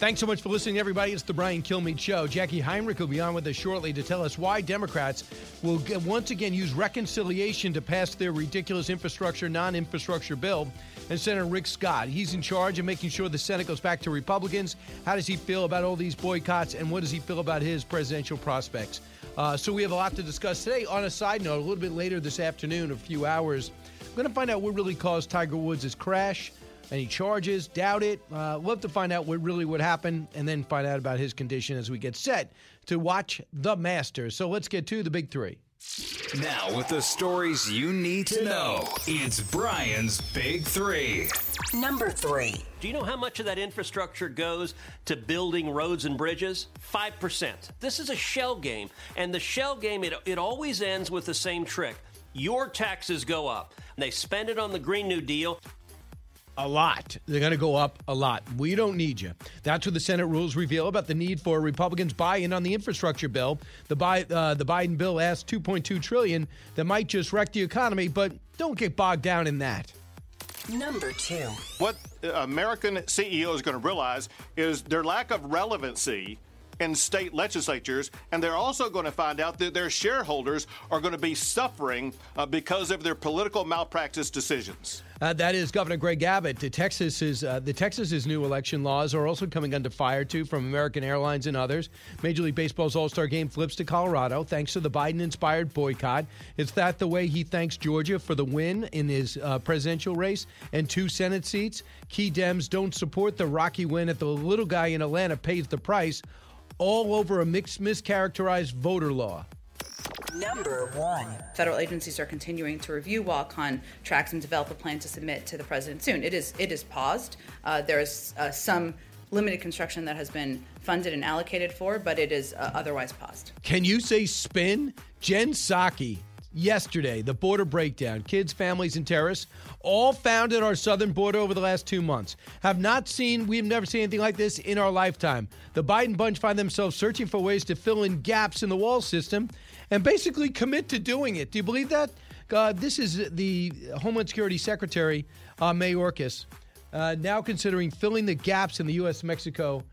Thanks so much for listening, everybody. It's the Brian Kilmeade Show. Jackie Heinrich will be on with us shortly to tell us why Democrats will once again use reconciliation to pass their ridiculous infrastructure, non infrastructure bill. And Senator Rick Scott, he's in charge of making sure the Senate goes back to Republicans. How does he feel about all these boycotts, and what does he feel about his presidential prospects? Uh, so we have a lot to discuss today. On a side note, a little bit later this afternoon, a few hours, I'm going to find out what really caused Tiger Woods' crash. Any charges? Doubt it. Uh, love to find out what really would happen and then find out about his condition as we get set to watch the Masters. So let's get to the big three. Now, with the stories you need to know, it's Brian's Big Three. Number three. Do you know how much of that infrastructure goes to building roads and bridges? 5%. This is a shell game. And the shell game, it, it always ends with the same trick. Your taxes go up. They spend it on the Green New Deal a lot. They're going to go up a lot. We don't need you. That's what the Senate rules reveal about the need for Republicans buy-in on the infrastructure bill. The, Bi- uh, the Biden bill asks 2.2 trillion that might just wreck the economy, but don't get bogged down in that. Number two. What American CEO is going to realize is their lack of relevancy in state legislatures, and they're also going to find out that their shareholders are going to be suffering uh, because of their political malpractice decisions. Uh, that is Governor Greg Abbott. The Texas's uh, the Texas's new election laws are also coming under fire too from American Airlines and others. Major League Baseball's All Star Game flips to Colorado thanks to the Biden-inspired boycott. Is that the way he thanks Georgia for the win in his uh, presidential race and two Senate seats? Key Dems don't support the rocky win at the little guy in Atlanta pays the price all over a mixed, mischaracterized voter law. Number one. Federal agencies are continuing to review walk tracks and develop a plan to submit to the president soon. It is it is paused. Uh, there is uh, some limited construction that has been funded and allocated for, but it is uh, otherwise paused. Can you say spin? Jen Psaki yesterday, the border breakdown, kids, families, and terrorists, all found at our southern border over the last two months. Have not seen, we've never seen anything like this in our lifetime. The Biden bunch find themselves searching for ways to fill in gaps in the wall system and basically commit to doing it. Do you believe that? Uh, this is the Homeland Security Secretary, uh, Mayorkas, uh, now considering filling the gaps in the U.S. Mexico,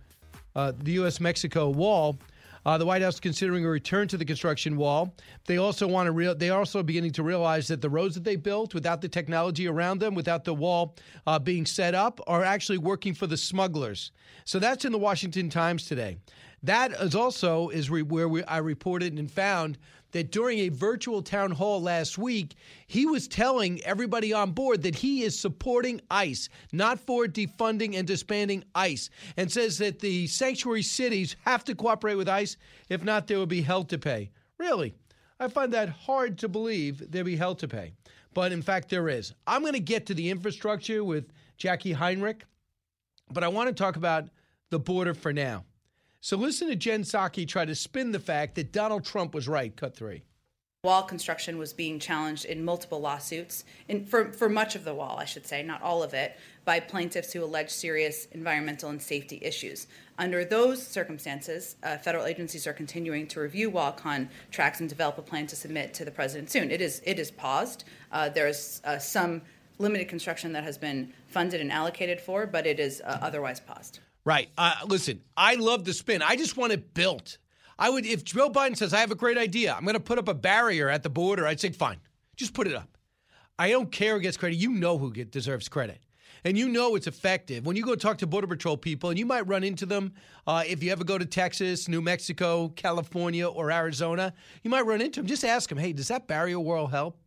uh, the U.S. Mexico wall. Uh, the White House considering a return to the construction wall. They also want to real. They are also beginning to realize that the roads that they built, without the technology around them, without the wall uh, being set up, are actually working for the smugglers. So that's in the Washington Times today. That is also is re- where we, I reported and found that during a virtual town hall last week, he was telling everybody on board that he is supporting ICE, not for defunding and disbanding ICE, and says that the sanctuary cities have to cooperate with ICE. If not, there will be hell to pay. Really? I find that hard to believe there'll be hell to pay. But in fact, there is. I'm going to get to the infrastructure with Jackie Heinrich, but I want to talk about the border for now. So listen to Jen Psaki try to spin the fact that Donald Trump was right. Cut three. Wall construction was being challenged in multiple lawsuits, in, for, for much of the wall, I should say, not all of it, by plaintiffs who allege serious environmental and safety issues. Under those circumstances, uh, federal agencies are continuing to review wall contracts and develop a plan to submit to the president soon. It is it is paused. Uh, there is uh, some limited construction that has been funded and allocated for, but it is uh, otherwise paused. Right. Uh, listen, I love the spin. I just want it built. I would, if Joe Biden says, I have a great idea, I'm going to put up a barrier at the border, I'd say, fine, just put it up. I don't care who gets credit. You know who get, deserves credit. And you know it's effective. When you go talk to Border Patrol people, and you might run into them uh, if you ever go to Texas, New Mexico, California, or Arizona, you might run into them. Just ask them, hey, does that barrier wall help?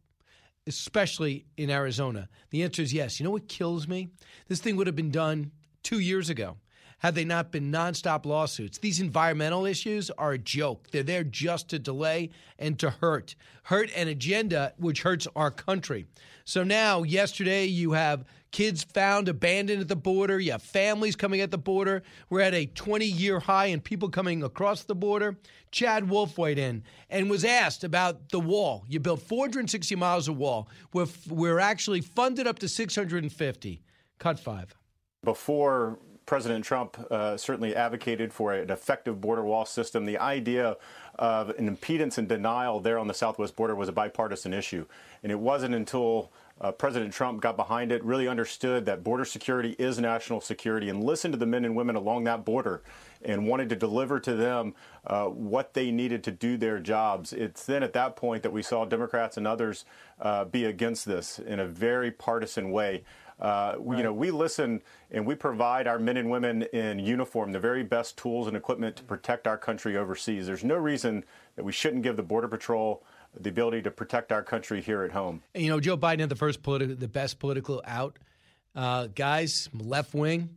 Especially in Arizona. The answer is yes. You know what kills me? This thing would have been done two years ago had they not been nonstop lawsuits. These environmental issues are a joke. They're there just to delay and to hurt. Hurt an agenda which hurts our country. So now, yesterday, you have kids found abandoned at the border. You have families coming at the border. We're at a 20 year high in people coming across the border. Chad Wolf weighed in and was asked about the wall. You built 460 miles of wall. We're, we're actually funded up to 650. Cut five. Before President Trump uh, certainly advocated for an effective border wall system. The idea of an impedance and denial there on the southwest border was a bipartisan issue. And it wasn't until uh, President Trump got behind it, really understood that border security is national security, and listened to the men and women along that border and wanted to deliver to them uh, what they needed to do their jobs. It's then at that point that we saw Democrats and others uh, be against this in a very partisan way. Uh, right. You know, we listen and we provide our men and women in uniform the very best tools and equipment to protect our country overseas. There's no reason that we shouldn't give the Border Patrol the ability to protect our country here at home. And, you know, Joe Biden had the first political, the best political out. Uh, guys, left wing.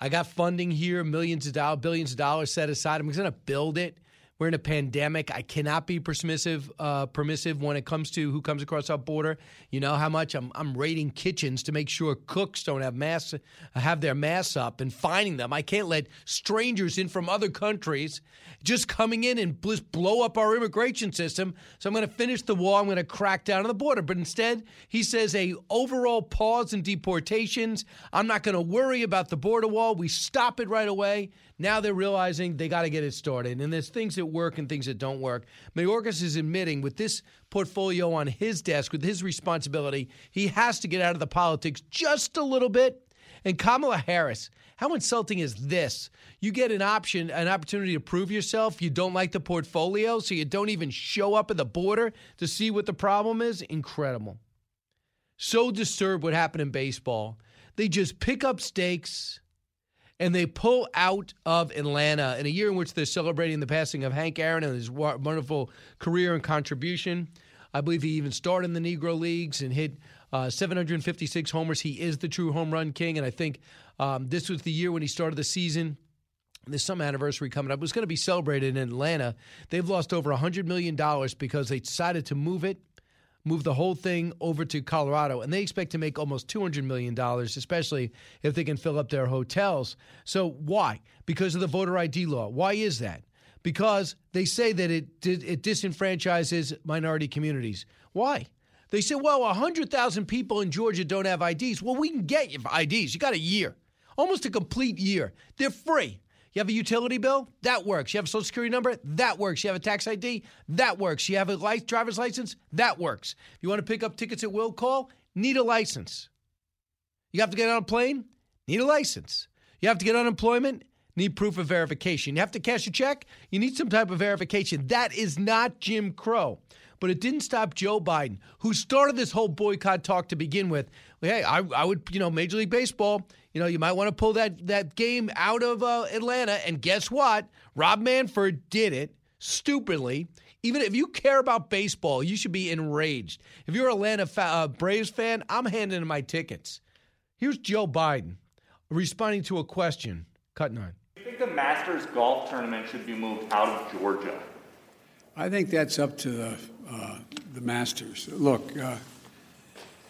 I got funding here, millions of dollars, billions of dollars set aside. I'm going to build it. We're in a pandemic. I cannot be permissive, uh, permissive when it comes to who comes across our border. You know how much I'm, I'm raiding kitchens to make sure cooks don't have masks, have their masks up, and finding them. I can't let strangers in from other countries just coming in and just blow up our immigration system. So I'm going to finish the wall. I'm going to crack down on the border. But instead, he says a overall pause in deportations. I'm not going to worry about the border wall. We stop it right away. Now they're realizing they got to get it started. And there's things that work and things that don't work. Mayorkas is admitting with this portfolio on his desk, with his responsibility, he has to get out of the politics just a little bit. And Kamala Harris, how insulting is this? You get an option, an opportunity to prove yourself. You don't like the portfolio, so you don't even show up at the border to see what the problem is. Incredible. So disturbed what happened in baseball. They just pick up stakes and they pull out of Atlanta in a year in which they're celebrating the passing of Hank Aaron and his wonderful career and contribution. I believe he even started in the Negro Leagues and hit uh, 756 homers. He is the true home run king, and I think um, this was the year when he started the season. There's some anniversary coming up. It was going to be celebrated in Atlanta. They've lost over $100 million because they decided to move it move the whole thing over to Colorado, and they expect to make almost $200 million, especially if they can fill up their hotels. So, why? Because of the voter ID law. Why is that? Because they say that it, it disenfranchises minority communities. Why? They say, well, 100,000 people in Georgia don't have IDs. Well, we can get you IDs. You got a year, almost a complete year. They're free. You have a utility bill? That works. You have a social security number? That works. You have a tax ID? That works. You have a driver's license? That works. If you want to pick up tickets at will call? Need a license. You have to get on a plane? Need a license. You have to get unemployment? Need proof of verification. You have to cash a check? You need some type of verification. That is not Jim Crow. But it didn't stop Joe Biden, who started this whole boycott talk to begin with. Hey, I, I would, you know, Major League Baseball, you know, you might want to pull that, that game out of uh, Atlanta. And guess what? Rob Manfred did it stupidly. Even if you care about baseball, you should be enraged. If you're an Atlanta fa- uh, Braves fan, I'm handing my tickets. Here's Joe Biden responding to a question. Cut nine. You think the Masters golf tournament should be moved out of Georgia? I think that's up to the, uh, the Masters. Look, uh,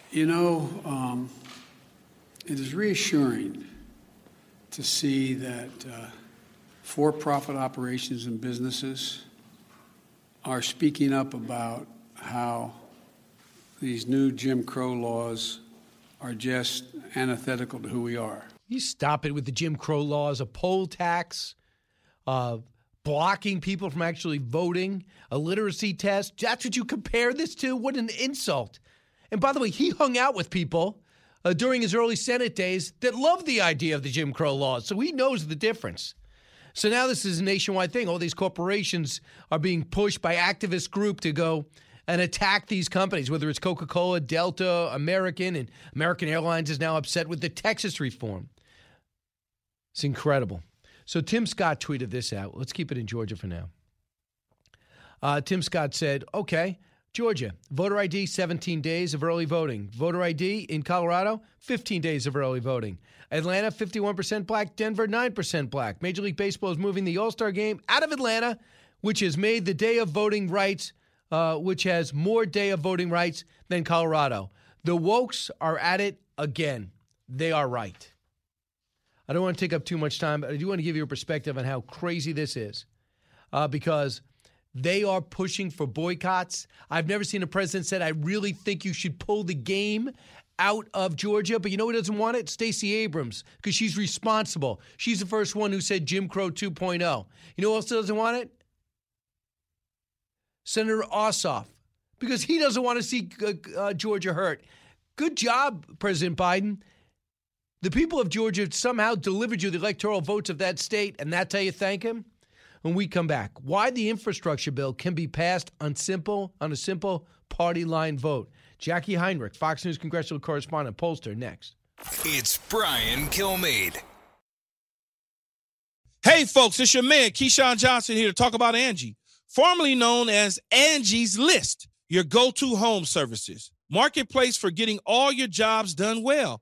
you know, um, it is reassuring to see that uh, for profit operations and businesses are speaking up about how these new Jim Crow laws are just antithetical to who we are. You stop it with the Jim Crow laws, a poll tax, uh, blocking people from actually voting, a literacy test. That's what you compare this to? What an insult. And by the way, he hung out with people uh, during his early Senate days that loved the idea of the Jim Crow laws. So he knows the difference. So now this is a nationwide thing. All these corporations are being pushed by activist group to go and attack these companies, whether it's Coca Cola, Delta, American, and American Airlines is now upset with the Texas reform. It's incredible. So Tim Scott tweeted this out. Let's keep it in Georgia for now. Uh, Tim Scott said, okay, Georgia, voter ID, 17 days of early voting. Voter ID in Colorado, 15 days of early voting. Atlanta, 51% black. Denver, 9% black. Major League Baseball is moving the All Star game out of Atlanta, which has made the day of voting rights, uh, which has more day of voting rights than Colorado. The Wokes are at it again. They are right. I don't want to take up too much time, but I do want to give you a perspective on how crazy this is. Uh, because they are pushing for boycotts. I've never seen a president said, I really think you should pull the game out of Georgia. But you know who doesn't want it? Stacey Abrams, because she's responsible. She's the first one who said Jim Crow 2.0. You know who else doesn't want it? Senator Ossoff, because he doesn't want to see uh, uh, Georgia hurt. Good job, President Biden. The people of Georgia somehow delivered you the electoral votes of that state, and that's how you thank him? when we come back. Why the infrastructure bill can be passed on simple on a simple party line vote. Jackie Heinrich, Fox News congressional correspondent, pollster next. It's Brian Kilmeade. Hey folks, it's your man Keyshawn Johnson here to talk about Angie, formerly known as Angie's List, your go-to home services. Marketplace for getting all your jobs done well.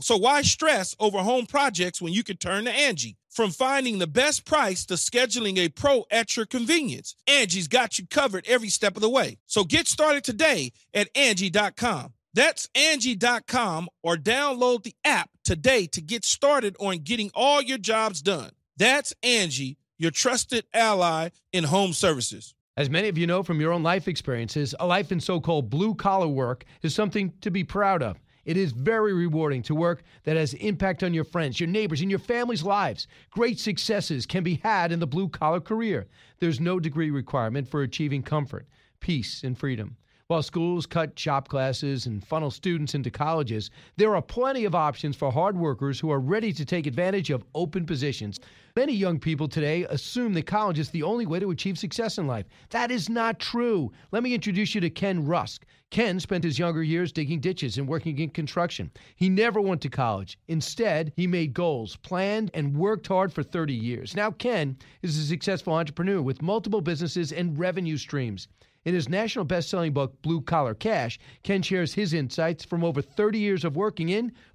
So why stress over home projects when you can turn to Angie? From finding the best price to scheduling a pro at your convenience, Angie's got you covered every step of the way. So get started today at Angie.com. That's Angie.com or download the app today to get started on getting all your jobs done. That's Angie, your trusted ally in home services. As many of you know from your own life experiences, a life in so called blue collar work is something to be proud of. It is very rewarding to work that has impact on your friends, your neighbors, and your family's lives. Great successes can be had in the blue collar career. There's no degree requirement for achieving comfort, peace, and freedom. While schools cut shop classes and funnel students into colleges, there are plenty of options for hard workers who are ready to take advantage of open positions. Many young people today assume that college is the only way to achieve success in life. That is not true. Let me introduce you to Ken Rusk. Ken spent his younger years digging ditches and working in construction. He never went to college. Instead, he made goals, planned, and worked hard for 30 years. Now, Ken is a successful entrepreneur with multiple businesses and revenue streams. In his national best selling book, Blue Collar Cash, Ken shares his insights from over 30 years of working in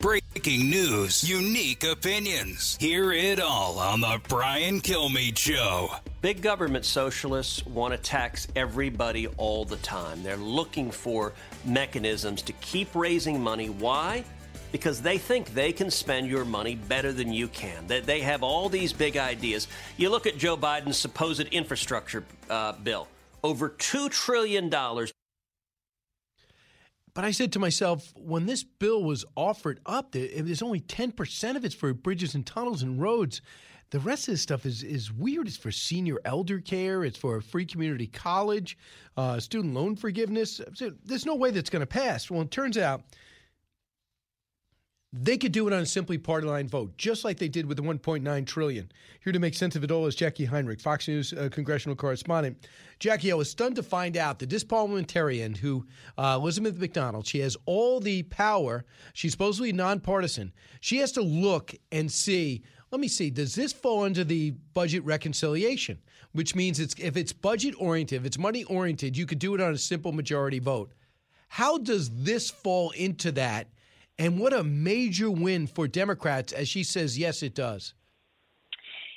Breaking news, unique opinions. Hear it all on the Brian Kilmeade Show. Big government socialists want to tax everybody all the time. They're looking for mechanisms to keep raising money. Why? Because they think they can spend your money better than you can. That they have all these big ideas. You look at Joe Biden's supposed infrastructure uh, bill, over $2 trillion but I said to myself, when this bill was offered up, there's only 10% of it's for bridges and tunnels and roads. The rest of this stuff is, is weird. It's for senior elder care, it's for a free community college, uh, student loan forgiveness. There's no way that's going to pass. Well, it turns out they could do it on a simply party line vote, just like they did with the 1.9 trillion. Here to make sense of it all is Jackie Heinrich, Fox News uh, congressional correspondent. Jackie, I was stunned to find out that this parliamentarian, who uh, Elizabeth McDonald, she has all the power. She's supposedly nonpartisan. She has to look and see let me see, does this fall under the budget reconciliation? Which means it's if it's budget oriented, if it's money oriented, you could do it on a simple majority vote. How does this fall into that? And what a major win for Democrats, as she says, yes, it does.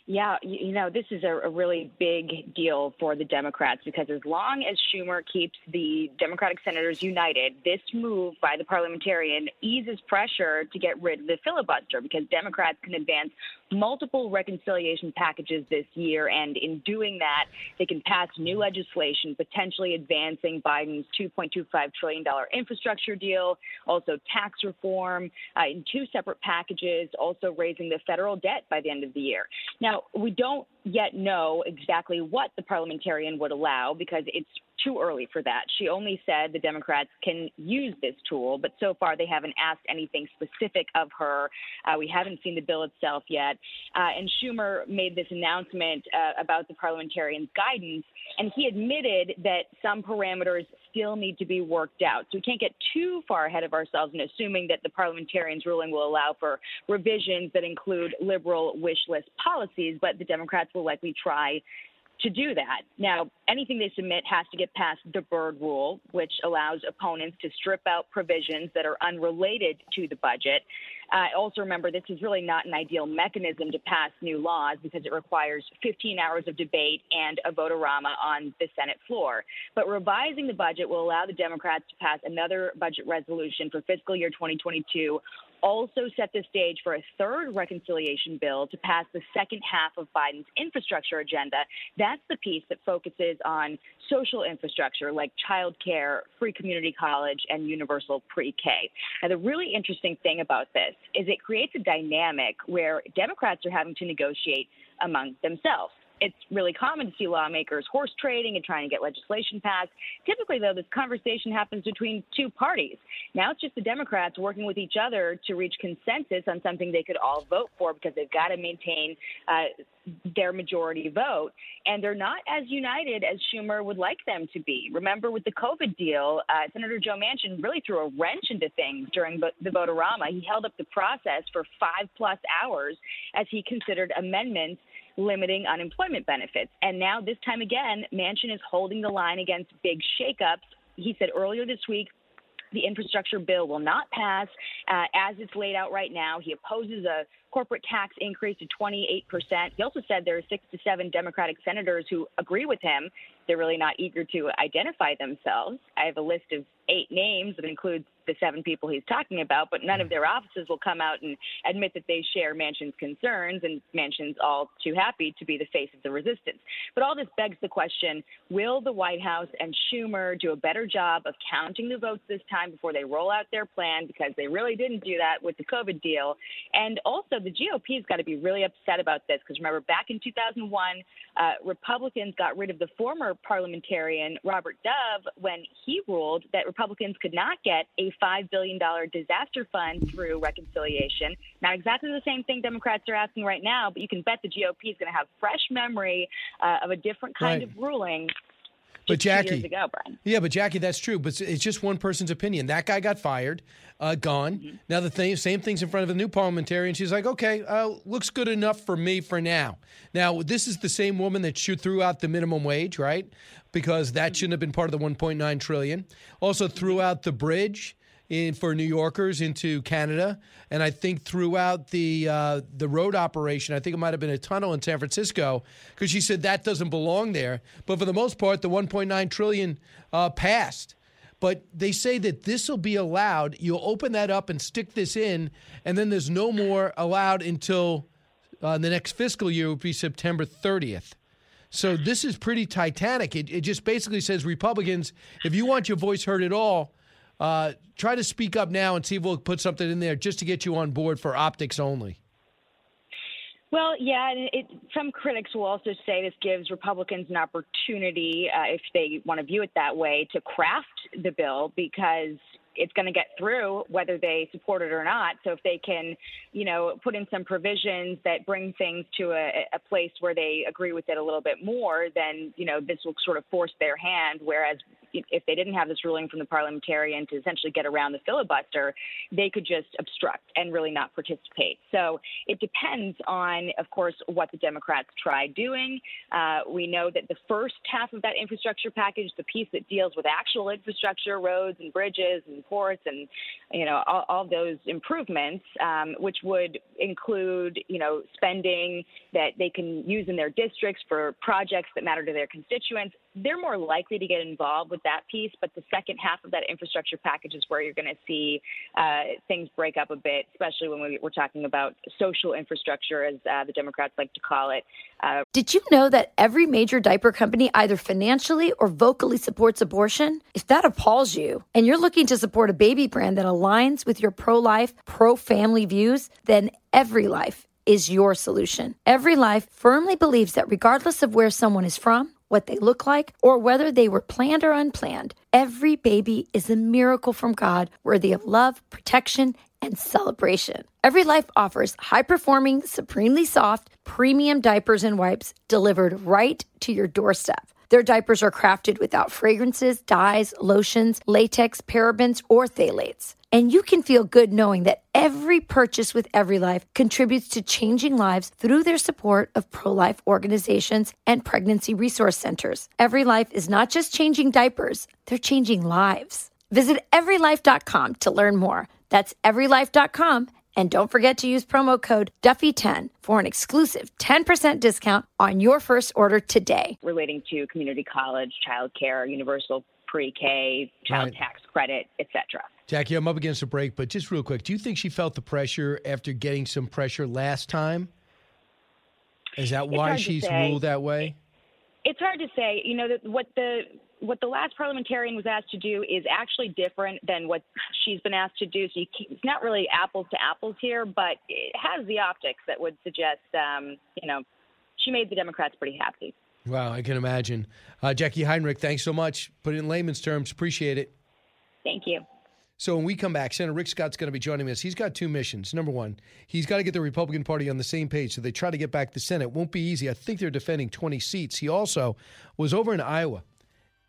Yeah, you know, this is a, really big deal for the Democrats because as long as Schumer keeps the Democratic senators united, this move by the parliamentarian eases pressure to get rid of the filibuster because Democrats can advance multiple reconciliation packages this year. And in doing that, they can pass new legislation, potentially advancing Biden's $2.25 trillion infrastructure deal, also tax reform uh, in two separate packages, also raising the federal debt by the end of the year. Now, now, we don't yet know exactly what the parliamentarian would allow because it's too early for that. She only said the Democrats can use this tool, but so far they haven't asked anything specific of her. Uh, we haven't seen the bill itself yet. Uh, and Schumer made this announcement uh, about the parliamentarian's guidance, and he admitted that some parameters still need to be worked out. So we can't get too far ahead of ourselves in assuming that the parliamentarian's ruling will allow for revisions that include liberal wish list policies, but the Democrats will likely try to do that. Now, anything they submit has to get past the Byrd rule, which allows opponents to strip out provisions that are unrelated to the budget. Uh, also, remember, this is really not an ideal mechanism to pass new laws because it requires 15 hours of debate and a vote-a-rama on the Senate floor. But revising the budget will allow the Democrats to pass another budget resolution for fiscal year 2022 also set the stage for a third reconciliation bill to pass the second half of Biden's infrastructure agenda. That's the piece that focuses on social infrastructure like childcare, free community college, and universal pre K. Now, the really interesting thing about this is it creates a dynamic where Democrats are having to negotiate among themselves it's really common to see lawmakers horse trading and trying to get legislation passed. Typically, though, this conversation happens between two parties. Now it's just the Democrats working with each other to reach consensus on something they could all vote for because they've got to maintain uh, their majority vote. And they're not as united as Schumer would like them to be. Remember, with the COVID deal, uh, Senator Joe Manchin really threw a wrench into things during the vote-a-rama. He held up the process for five plus hours as he considered amendments limiting unemployment benefits. And now, this time again, Manchin is holding the line against big shakeups. He said earlier this week the infrastructure bill will not pass uh, as it's laid out right now. He opposes a corporate tax increase to 28%. He also said there are six to seven Democratic senators who agree with him. They're really not eager to identify themselves. I have a list of eight names that includes the seven people he's talking about, but none of their offices will come out and admit that they share Manchin's concerns, and Manchin's all too happy to be the face of the resistance. But all this begs the question will the White House and Schumer do a better job of counting the votes this time before they roll out their plan? Because they really didn't do that with the COVID deal. And also, the GOP's got to be really upset about this, because remember, back in 2001, uh, Republicans got rid of the former parliamentarian, Robert Dove, when he ruled that Republicans could not get a $5 billion disaster fund through reconciliation. Not exactly the same thing Democrats are asking right now, but you can bet the GOP is going to have fresh memory uh, of a different kind right. of ruling but Jackie, ago, yeah, but Jackie, that's true. But it's just one person's opinion. That guy got fired, uh, gone. Mm-hmm. Now the thing, same thing's in front of a new parliamentarian. She's like, okay, uh, looks good enough for me for now. Now this is the same woman that threw out the minimum wage, right? Because that mm-hmm. shouldn't have been part of the 1.9 trillion. Also threw out the bridge in for New Yorkers into Canada, and I think throughout the uh, the road operation, I think it might have been a tunnel in San Francisco, because she said that doesn't belong there. But for the most part, the 1.9 trillion uh, passed. But they say that this will be allowed. You'll open that up and stick this in, and then there's no more allowed until uh, the next fiscal year would be September 30th. So this is pretty titanic. It, it just basically says Republicans, if you want your voice heard at all, uh, try to speak up now and see if we'll put something in there just to get you on board for optics only. Well, yeah, and it, some critics will also say this gives Republicans an opportunity, uh, if they want to view it that way, to craft the bill because it's going to get through whether they support it or not. So if they can, you know, put in some provisions that bring things to a, a place where they agree with it a little bit more, then you know this will sort of force their hand. Whereas if they didn't have this ruling from the parliamentarian to essentially get around the filibuster, they could just obstruct and really not participate. So it depends on, of course, what the Democrats try doing. Uh, we know that the first half of that infrastructure package, the piece that deals with actual infrastructure, roads and bridges and ports and you know all, all those improvements, um, which would include you know spending that they can use in their districts for projects that matter to their constituents they're more likely to get involved with that piece. But the second half of that infrastructure package is where you're going to see uh, things break up a bit, especially when we, are talking about social infrastructure, as uh, the Democrats like to call it. Uh, Did you know that every major diaper company either financially or vocally supports abortion? If that appalls you and you're looking to support a baby brand that aligns with your pro life, pro family views, then Every Life is your solution. Every Life firmly believes that regardless of where someone is from, what they look like, or whether they were planned or unplanned. Every baby is a miracle from God, worthy of love, protection, and celebration. Every Life offers high performing, supremely soft, premium diapers and wipes delivered right to your doorstep. Their diapers are crafted without fragrances, dyes, lotions, latex, parabens, or phthalates. And you can feel good knowing that every purchase with Every Life contributes to changing lives through their support of pro life organizations and pregnancy resource centers. Every Life is not just changing diapers, they're changing lives. Visit everylife.com to learn more. That's everylife.com. And don't forget to use promo code Duffy10 for an exclusive 10% discount on your first order today. Relating to community college, childcare, universal pre-K, child right. tax credit, etc. Jackie, I'm up against a break, but just real quick, do you think she felt the pressure after getting some pressure last time? Is that why she's ruled that way? It's hard to say. You know, what the what the last parliamentarian was asked to do is actually different than what she's been asked to do. So it's not really apples to apples here, but it has the optics that would suggest, um, you know, she made the Democrats pretty happy. Wow, I can imagine. Uh, Jackie Heinrich, thanks so much. Put it in layman's terms. Appreciate it. Thank you. So when we come back, Senator Rick Scott's going to be joining us. He's got two missions. Number one, he's got to get the Republican Party on the same page so they try to get back the Senate. Won't be easy. I think they're defending 20 seats. He also was over in Iowa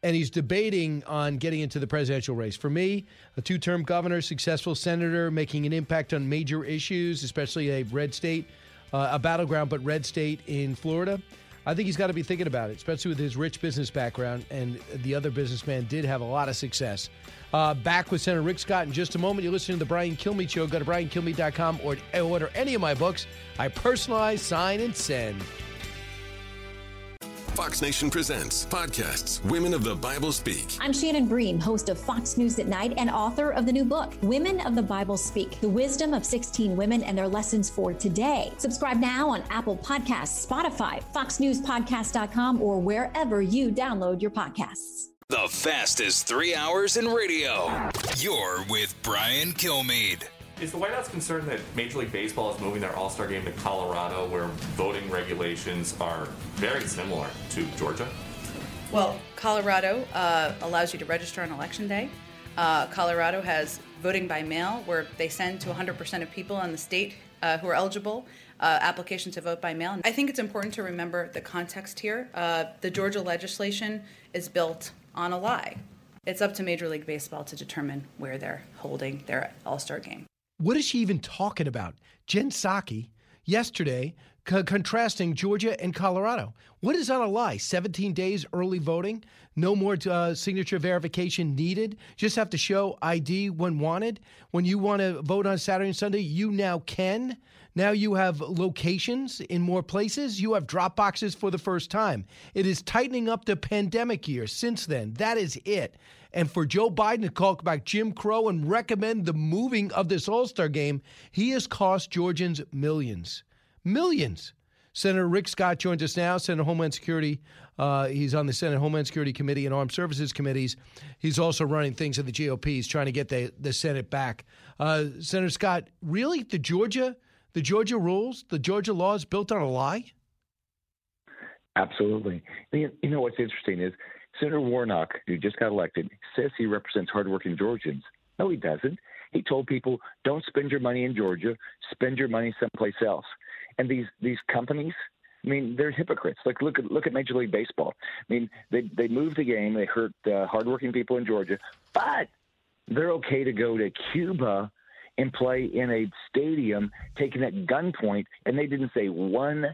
and he's debating on getting into the presidential race. For me, a two term governor, successful senator, making an impact on major issues, especially a red state, uh, a battleground, but red state in Florida. I think he's got to be thinking about it, especially with his rich business background. And the other businessman did have a lot of success. Uh, back with Senator Rick Scott in just a moment. You're listening to the Brian Kilmeade Show. Go to briankilmeade.com or order any of my books. I personalize, sign, and send. Fox Nation presents podcasts Women of the Bible Speak. I'm Shannon Bream, host of Fox News at Night and author of the new book, Women of the Bible Speak The Wisdom of 16 Women and Their Lessons for Today. Subscribe now on Apple Podcasts, Spotify, FoxNewsPodcast.com, or wherever you download your podcasts. The fastest three hours in radio. You're with Brian Kilmeade. Is the White House concerned that Major League Baseball is moving their All Star game to Colorado, where voting regulations are very similar to Georgia? Well, Colorado uh, allows you to register on election day. Uh, Colorado has voting by mail, where they send to 100% of people in the state uh, who are eligible uh, application to vote by mail. I think it's important to remember the context here. Uh, the Georgia legislation is built on a lie. It's up to Major League Baseball to determine where they're holding their All Star game. What is she even talking about? Jen Psaki yesterday co- contrasting Georgia and Colorado. What is on a lie? 17 days early voting? No more uh, signature verification needed? Just have to show ID when wanted? When you want to vote on Saturday and Sunday, you now can? Now you have locations in more places. You have drop boxes for the first time. It is tightening up the pandemic year since then. That is it. And for Joe Biden to talk about Jim Crow and recommend the moving of this All Star game, he has cost Georgians millions. Millions. Senator Rick Scott joins us now, Senator Homeland Security. Uh, he's on the Senate Homeland Security Committee and Armed Services Committees. He's also running things in the GOP. He's trying to get the, the Senate back. Uh, Senator Scott, really, the Georgia the Georgia rules, the Georgia laws built on a lie? Absolutely. You know what's interesting is Senator Warnock, who just got elected, says he represents hardworking Georgians. No, he doesn't. He told people, don't spend your money in Georgia, spend your money someplace else. And these, these companies I mean, they're hypocrites. Like look at look at Major League Baseball. I mean, they they moved the game. They hurt uh, hardworking people in Georgia, but they're okay to go to Cuba and play in a stadium taken at gunpoint, and they didn't say one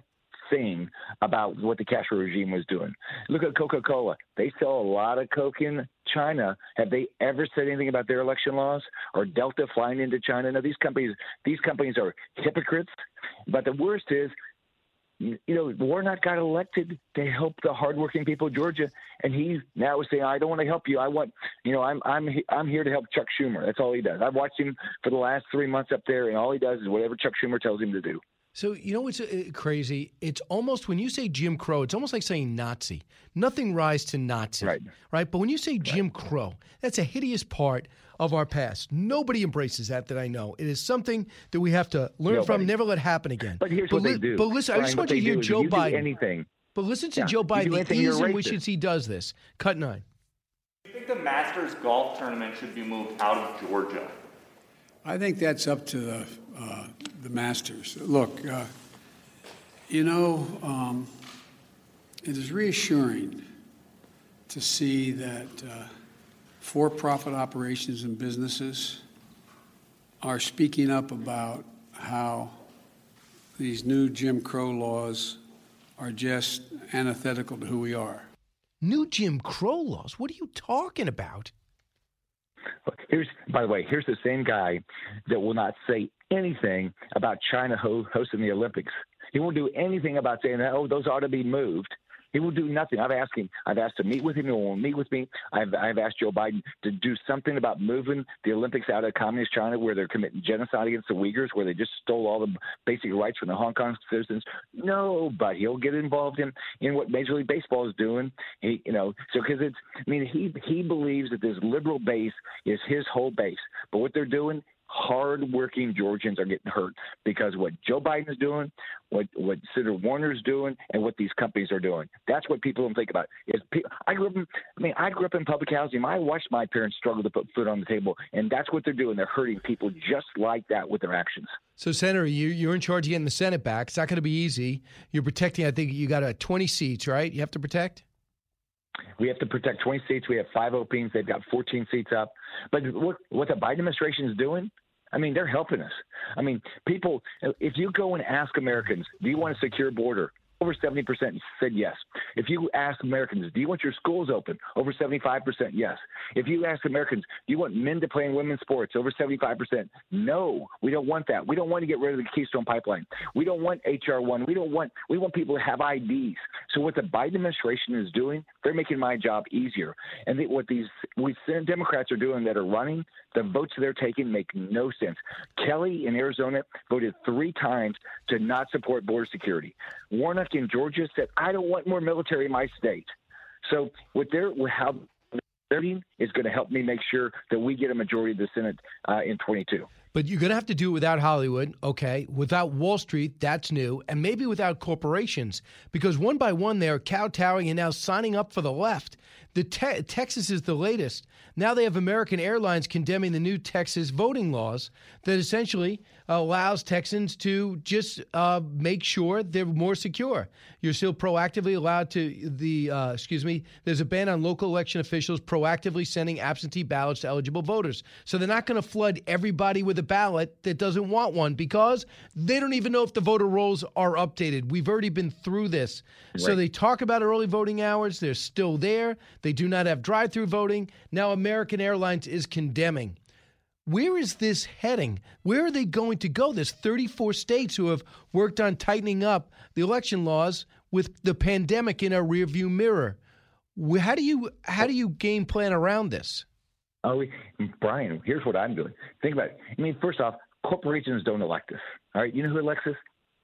thing about what the Castro regime was doing. Look at Coca Cola. They sell a lot of Coke in China. Have they ever said anything about their election laws or Delta flying into China? No, these companies these companies are hypocrites. But the worst is you know, Warnock got elected to help the hardworking people of Georgia, and he now saying, "I don't want to help you. I want, you know, I'm I'm I'm here to help Chuck Schumer." That's all he does. I've watched him for the last three months up there, and all he does is whatever Chuck Schumer tells him to do. So you know what's uh, crazy? It's almost when you say Jim Crow, it's almost like saying Nazi. Nothing rise to Nazi, right? Right. But when you say Jim Crow, that's a hideous part of our past. Nobody embraces that that I know. It is something that we have to learn Nobody. from, never let happen again. But here's but what they do. But listen, I just want you to hear Joe you do Biden. anything. But listen to Yeah, Joe you do Biden, the anything, you're ease in which he does this. Cut nine. Do you think the Masters golf tournament should be moved out of Georgia? I think that's up to the, the Masters. Look, uh, you know, um, it is reassuring to see that uh, for profit operations and businesses are speaking up about how these new Jim Crow laws are just antithetical to who we are. New Jim Crow laws. What are you talking about? Here's, by the way, here's the same guy that will not say anything about China ho- hosting the Olympics. He won't do anything about saying, "Oh, those ought to be moved." He will do nothing. I've asked him. I've asked to meet with him. He won't meet with me. I've, I've asked Joe Biden to do something about moving the Olympics out of communist China, where they're committing genocide against the Uyghurs, where they just stole all the basic rights from the Hong Kong citizens. No, but he'll get involved in in what Major League Baseball is doing. He, you know, so because it's. I mean, he he believes that this liberal base is his whole base, but what they're doing hard-working Georgians are getting hurt because what Joe Biden is doing, what what Senator Warner's doing, and what these companies are doing. That's what people don't think about. Is pe- I grew up in, I mean, I grew up in public housing. I watched my parents struggle to put food on the table, and that's what they're doing. They're hurting people just like that with their actions. So, Senator, you, you're in charge of getting the Senate back. It's not going to be easy. You're protecting, I think you got a 20 seats, right? You have to protect? We have to protect 20 seats. We have five openings. They've got 14 seats up. But what, what the Biden administration is doing, I mean, they're helping us. I mean, people, if you go and ask Americans, do you want a secure border? Over 70% said yes. If you ask Americans, do you want your schools open? Over 75% yes. If you ask Americans, do you want men to play in women's sports? Over 75% no. We don't want that. We don't want to get rid of the Keystone Pipeline. We don't want HR one. We don't want we want people to have IDs. So what the Biden administration is doing, they're making my job easier. And they, what these we Democrats are doing that are running, the votes they're taking make no sense. Kelly in Arizona voted three times to not support border security. Warnock in Georgia said, "I don't want more military in my state." So what they're is going to help me make sure that we get a majority of the Senate uh, in 22. But you're going to have to do it without Hollywood, okay? Without Wall Street, that's new, and maybe without corporations, because one by one they're kowtowing and now signing up for the left. The te- Texas is the latest. Now they have American Airlines condemning the new Texas voting laws that essentially allows Texans to just uh, make sure they're more secure. You're still proactively allowed to the uh, excuse me. There's a ban on local election officials proactively sending absentee ballots to eligible voters. So they're not going to flood everybody with a ballot that doesn't want one because they don't even know if the voter rolls are updated. We've already been through this. So they talk about early voting hours. They're still there. They do not have drive-through voting. Now American Airlines is condemning. Where is this heading? Where are they going to go? There's 34 states who have worked on tightening up the election laws with the pandemic in a rearview mirror. How do you how do you game plan around this? Oh, we- Brian, here's what I'm doing. Think about it. I mean, first off, corporations don't elect us. All right, you know who elects us?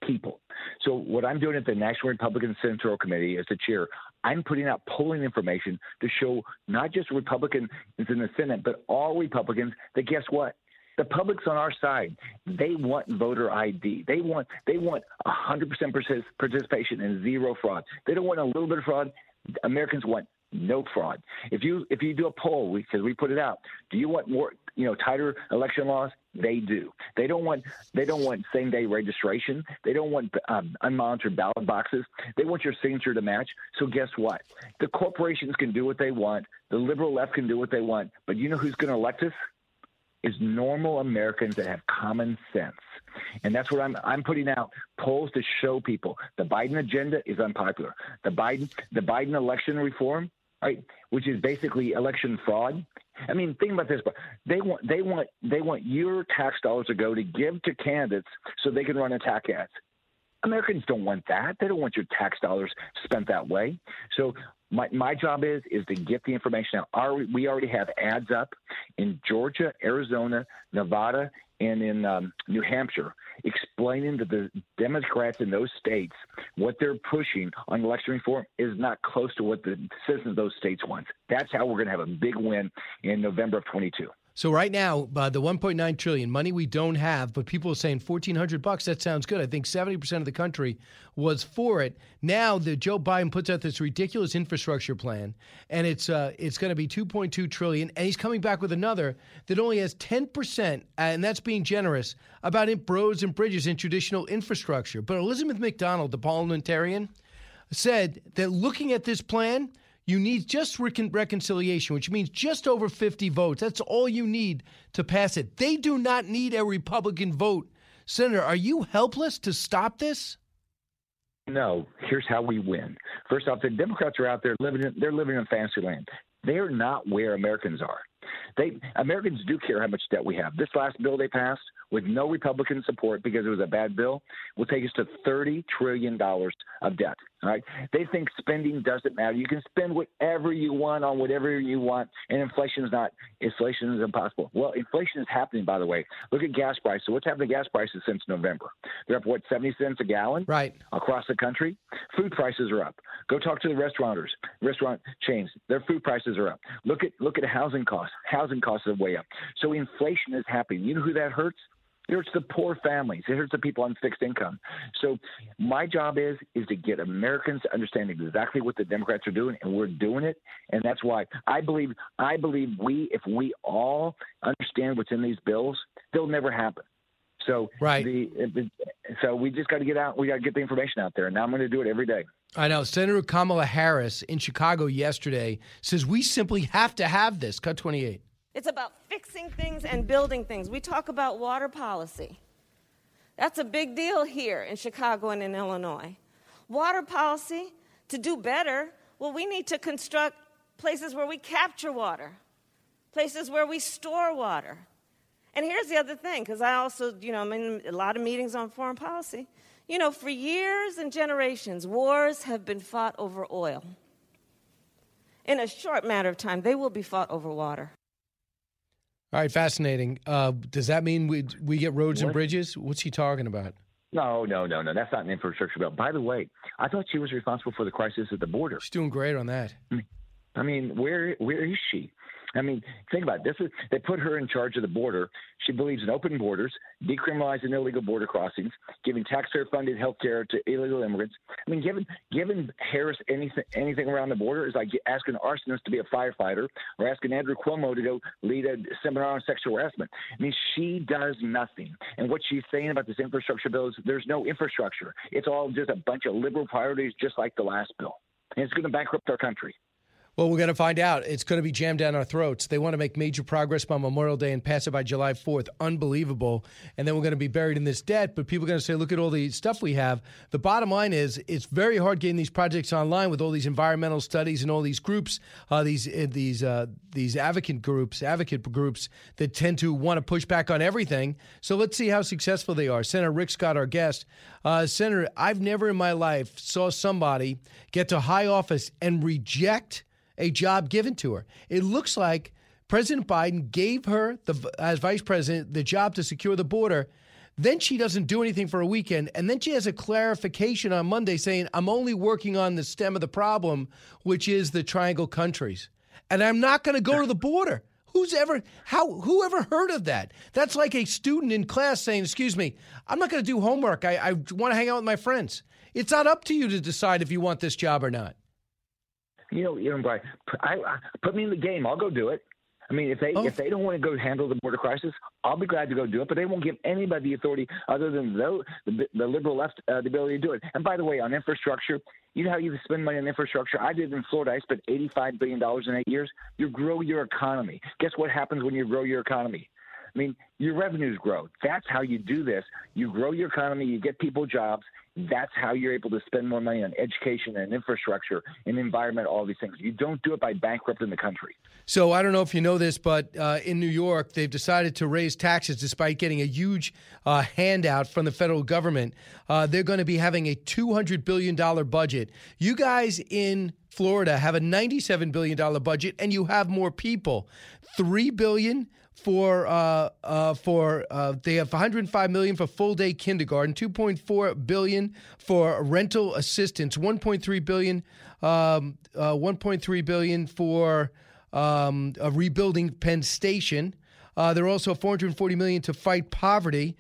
People. So what I'm doing at the National Republican Senatorial Committee as the chair, I'm putting out polling information to show not just Republicans in the Senate, but all Republicans that guess what? The public's on our side. They want voter ID. They want they want 100% partic- participation and zero fraud. They don't want a little bit of fraud. Americans want no fraud. If you if you do a poll, because we, put it out, do you want more you know tighter election laws? they do. They don't want they don't want same day registration. They don't want um, unmonitored ballot boxes. They want your signature to match. So guess what? The corporations can do what they want. The liberal left can do what they want. But you know who's going to elect us? Is normal Americans that have common sense. And that's what I'm I'm putting out polls to show people the Biden agenda is unpopular. The Biden the Biden election reform, right, which is basically election fraud. I mean, think about this, but they want they want they want your tax dollars to go to give to candidates so they can run attack ads. Americans don't want that. They don't want your tax dollars spent that way. So my, my job is is to get the information out. Our, we already have ads up in Georgia, Arizona, Nevada, and in um, New Hampshire, explaining to the Democrats in those states what they're pushing on election reform is not close to what the citizens of those states want. That's how we're going to have a big win in November of 22. So right now, uh, the 1.9 trillion money we don't have, but people are saying 1,400 bucks. That sounds good. I think 70 percent of the country was for it. Now the Joe Biden puts out this ridiculous infrastructure plan, and it's uh, it's going to be 2.2 trillion, and he's coming back with another that only has 10 percent, and that's being generous about roads and bridges and traditional infrastructure. But Elizabeth MacDonough, the parliamentarian, said that looking at this plan you need just recon- reconciliation, which means just over 50 votes. That's all you need to pass it. They do not need a Republican vote. Senator, are you helpless to stop this? No. Here's how we win. First off, the Democrats are out there living. In, they're living in fantasy land. They're not where Americans are. They Americans do care how much debt we have. This last bill they passed with no Republican support because it was a bad bill will take us to thirty trillion dollars of debt. All right. They think spending doesn't matter. You can spend whatever you want on whatever you want, and inflation is not inflation is impossible. Well, inflation is happening by the way. Look at gas prices. What's happened to gas prices since November? They're up what, seventy cents a gallon? Right. Across the country. Food prices are up. Go talk to the restaurateurs, restaurant chains. Their food prices are up. Look at look at housing costs. Housing costs are way up. So inflation is happening. You know who that hurts? It hurts the poor families. It hurts the people on fixed income. So my job is is to get Americans to understand exactly what the Democrats are doing, and we're doing it. And that's why I believe I believe we if we all understand what's in these bills, they'll never happen. So right. The, so we just got to get out. We got to get the information out there. And now I'm going to do it every day. I know. Senator Kamala Harris in Chicago yesterday says we simply have to have this. Cut 28. It's about fixing things and building things. We talk about water policy. That's a big deal here in Chicago and in Illinois. Water policy, to do better, well, we need to construct places where we capture water, places where we store water. And here's the other thing, because I also, you know, I'm in a lot of meetings on foreign policy. You know, for years and generations, wars have been fought over oil. In a short matter of time, they will be fought over water. All right, fascinating. Uh, does that mean we we get roads what? and bridges? What's he talking about? No, no, no, no. That's not an infrastructure bill. By the way, I thought she was responsible for the crisis at the border. She's doing great on that. I mean, where where is she? I mean, think about it. This is they put her in charge of the border. She believes in open borders, decriminalizing illegal border crossings, giving taxpayer-funded health care to illegal immigrants. I mean, giving giving Harris anything anything around the border is like asking an arsonist to be a firefighter or asking Andrew Cuomo to go lead a seminar on sexual harassment. I mean, she does nothing. And what she's saying about this infrastructure bill is there's no infrastructure. It's all just a bunch of liberal priorities, just like the last bill. And it's going to bankrupt our country. Well, we're going to find out. It's going to be jammed down our throats. They want to make major progress by Memorial Day and pass it by July 4th. Unbelievable. And then we're going to be buried in this debt. But people are going to say, look at all the stuff we have. The bottom line is it's very hard getting these projects online with all these environmental studies and all these groups, uh, these uh, these uh, these advocate groups, advocate groups that tend to want to push back on everything. So let's see how successful they are. Senator Rick Scott, our guest. Uh, Senator, I've never in my life saw somebody get to high office and reject a job given to her. It looks like President Biden gave her the as vice president the job to secure the border. Then she doesn't do anything for a weekend, and then she has a clarification on Monday saying, "I'm only working on the stem of the problem, which is the Triangle countries, and I'm not going to go to the border." Who's ever how who ever heard of that? That's like a student in class saying, "Excuse me, I'm not going to do homework. I, I want to hang out with my friends." It's not up to you to decide if you want this job or not you know, you know, Brian, I, I, put me in the game. I'll go do it. I mean, if they Oh. if they don't want to go handle the border crisis, I'll be glad to go do it. But they won't give anybody the authority other than the the, the liberal left uh, the ability to do it. And by the way, on infrastructure, you know how you spend money on infrastructure. I did in Florida. I spent eighty five billion dollars in eight years. You grow your economy. Guess what happens when you grow your economy? I mean, your revenues grow. That's how you do this. You grow your economy. You get people jobs. That's how you're able to spend more money on education and infrastructure and environment, all these things. You don't do it by bankrupting the country. So I don't know if you know this, but uh, in New York, they've decided to raise taxes despite getting a huge uh, handout from the federal government. Uh, they're going to be having a $200 billion budget. You guys in Florida have a $97 billion budget, and you have more people. $3 billion for uh, uh, for uh, they have 105 million for full day kindergarten, 2.4 billion for rental assistance, 1.3 billion, um, uh, 1.3 billion for um, rebuilding Penn Station. Uh, they're also 440 million to fight poverty.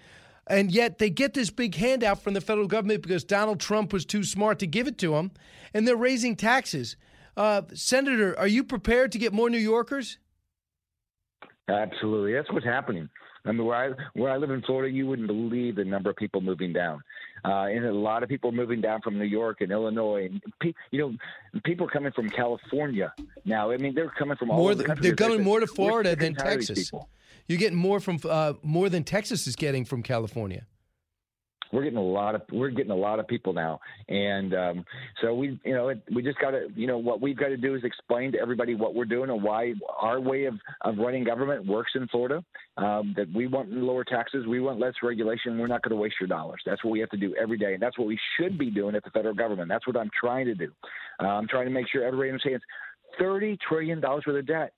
And yet they get this big handout from the federal government because Donald Trump was too smart to give it to them, and they're raising taxes. Uh, Senator, are you prepared to get more New Yorkers? Absolutely, that's what's happening. I mean, where I where I live in Florida, you wouldn't believe the number of people moving down, uh, and a lot of people are moving down from New York and Illinois, and pe- you know, people are coming from California now. I mean, they're coming from all More over the th- country. they're coming more to Florida than and tired of these Texas. people. You're getting more from uh, more than Texas is getting from California. We're getting a lot of we're getting a lot of people now, and um, so we you know it, we just got to you know what we've got to do is explain to everybody what we're doing and why our way of, of running government works in Florida. Um, that we want lower taxes, we want less regulation. We're not going to waste your dollars. That's what we have to do every day, and that's what we should be doing at the federal government. That's what I'm trying to do. Uh, I'm trying to make sure everybody understands thirty trillion dollars worth of debt.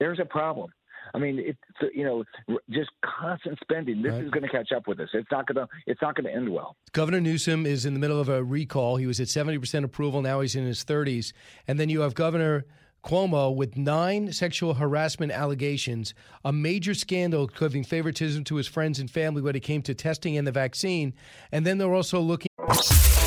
There's a problem. I mean, it's you know just constant spending. This is going to catch up with us. It's not going to. It's not going to end well. Governor Newsom is in the middle of a recall. He was at 70% approval. Now he's in his 30s. And then you have Governor Cuomo with nine sexual harassment allegations, a major scandal giving favoritism to his friends and family when it came to testing and the vaccine. And then they're also looking.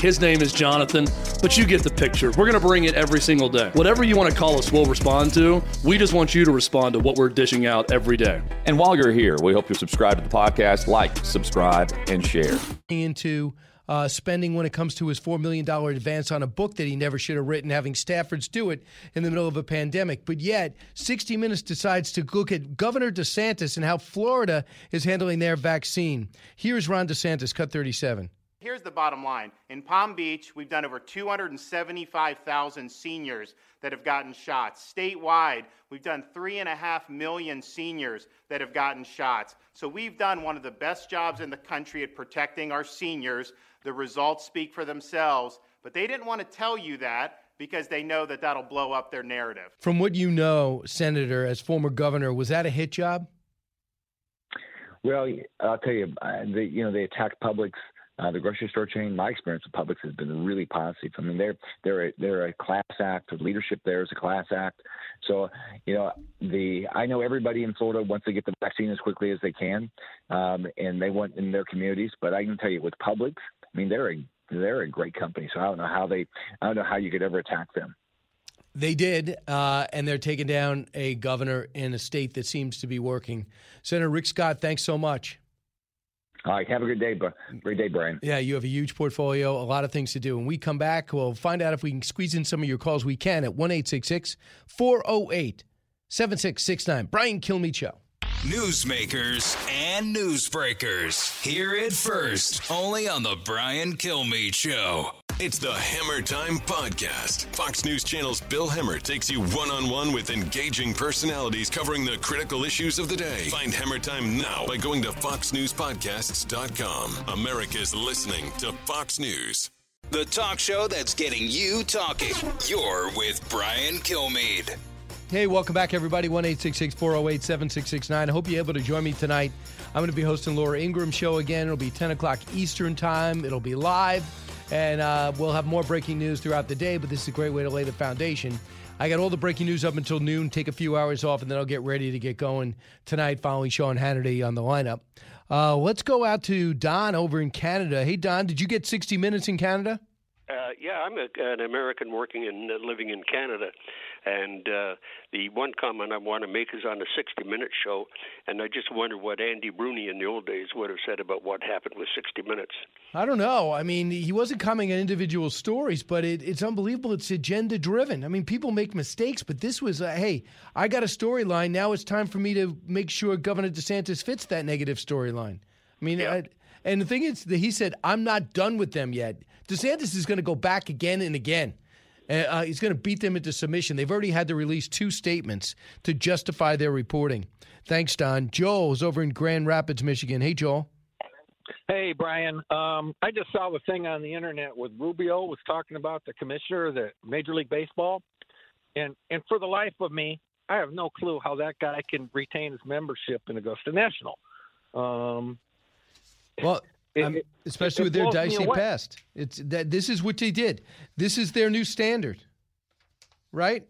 His name is Jonathan, but you get the picture. We're going to bring it every single day. Whatever you want to call us, we'll respond to. We just want you to respond to what we're dishing out every day. And while you're here, we hope you subscribe to the podcast, like, subscribe, and share. into uh, spending when it comes to his $4 million advance on a book that he never should have written, having Staffords do it in the middle of a pandemic. But yet, 60 Minutes decides to look at Governor DeSantis and how Florida is handling their vaccine. Here's Ron DeSantis, cut 37. Here's the bottom line. In Palm Beach, we've done over 275,000 seniors that have gotten shots. Statewide, we've done 3.5 million seniors that have gotten shots. So we've done one of the best jobs in the country at protecting our seniors. The results speak for themselves, but they didn't want to tell you that because they know that that'll blow up their narrative. From what you know, Senator, as former governor, was that a hit job? Well, I'll tell you, uh, they, you know, they attacked Publix, uh, the grocery store chain. My experience with Publix has been really positive. I mean, they're they're a, they're a class act. The leadership there is a class act. So, you know, the I know everybody in Florida wants to get the vaccine as quickly as they can, um, and they want in their communities. But I can tell you, with Publix, I mean, they're a they're a great company. So I don't know how they I don't know how you could ever attack them. They did, uh, and they're taking down a governor in a state that seems to be working. Senator Rick Scott, thanks so much. All right, have a good day. Great day, Brian. Yeah, you have a huge portfolio, a lot of things to do. When we come back, we'll find out if we can squeeze in some of your calls. We can at 1 408 7669. Brian Kilmeade Show. Newsmakers and newsbreakers. Hear it first, only on the Brian Kilmeade Show. It's the Hemmer Time Podcast. Fox News Channel's Bill Hemmer takes you one on one with engaging personalities covering the critical issues of the day. Find Hemmer Time now by going to FoxNewsPodcasts.com. America's listening to Fox News. The talk show that's getting you talking. You're with Brian Kilmeade. Hey, welcome back, everybody. 1 408 7669. I hope you're able to join me tonight. I'm going to be hosting Laura Ingraham show again. It'll be 10 o'clock Eastern time. It'll be live, and uh, we'll have more breaking news throughout the day, but this is a great way to lay the foundation. I got all the breaking news up until noon, take a few hours off, and then I'll get ready to get going tonight following Sean Hannity on the lineup. Uh, let's go out to Don over in Canada. Hey, Don, did you get 60 minutes in Canada? Uh, yeah, I'm a, an American working and living in Canada, and uh, the one comment I want to make is on the 60 Minutes show, and I just wonder what Andy Rooney in the old days would have said about what happened with 60 Minutes. I don't know. I mean, he wasn't commenting on individual stories, but it, it's unbelievable. It's agenda driven. I mean, people make mistakes, but this was, uh, hey, I got a storyline. Now it's time for me to make sure Governor DeSantis fits that negative storyline. I mean, I, and the thing is that he said, I'm not done with them yet. DeSantis is going to go back again and again. Uh, he's going to beat them into submission. They've already had to release two statements to justify their reporting. Thanks, Don. Joel's over in Grand Rapids, Michigan. Hey, Joel. Hey, Brian. Um, I just saw the thing on the internet with Rubio was talking about the commissioner of the Major League Baseball, and and for the life of me, I have no clue how that guy can retain his membership in Augusta National. Um, Well, It- um, it- especially it with their dicey past. It's that this is what they did. This is their new standard, right?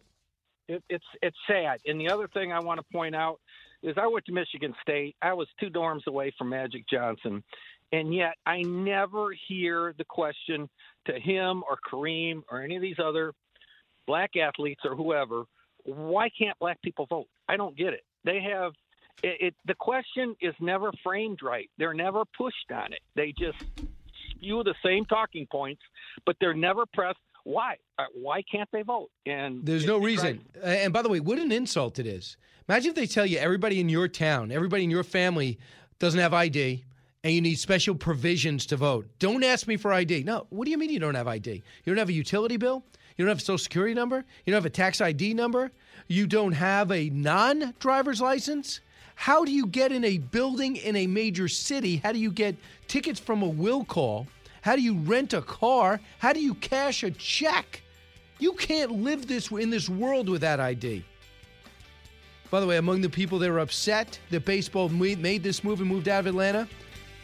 it, it's it's sad. And the other thing I want to point out is I went to Michigan State. I was two dorms away from Magic Johnson, and yet I never hear the question to him or Kareem or any of these other black athletes or whoever, why can't black people vote? I don't get it. They have it, it the question is never framed right. They're never pushed on it. They just spew the same talking points, but they're never pressed. Why? Uh, Why can't they vote? And There's no reason. And by the way, what an insult it is. Imagine if they tell you everybody in your town, everybody in your family doesn't have ID and you need special provisions to vote. Don't ask me for ID. No, what do you mean you don't have ID? You don't have a utility bill? You don't have a social security number? You don't have a tax ID number? You don't have a non driver's license? How do you get in a building in a major city? How do you get tickets from a will call? How do you rent a car? How do you cash a check? You can't live this in this world without ID. By the way, among the people that are upset that baseball made this move and moved out of Atlanta,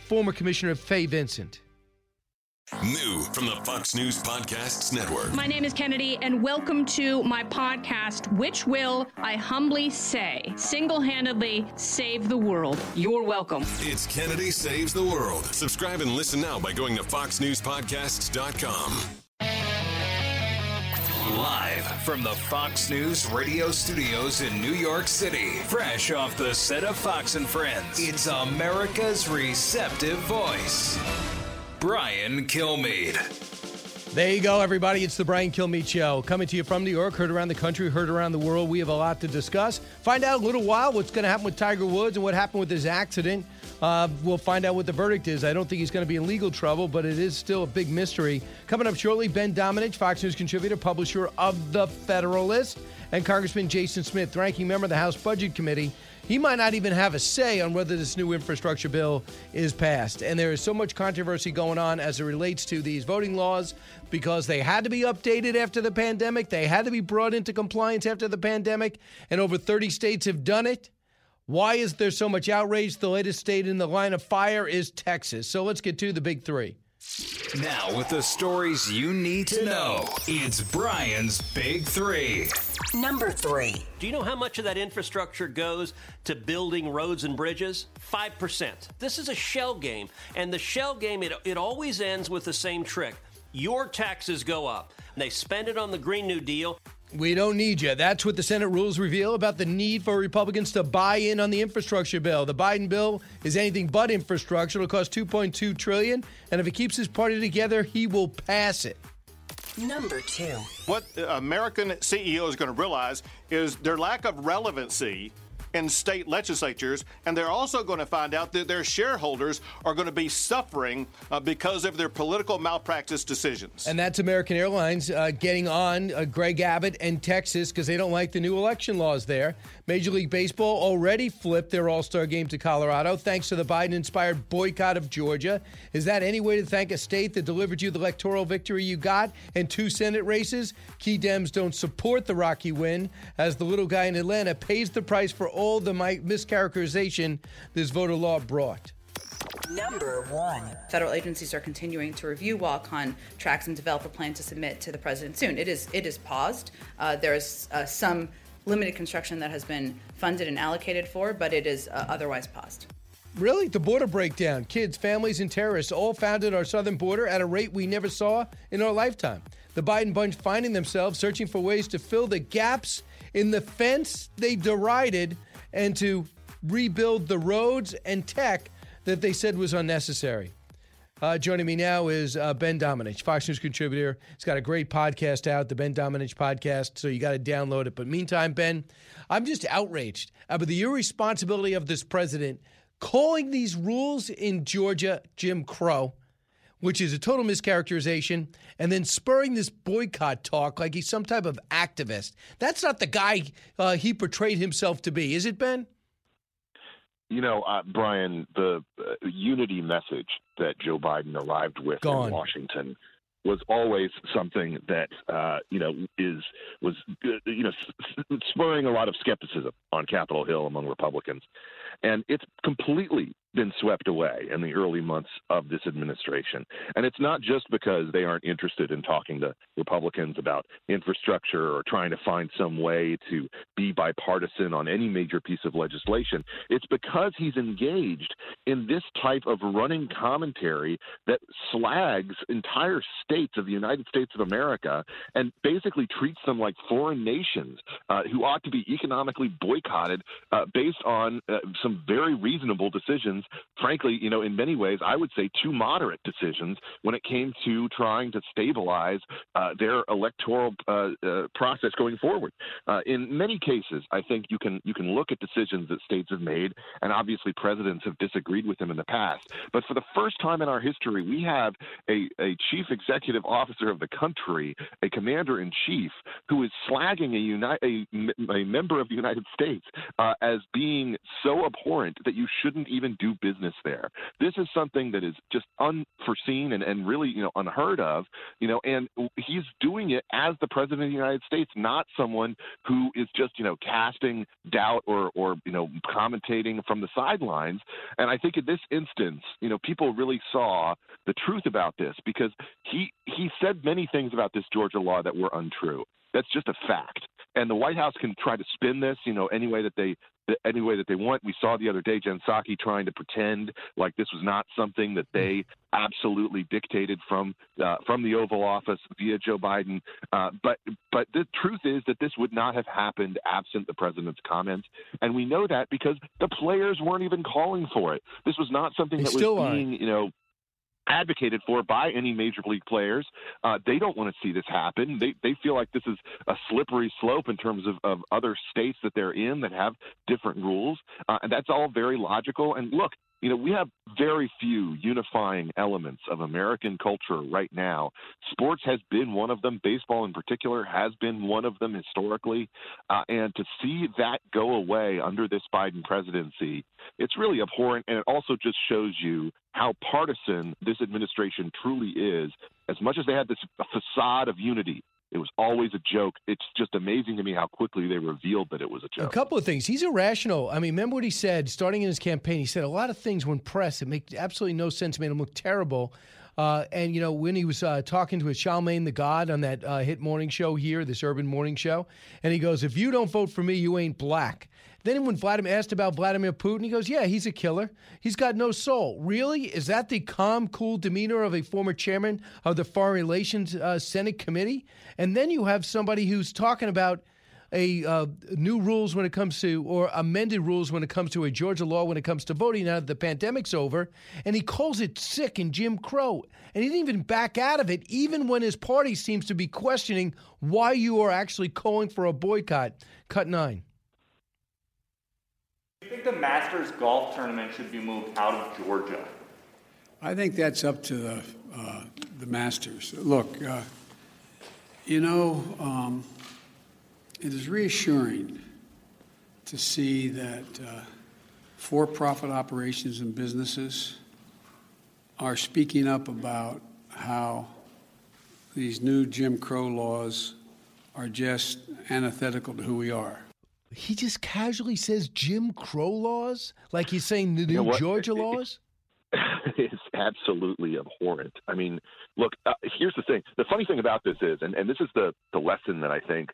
former Commissioner Fay Vincent. New from the Fox News Podcasts Network. My name is Kennedy, and welcome to my podcast, which will, I humbly say, single handedly save the world. You're welcome. It's Kennedy Saves the World. Subscribe and listen now by going to foxnewspodcasts.com. Live from the Fox News radio studios in New York City, fresh off the set of Fox and Friends, it's America's receptive voice, Brian Kilmeade. There you go, everybody. It's the Brian Kilmeade Show. Coming to you from New York, heard around the country, heard around the world. We have a lot to discuss. Find out a little while what's going to happen with Tiger Woods and what happened with his accident. Uh, we'll find out what the verdict is. I don't think he's going to be in legal trouble, but it is still a big mystery. Coming up shortly, Ben Domenech, Fox News contributor, publisher of The Federalist, and Congressman Jason Smith, ranking member of the House Budget Committee. He might not even have a say on whether this new infrastructure bill is passed. And there is so much controversy going on as it relates to these voting laws because they had to be updated after the pandemic. They had to be brought into compliance after the pandemic. And over 30 states have done it. Why is there so much outrage? The latest state in the line of fire is Texas. So let's get to the big three. Now, with the stories you need to know, it's Brian's Big Three. Number three. Do you know how much of that infrastructure goes to building roads and bridges? 5%. This is a shell game. And the shell game, it, it always ends with the same trick. Your taxes go up. They spend it on the Green New Deal. We don't need you. That's what the Senate rules reveal about the need for Republicans to buy in on the infrastructure bill. The Biden bill is anything but infrastructure. It'll cost 2.2 trillion, and if he keeps his party together, he will pass it. Number two. What the American CEO is going to realize is their lack of relevancy in state legislatures, and they're also going to find out that their shareholders are going to be suffering uh, because of their political malpractice decisions. And that's American Airlines uh, getting on uh, Greg Abbott and Texas because they don't like the new election laws there. Major League Baseball already flipped their All Star game to Colorado thanks to the Biden inspired boycott of Georgia. Is that any way to thank a state that delivered you the electoral victory you got in two Senate races? Key Dems don't support the Rocky win as the little guy in Atlanta pays the price for all the mi- mischaracterization this voter law brought. Number one. Federal agencies are continuing to review wall tracks and develop a plan to submit to the president soon. It is it is paused. Uh, there is uh, some limited construction that has been funded and allocated for, but it is uh, otherwise paused. Really? The border breakdown. Kids, families, and terrorists all founded our southern border at a rate we never saw in our lifetime. The Biden bunch finding themselves searching for ways to fill the gaps in the fence they derided and to rebuild the roads and tech that they said was unnecessary. Uh, joining me now is uh, Ben Domenech, Fox News contributor. He's got a great podcast out, the Ben Domenech podcast, so you got to download it. But meantime, Ben, I'm just outraged about the irresponsibility of this president calling these rules in Georgia Jim Crow, which is a total mischaracterization, and then spurring this boycott talk like he's some type of activist. That's not the guy uh, he portrayed himself to be, is it, Ben? You know, uh, Brian, the uh, unity message that Joe Biden arrived with Gone. in Washington was always something that uh, you know is was uh, you know spurring a lot of skepticism on Capitol Hill among Republicans, and it's completely been swept away in the early months of this administration. And it's not just because they aren't interested in talking to Republicans about infrastructure or trying to find some way to be bipartisan on any major piece of legislation. It's because he's engaged in this type of running commentary that slags entire states of the United States of America and basically treats them like foreign nations uh, who ought to be economically boycotted uh, based on uh, some very reasonable decisions. Frankly, you know, in many ways, I would say too moderate decisions when it came to trying to stabilize uh, their electoral uh, uh, process going forward. Uh, in many cases, I think you can you can look at decisions that states have made, and obviously presidents have disagreed with them in the past. But for the first time in our history, we have a, a chief executive officer of the country, a commander in chief, who is slagging a, uni- a, a member of the United States uh, as being so abhorrent that you shouldn't even do business there. This is something that is just unforeseen and, and really you know unheard of. You know, and he's doing it as the president of the United States, not someone who is just you know casting doubt or or you know commentating from the sidelines. And I think in this instance, you know, people really saw the truth about this because he he said many things about this Georgia law that were untrue. That's just a fact. And the White House can try to spin this, you know, any way that they any way that they want. We saw the other day Jen Psaki trying to pretend like this was not something that they absolutely dictated from uh, from the Oval Office via Joe Biden. Uh, but but the truth is that this would not have happened absent the president's comments, and we know that because the players weren't even calling for it. This was not something They that was still aren't. being you know advocated for by any major league players. Uh, they don't want to see this happen. They they feel like this is a slippery slope in terms of, of other states that they're in that have different rules, uh, and that's all very logical. And look, you know, we have very few unifying elements of American culture right now. Sports has been one of them. Baseball, in particular, has been one of them historically. Uh, and to see that go away under this Biden presidency, it's really abhorrent. And it also just shows you how partisan this administration truly is. As much as they had this facade of unity, it was always a joke. It's just amazing to me how quickly they revealed that it was a joke. A couple of things. He's irrational. I mean, remember what he said starting in his campaign? He said a lot of things when pressed, it made absolutely no sense, made him look terrible. Uh, and, you know, when he was uh, talking to Charlemagne the God on that uh, hit morning show here, this urban morning show, and he goes, If you don't vote for me, you ain't black. Then when Vladimir asked about Vladimir Putin, he goes, Yeah, he's a killer. He's got no soul. Really? Is that the calm, cool demeanor of a former chairman of the Foreign Relations uh, Senate Committee? And then you have somebody who's talking about a uh, new rules when it comes to, or amended rules when it comes to a Georgia law when it comes to voting now that the pandemic's over, and he calls it sick and Jim Crow. And he didn't even back out of it, even when his party seems to be questioning why you are actually calling for a boycott. Cut nine. Do you think the Masters golf tournament should be moved out of Georgia? I think that's up to the, uh, the masters. Look, uh, you know, um, it is reassuring to see that uh, for profit operations and businesses are speaking up about how these new Jim Crow laws are just antithetical to who we are. He just casually says Jim Crow laws, like he's saying the new? Georgia laws. It's absolutely abhorrent. I mean, look, uh, here's the thing. The funny thing about this is, and, and this is the, the lesson that I think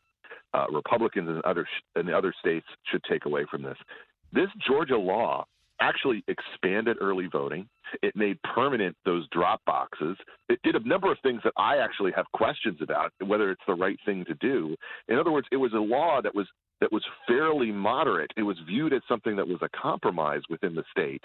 uh, Republicans in other in the other states should take away from this. This Georgia law actually expanded early voting. It made permanent those drop boxes. It did a number of things that I actually have questions about whether it's the right thing to do. In other words, it was a law that was that was fairly moderate. It was viewed as something that was a compromise within the state.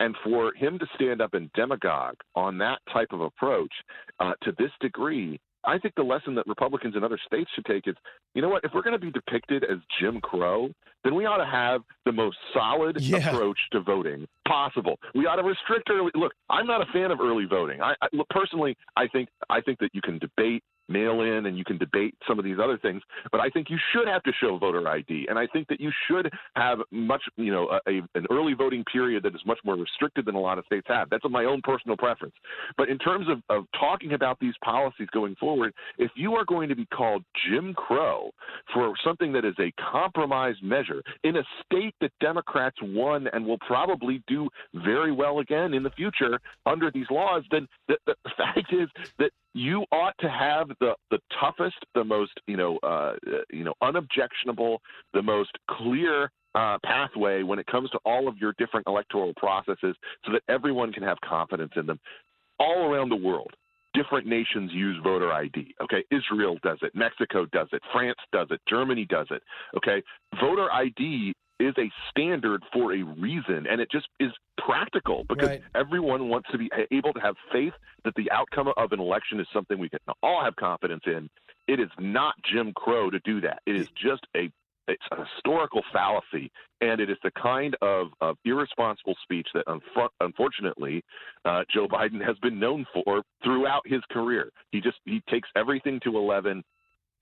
And for him to stand up and demagogue on that type of approach uh, to this degree I think the lesson that Republicans in other states should take is, you know what, if we're going to be depicted as Jim Crow, then we ought to have the most solid yeah. approach to voting possible. We ought to restrict early. Look, I'm not a fan of early voting. I, I look, personally, I think I think that you can debate mail in and you can debate some of these other things but i think you should have to show voter id and i think that you should have much you know a, a, an early voting period that is much more restricted than a lot of states have. That's my own personal preference. But in terms of, of talking about these policies going forward if you are going to be called jim crow for something that is a compromised measure in a state that democrats won and will probably do very well again in the future under these laws then the, the fact is that you ought to have the the toughest, the most you know uh, you know unobjectionable, the most clear uh, pathway when it comes to all of your different electoral processes, so that everyone can have confidence in them. All around the world, different nations use voter ID. Okay, Israel does it, Mexico does it, France does it, Germany does it. Okay, voter ID is a standard for a reason, and it just is practical because right. everyone wants to be able to have faith that the outcome of an election is something we can all have confidence in. It is not Jim Crow to do that. It is just a it's a historical fallacy, and it is the kind of, of irresponsible speech that, unfortunately, uh, Joe Biden has been known for throughout his career. He just he takes everything to eleven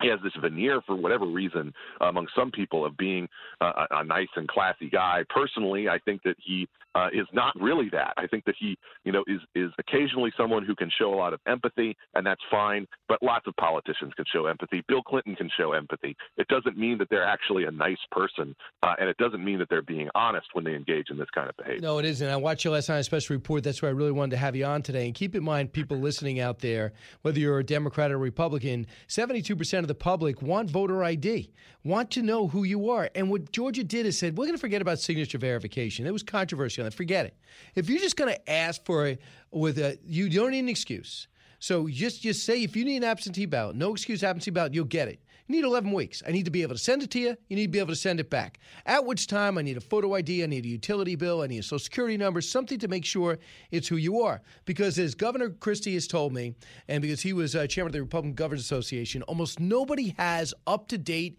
he has this veneer for whatever reason among some people of being uh, a, a nice and classy guy. Personally, I think that he uh, is not really that. I think that he, you know, is is occasionally someone who can show a lot of empathy, and that's fine. But lots of politicians can show empathy. Bill Clinton can show empathy. It doesn't mean that they're actually a nice person, uh, and it doesn't mean that they're being honest when they engage in this kind of behavior. No, it isn't. I watched your last night special report. That's why I really wanted to have you on today. And keep in mind, people listening out there, whether you're a Democrat or Republican, seventy-two percent of the public want voter ID, want to know who you are. And what Georgia did is said, we're going to forget about signature verification. It was controversial on. Forget it. If you're just going to ask for a, with a, you don't need an excuse. So just just say if you need an absentee ballot, no excuse absentee ballot, you'll get it. Need 11 weeks. I need to be able to send it to you. You need to be able to send it back. At which time, I need a photo ID, I need a utility bill, I need a social security number, something to make sure it's who you are. Because as Governor Christie has told me, and because he was uh, chairman of the Republican Governors Association, almost nobody has up to date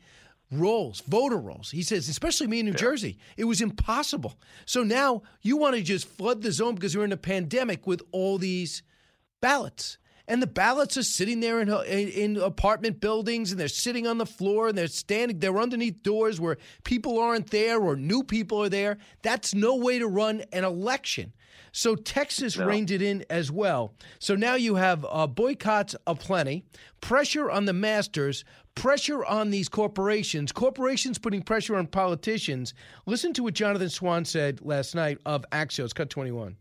rolls, voter rolls. He says, especially me in New yeah. Jersey, it was impossible. So now you want to just flood the zone because we're in a pandemic with all these ballots. And the ballots are sitting there in, in apartment buildings and they're sitting on the floor and they're standing, they're underneath doors where people aren't there or new people are there. That's no way to run an election. So Texas no. reined it in as well. So now you have uh, boycotts aplenty, pressure on the masters, pressure on these corporations, corporations putting pressure on politicians. Listen to what Jonathan Swan said last night of Axios, cut 21.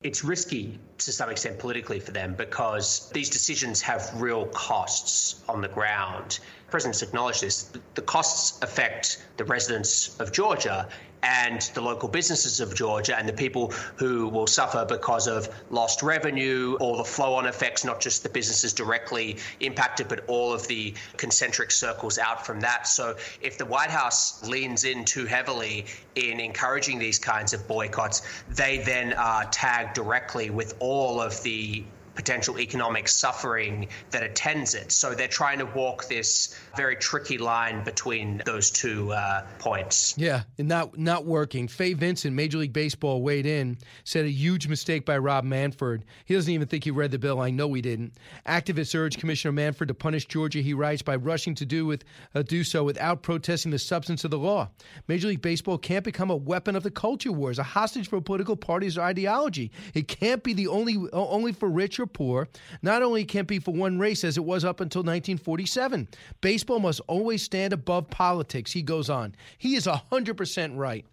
It's risky to some extent politically for them because these decisions have real costs on the ground. The president's acknowledged this. The costs affect the residents of Georgia and the local businesses of Georgia and the people who will suffer because of lost revenue or the flow on effects, not just the businesses directly impacted, but all of the concentric circles out from that. So if the White House leans in too heavily in encouraging these kinds of boycotts, they then are tagged directly with all of the potential economic suffering that attends it. So they're trying to walk this very tricky line between those two uh, points. Yeah, and not not working. Fay Vincent, Major League Baseball, weighed in, said a huge mistake by Rob Manfred. He doesn't even think he read the bill. I know he didn't. Activists urge Commissioner Manfred to punish Georgia. He writes by rushing to do with uh, do so without protesting the substance of the law. Major League Baseball can't become a weapon of the culture wars, a hostage for political parties or ideology. It can't be the only only for rich or poor, not only can't be for one race as it was up until 1947. Baseball must always stand above politics, he goes on. He is 100% right.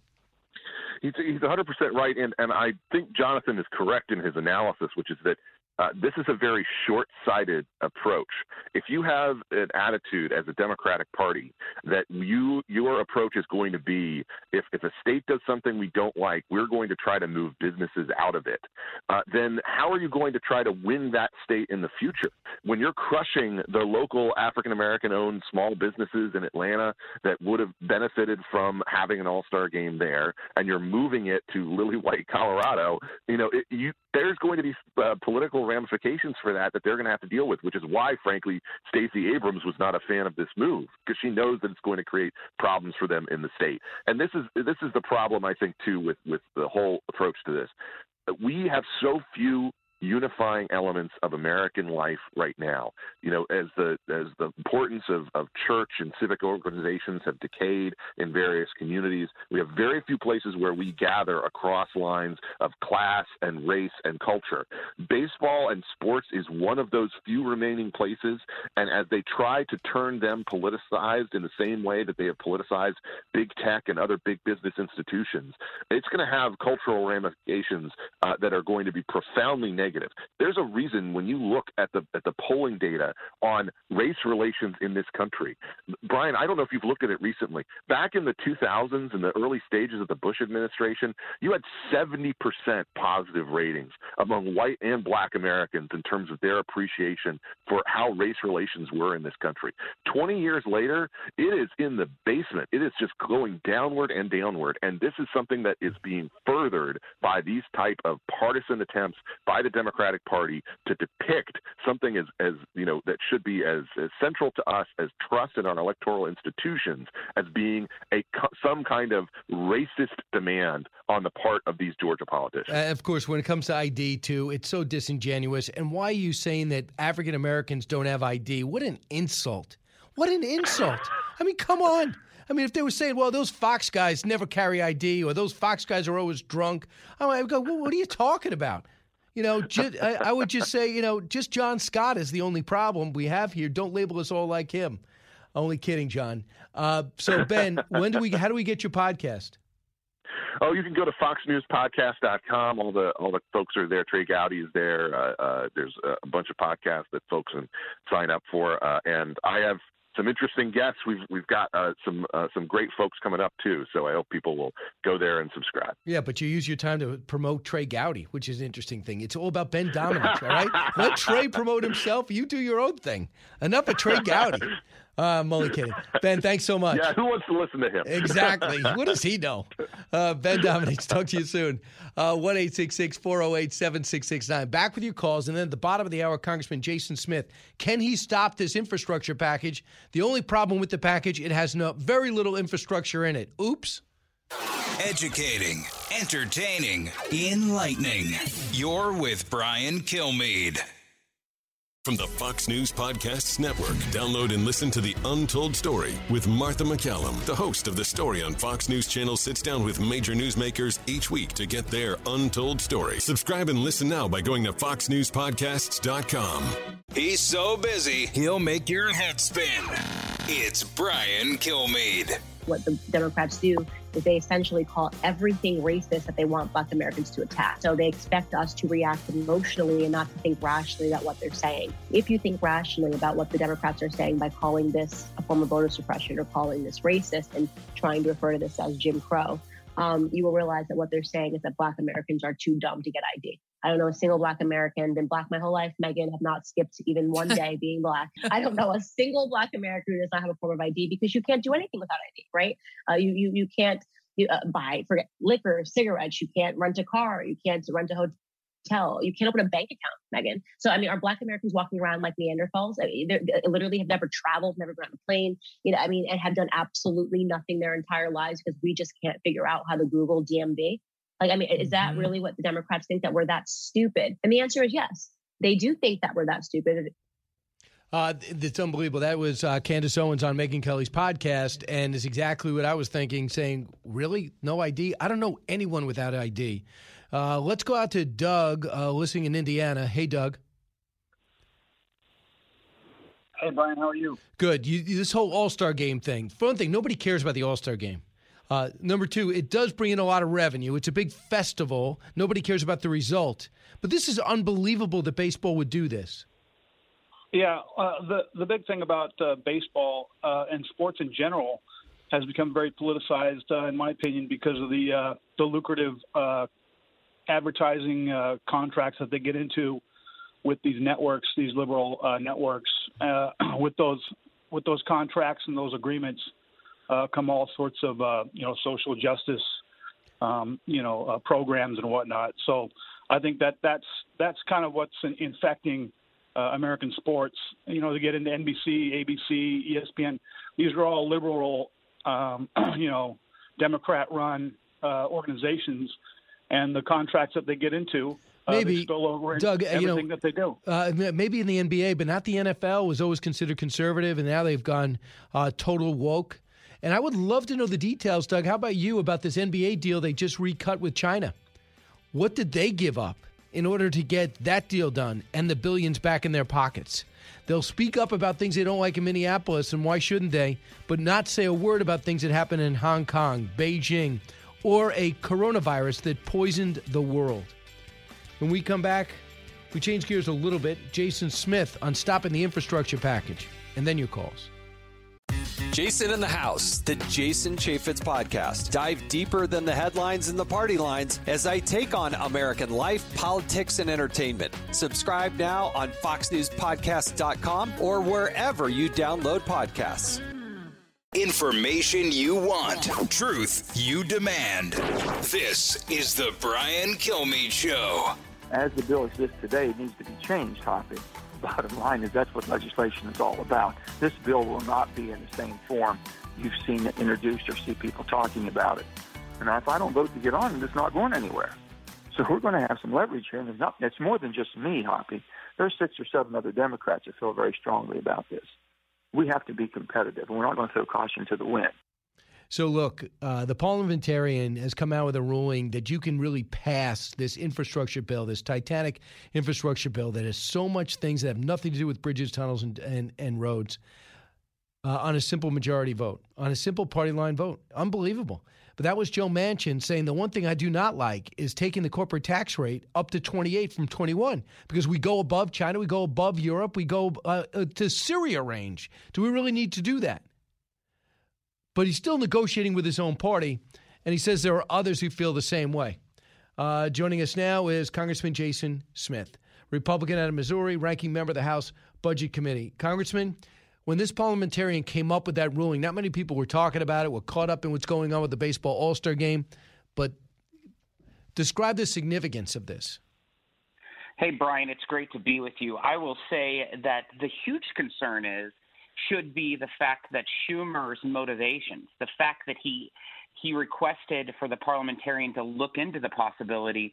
He's he's 100 percent right, and and I think Jonathan is correct in his analysis, which is that uh, this is a very short-sighted approach. If you have an attitude as a Democratic Party that you your approach is going to be if if a state does something we don't like, we're going to try to move businesses out of it. Uh, then how are you going to try to win that state in the future when you're crushing the local African American owned small businesses in Atlanta that would have benefited from having an All-Star game there, and you're moving it to Lily White, Colorado? You know, it, you there's going to be uh, political ramifications for that that they're going to have to deal with, which is why, frankly, Stacey Abrams was not a fan of this move because she knows that it's going to create problems for them in the state. And this is this is the problem I think too with with the whole approach to this. We have so few unifying elements of American life right now. You know, as the as the importance of, of church and civic organizations have decayed in various communities, we have very few places where we gather across lines of class and race and culture. Baseball and sports is one of those few remaining places, and as they try to turn them politicized in the same way that they have politicized big tech and other big business institutions, it's going to have cultural ramifications uh, that are going to be profoundly negative negative. There's a reason when you look at the at the polling data on race relations in this country. Brian, I don't know if you've looked at it recently. Back in the 2000s, in the early stages of the Bush administration, you had 70% positive ratings among white and black Americans in terms of their appreciation for how race relations were in this country. 20 years later, it is in the basement. It is just going downward and downward, and this is something that is being furthered by these type of partisan attempts by the Democratic Party to depict something as, as you know that should be as, as central to us as trust in our electoral institutions as being a some kind of racist demand on the part of these Georgia politicians. Uh, of course, when it comes to ID, too, it's so disingenuous. And why are you saying that African Americans don't have ID? What an insult! What an insult! I mean, come on. I mean, if they were saying, well, those Fox guys never carry ID or those Fox guys are always drunk, I would go, what are you talking about? You know, just, I, I, would just say, you know, just John Scott is the only problem we have here. Don't label us all like him. Only kidding, John. Uh, so Ben, when do we? How do we get your podcast? Oh, you can go to foxnewspodcast.com. All the all the folks are there. Trey Gowdy is there. Uh, uh, there's a bunch of podcasts that folks can sign up for, uh, and I have some interesting guests. We've we've got uh, some uh, some great folks coming up too. So I hope people will go there and subscribe. Yeah, but you use your time to promote Trey Gowdy, which is an interesting thing. It's all about Ben Domenech, all right? Let Trey promote himself. You do your own thing. Enough of Trey Gowdy. Uh, I'm only kidding. Ben, thanks so much. Yeah, who wants to listen to him? exactly. What does he know? Uh, ben Domenech, talk to you soon. Uh, 1 408 7669. Back with your calls. And then at the bottom of the hour, Congressman Jason Smith. Can he stop this infrastructure package? The only problem with the package, it has no very little infrastructure in it. Oops. Educating, entertaining, enlightening. You're with Brian Kilmeade. From the Fox News Podcasts Network, download and listen to The Untold Story with Martha MacCallum. The host of The Story on Fox News Channel sits down with major newsmakers each week to get their untold story. Subscribe and listen now by going to foxnewspodcasts.com. He's so busy, he'll make your head spin. It's Brian Kilmeade. What the Democrats do is they essentially call everything racist that they want Black Americans to attack. So they expect us to react emotionally and not to think rationally about what they're saying. If you think rationally about what the Democrats are saying by calling this a form of voter suppression or calling this racist and trying to refer to this as Jim Crow, um, you will realize that what they're saying is that Black Americans are too dumb to get ID. I don't know a single Black American. Been Black my whole life. Megyn have not skipped even one day being Black. I don't know a single Black American who does not have a form of ID because you can't do anything without ID, right? Uh, you you you can't you, uh, buy forget liquor, cigarettes. You can't rent a car. You can't rent a hotel. You can't open a bank account, Megyn. So I mean, are Black Americans walking around like Neanderthals? I mean, they literally have never traveled, never been on a plane. You know, I mean, and have done absolutely nothing their entire lives because we just can't figure out how to Google DMV. Like, I mean, is that mm-hmm. really what the Democrats think that we're that stupid? And the answer is yes. They do think that we're that stupid. Uh, it's unbelievable. That was uh, Candace Owens on Megyn Kelly's podcast, and is exactly what I was thinking. Saying, "Really, no ID? I don't know anyone without ID." Uh, let's go out to Doug, uh, listening in Indiana. Hey, Doug. Hey, Brian. How are you? Good. You, this whole All Star Game thing. Fun thing, nobody cares about the All Star Game. Uh, number two, it does bring in a lot of revenue. It's a big festival. Nobody cares about the result. But this is unbelievable that baseball would do this. Yeah, uh, the the big thing about uh, baseball uh, and sports in general has become very politicized, uh, in my opinion, because of the the lucrative advertising contracts that they get into with these networks, these liberal networks. With those with those contracts and those agreements uh, come all sorts of uh, you know social justice, um, you know uh, programs and whatnot. So I think that that's that's kind of what's infecting uh, American sports. You know, to get into NBC, ABC, ESPN. These are all liberal, um, you know, Democrat-run uh, organizations, and the contracts that they get into. Uh, Maybe they spill over Doug, you everything know, that they do. Uh, maybe in the NBA, but not the NFL. Was always considered conservative, and now they've gone uh, total woke. And I would love to know the details, Doug. How about you about this NBA deal they just recut with China? What did they give up in order to get that deal done and the billions back in their pockets? They'll speak up about things they don't like in Minneapolis, and why shouldn't they? But not say a word about things that happen in Hong Kong, Beijing, or a coronavirus that poisoned the world. When we come back, we change gears a little bit. Jason Smith on stopping the infrastructure package, and then your calls. Jason in the House, the Jason Chaffetz podcast. Dive deeper than the headlines and the party lines as I take on American life, politics, and entertainment. Subscribe now on FoxNewsPodcast.com or wherever you download podcasts. Information you want, truth you demand. This is the Brian Kilmeade Show. As the bill exists today, it needs to be changed, Hoppy. Bottom line is that's what legislation is all about. This bill will not be in the same form you've seen it introduced or see people talking about it. And if I don't vote to get on it, it's not going anywhere. So we're going to have some leverage here, and it's, not, it's more than just me, Hoppy. There's six or seven other Democrats that feel very strongly about this. We have to be competitive, and we're not going to throw caution to the wind. So, look, uh, the parliamentarian has come out with a ruling that you can really pass this infrastructure bill, this Titanic infrastructure bill that has so much things that have nothing to do with bridges, tunnels, and, and, and roads uh, on a simple majority vote, on a simple party line vote. Unbelievable. But that was Joe Manchin saying the one thing I do not like is taking the corporate tax rate up to 28 from 21 because we go above China, we go above Europe, we go uh, uh, to Syria range. Do we really need to do that? But he's still negotiating with his own party, and he says there are others who feel the same way. Uh, joining us now is Congressman Jason Smith, Republican out of Missouri, ranking member of the House Budget Committee. Congressman, when this parliamentarian came up with that ruling, not many people were talking about it, were caught up in what's going on with the baseball All Star game. But describe the significance of this. Hey, Brian, it's great to be with you. I will say that the huge concern is should be the fact that Schumer's motivations, the fact that he he requested for the parliamentarian to look into the possibility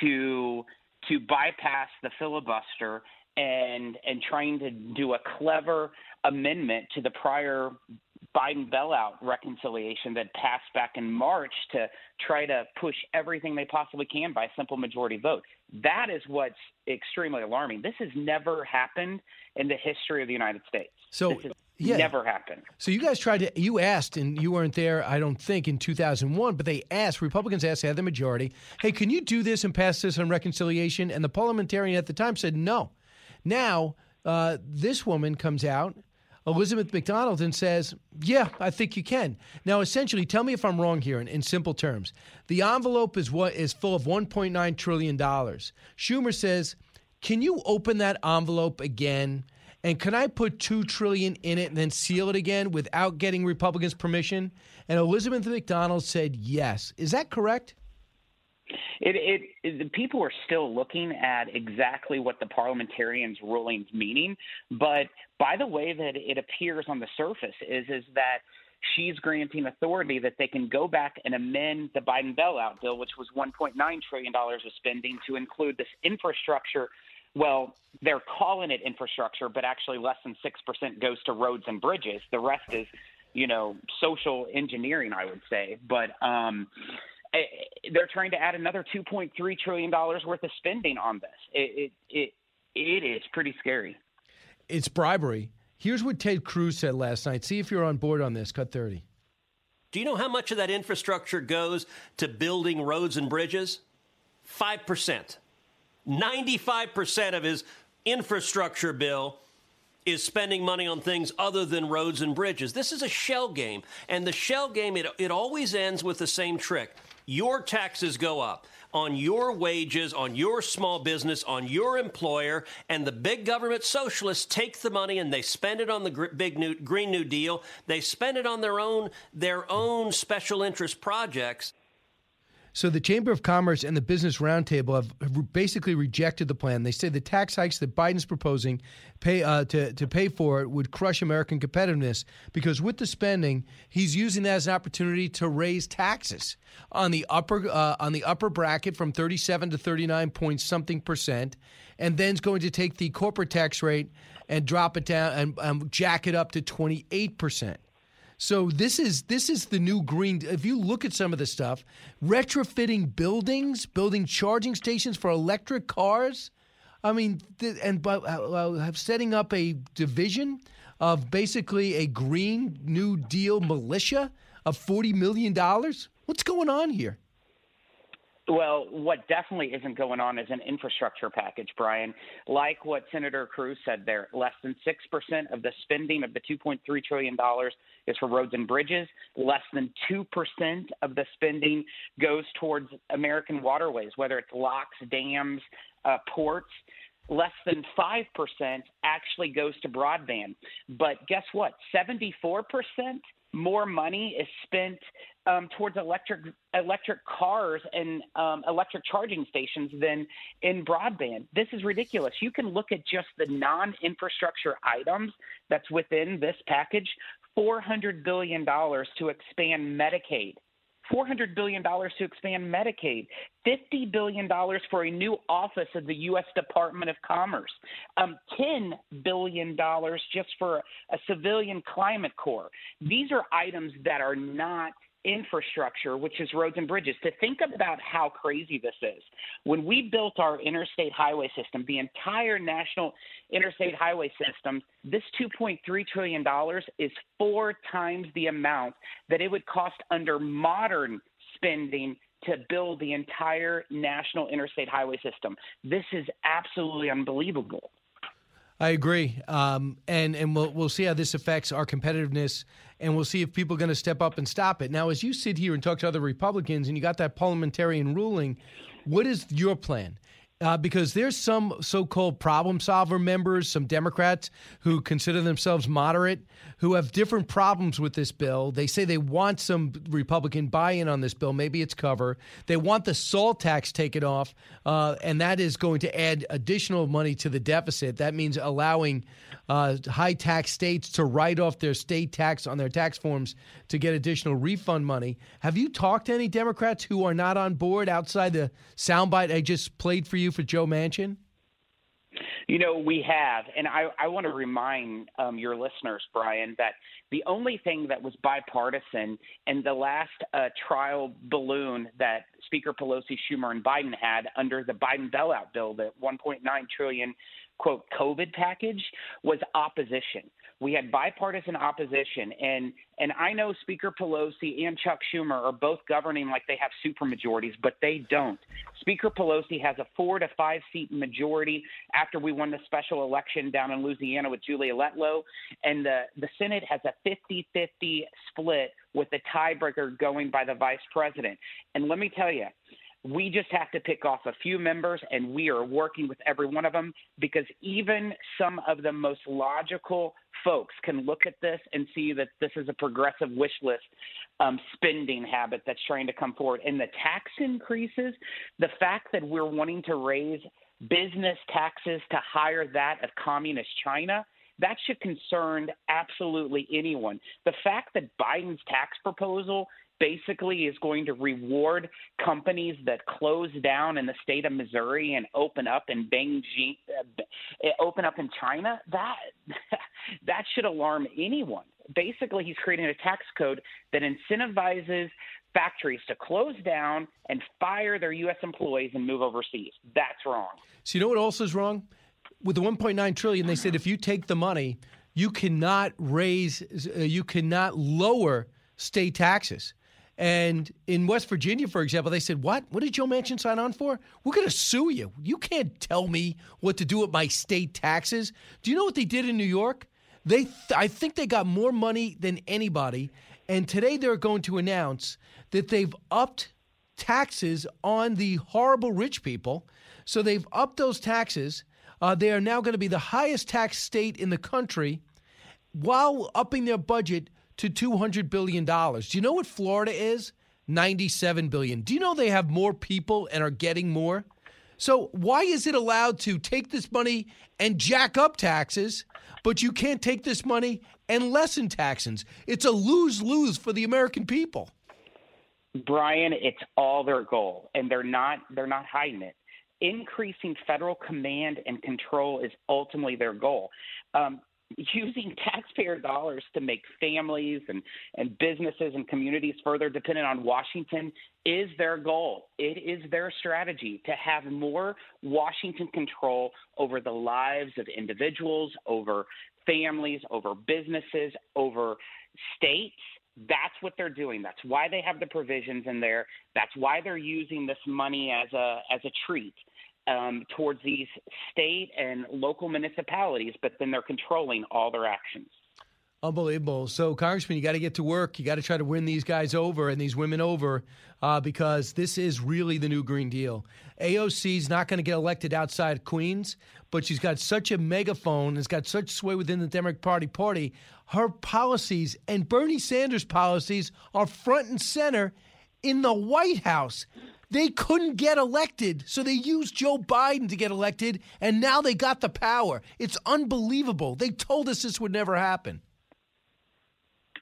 to to bypass the filibuster and and trying to do a clever amendment to the prior Biden bailout reconciliation that passed back in March to try to push everything they possibly can by a simple majority vote. That is what's extremely alarming. This has never happened in the history of the United States. So, yeah. never happened. So you guys tried to, you asked, and you weren't there, I don't think, in 2001, but they asked, Republicans asked, they had the majority, hey, can you do this and pass this on reconciliation? And the parliamentarian at the time said no. Now, uh, this woman comes out, Elizabeth MacDonough, and says, yeah, I think you can. Now, essentially, tell me if I'm wrong here in, in simple terms. The envelope is what is full of $1.9 trillion. Schumer says, can you open that envelope again? And can I put two trillion in it and then seal it again without getting Republicans' permission? And Elizabeth MacDonough said yes. Is that correct? It, it, the people are still looking at exactly what the parliamentarians' rulings meaning, but by the way that it appears on the surface is is that she's granting authority that they can go back and amend the Biden bailout bill, which was 1.9 trillion dollars of spending, to include this infrastructure. Well, they're calling it infrastructure, but actually less than six percent goes to roads and bridges. The rest is, you know, social engineering, I would say. But um, they're trying to add another 2.3 trillion dollars worth of spending on this. It, it it it is pretty scary. It's bribery. Here's what Ted Cruz said last night. See if you're on board on this. Cut 30. Do you know how much of that infrastructure goes to building roads and bridges? 5%. 95% of his infrastructure bill is spending money on things other than roads and bridges. This is a shell game. And the shell game, it, it always ends with the same trick. Your taxes go up on your wages, on your small business, on your employer, and the big government socialists take the money and they spend it on the big new Green New Deal. They spend it on their own their own special interest projects. So the Chamber of Commerce and the Business Roundtable have basically rejected the plan. They say the tax hikes that Biden's proposing pay uh, to to pay for it would crush American competitiveness because with the spending, he's using that as an opportunity to raise taxes on the upper uh, on the upper bracket from 37 to 39 point something percent, and then's going to take the corporate tax rate and drop it down and um, jack it up to 28 percent. So this is this is the new green. If you look at some of the stuff, retrofitting buildings, building charging stations for electric cars. I mean, and uh, uh, setting up a division of basically a green New Deal militia of forty million dollars. What's going on here? Well, what definitely isn't going on is an infrastructure package, Brian. Like what Senator Cruz said there, less than 6% of the spending of the $2.3 trillion is for roads and bridges. Less than 2% of the spending goes towards American waterways, whether it's locks, dams, uh, ports less than 5% actually goes to broadband. But guess what? 74% more money is spent um, towards electric electric cars and um, electric charging stations than in broadband. This is ridiculous. You can look at just the non-infrastructure items that's within this package. Four hundred billion dollars to expand Medicaid. $400 billion to expand Medicaid, $50 billion for a new office of the U.S. Department of Commerce, um, $10 billion just for a civilian climate corps. These are items that are not infrastructure, which is roads and bridges. To think about how crazy this is. When we built our interstate highway system, the entire national interstate highway system, this $2.3 trillion is four times the amount that it would cost under modern spending to build the entire national interstate highway system. This is absolutely unbelievable. I agree, um, and and we'll we'll see how this affects our competitiveness, and we'll see if people are going to step up and stop it. Now, as you sit here and talk to other Republicans, and you got that parliamentarian ruling, what is your plan? Uh, because there's some so-called problem solver members, some Democrats who consider themselves moderate, who have different problems with this bill. They say they want some Republican buy-in on this bill. Maybe it's cover. They want the salt tax taken off, uh, and that is going to add additional money to the deficit. That means allowing uh, high tax states to write off their state tax on their tax forms to get additional refund money. Have you talked to any Democrats who are not on board outside the soundbite I just played for you for Joe Manchin? You know, we have. And I, I want to remind um, your listeners, Brian, that the only thing that was bipartisan in the last uh, trial balloon that Speaker Pelosi, Schumer, and Biden had under the Biden bailout bill, the 1.9 trillion quote COVID package, was opposition. We had bipartisan opposition, and and I know Speaker Pelosi and Chuck Schumer are both governing like they have supermajorities, but they don't. Speaker Pelosi has a four to five seat majority after we won the special election down in Louisiana with Julia Letlow, and the the Senate has a 50-50 split with the tiebreaker going by the vice president. And let me tell you, we just have to pick off a few members, and we are working with every one of them because even some of the most logical folks can look at this and see that this is a progressive wish list um, spending habit that's trying to come forward. And the tax increases, the fact that we're wanting to raise business taxes to higher that of communist China. That should concern absolutely anyone. The fact that Biden's tax proposal basically is going to reward companies that close down in the state of Missouri and open up in Beijing, uh, open up in China, that that should alarm anyone. Basically, he's creating a tax code that incentivizes factories to close down and fire their U.S. employees and move overseas. That's wrong. So you know what also is wrong? With the 1.9 trillion, they said if you take the money, you cannot raise, uh, you cannot lower state taxes. And in West Virginia, for example, they said, What? What did Joe Manchin sign on for? We're going to sue you. You can't tell me what to do with my state taxes. Do you know what they did in New York? They, th- I think they got more money than anybody. And today they're going to announce that they've upped taxes on the horrible rich people. So they've upped those taxes. Uh, they are now going to be the highest tax state in the country while upping their budget to $200 billion. Do you know what Florida is? 97 billion. Do you know they have more people and are getting more? So why is it allowed to take this money and jack up taxes, but you can't take this money and lessen taxes? It's a lose-lose for the American people. Brian, it's all their goal, and they're not they're not hiding it. Increasing federal command and control is ultimately their goal. Um, using taxpayer dollars to make families and, and businesses and communities further dependent on Washington is their goal. It is their strategy to have more Washington control over the lives of individuals, over families, over businesses, over states that's what they're doing. That's why they have the provisions in there. That's why they're using this money as a as a treat um, towards these state and local municipalities, but then they're controlling all their actions. Unbelievable. So, Congressman, you got to get to work. You got to try to win these guys over and these women over uh, because this is really the new Green Deal. AOC is not going to get elected outside Queens, but she's got such a megaphone, has got such sway within the Democratic Party. Party. Her policies and Bernie Sanders' policies are front and center in the White House. They couldn't get elected, so they used Joe Biden to get elected, and now they got the power. It's unbelievable. They told us this would never happen.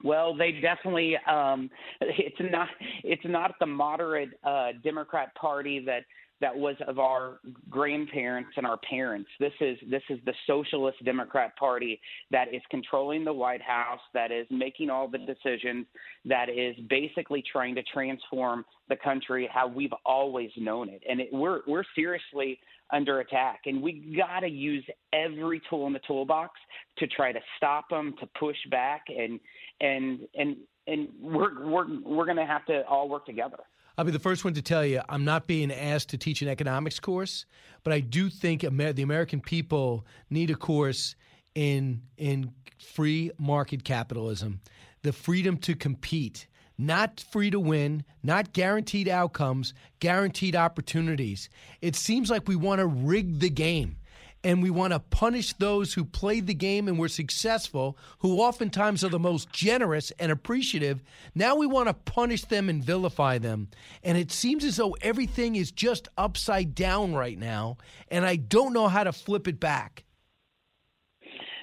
Well, they definitely. Um, it's not. It's not the moderate uh, Democrat Party that that was of our grandparents and our parents. This is this is the socialist Democrat Party that is controlling the White House, that is making all the decisions, that is basically trying to transform the country how we've always known it. And it, we're we're seriously under attack, and we got to use every tool in the toolbox to try to stop them, to push back, and and and and we're we're we're going to have to all work together. I'll be the first one to tell you I'm not being asked to teach an economics course, but I do think Amer- the American people need a course in in free market capitalism, the freedom to compete, not free to win, not guaranteed outcomes, guaranteed opportunities. It seems like we want to rig the game and we want to punish those who played the game and were successful, who oftentimes are the most generous and appreciative. Now we want to punish them and vilify them. And it seems as though everything is just upside down right now, and I don't know how to flip it back.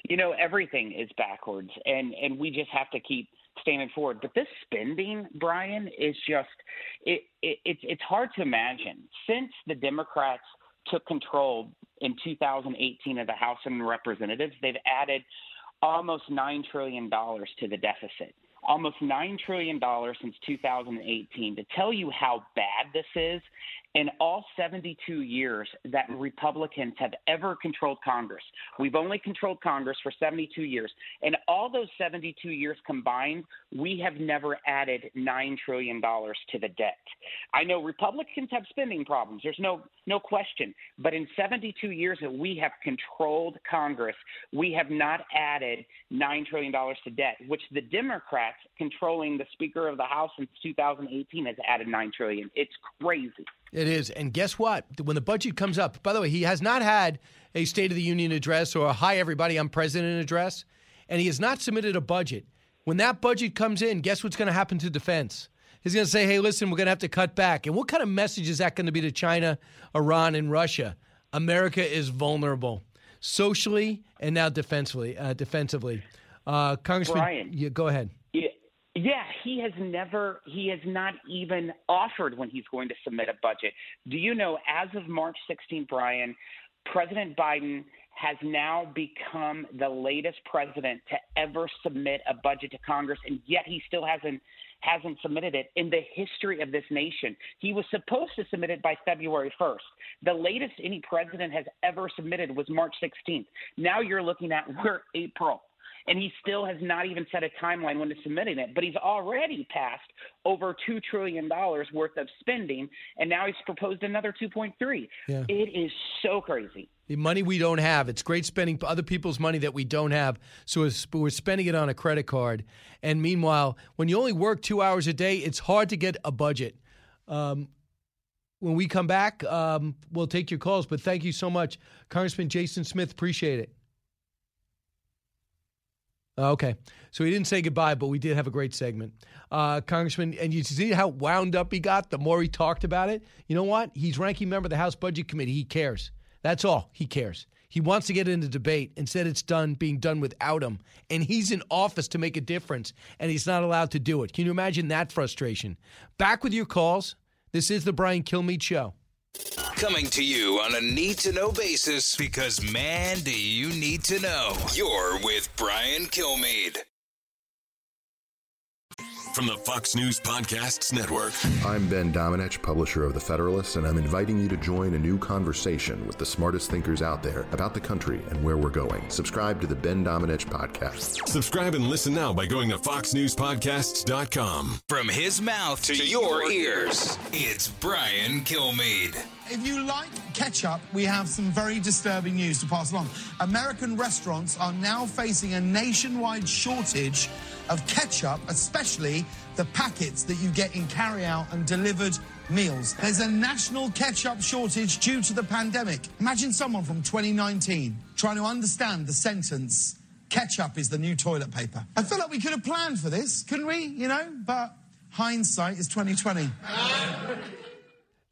You know, everything is backwards, and, and we just have to keep standing forward. But this spending, Brian, is just it, it, it's it's hard to imagine since the Democrats took control in 2018 of the House of Representatives, they've added almost $9 trillion to the deficit. Almost $9 trillion since 2018. To tell you how bad this is, in all 72 years that Republicans have ever controlled Congress. We've only controlled Congress for 72 years. And all those 72 years combined, we have never added $9 trillion to the debt. I know Republicans have spending problems. There's no, no question. But in 72 years that we have controlled Congress, we have not added $9 trillion to debt, which the Democrats controlling the Speaker of the House since 2018 has added 9 trillion. It's crazy. It is. And guess what? When the budget comes up, by the way, he has not had a State of the Union address or a Hi, everybody, I'm president address, and he has not submitted a budget. When that budget comes in, guess what's going to happen to defense? He's going to say, hey, listen, we're going to have to cut back. And what kind of message is that going to be to China, Iran, and Russia? America is vulnerable socially and now defensively. Uh, defensively. Uh, Congressman, Brian, yeah, go ahead. Yeah, he has never, he has not even offered when he's going to submit a budget. Do you know, as of March 16th, Brian, President Biden has now become the latest president to ever submit a budget to Congress, and yet he still hasn't hasn't submitted it in the history of this nation. He was supposed to submit it by February 1st. The latest any president has ever submitted was March 16th. Now you're looking at we're April. And he still has not even set a timeline when to submitting it. But he's already passed over two trillion dollars worth of spending, and now he's proposed another 2.3. Yeah. It is so crazy. The money we don't have. It's great spending other people's money that we don't have. So we're spending it on a credit card. And meanwhile, when you only work two hours a day, it's hard to get a budget. Um, when we come back, um, we'll take your calls. But thank you so much, Congressman Jason Smith. Appreciate it. Okay. So he didn't say goodbye, but we did have a great segment. Uh, Congressman, and you see how wound up he got the more he talked about it? You know what? He's ranking member of the House Budget Committee. He cares. That's all. He cares. He wants to get into debate. Instead, it's done being done without him. And he's in office to make a difference, and he's not allowed to do it. Can you imagine that frustration? Back with your calls. This is the Brian Kilmeade Show. Coming to you on a need to know basis because, man, do you need to know. You're with Brian Kilmeade. From the Fox News Podcasts Network. I'm Ben Domenech, publisher of The Federalist, and I'm inviting you to join a new conversation with the smartest thinkers out there about the country and where we're going. Subscribe to the Ben Domenech podcast. Subscribe and listen now by going to foxnewspodcasts.com. From his mouth to, your ears, it's Brian Kilmeade. If you like ketchup, we have some very disturbing news to pass along. American restaurants are now facing a nationwide shortage of ketchup, especially the packets that you get in carry-out and delivered meals. There's a national ketchup shortage due to the pandemic. Imagine someone from 2019 trying to understand the sentence, ketchup is the new toilet paper. I feel like we could have planned for this, couldn't we? You know, but hindsight is 2020.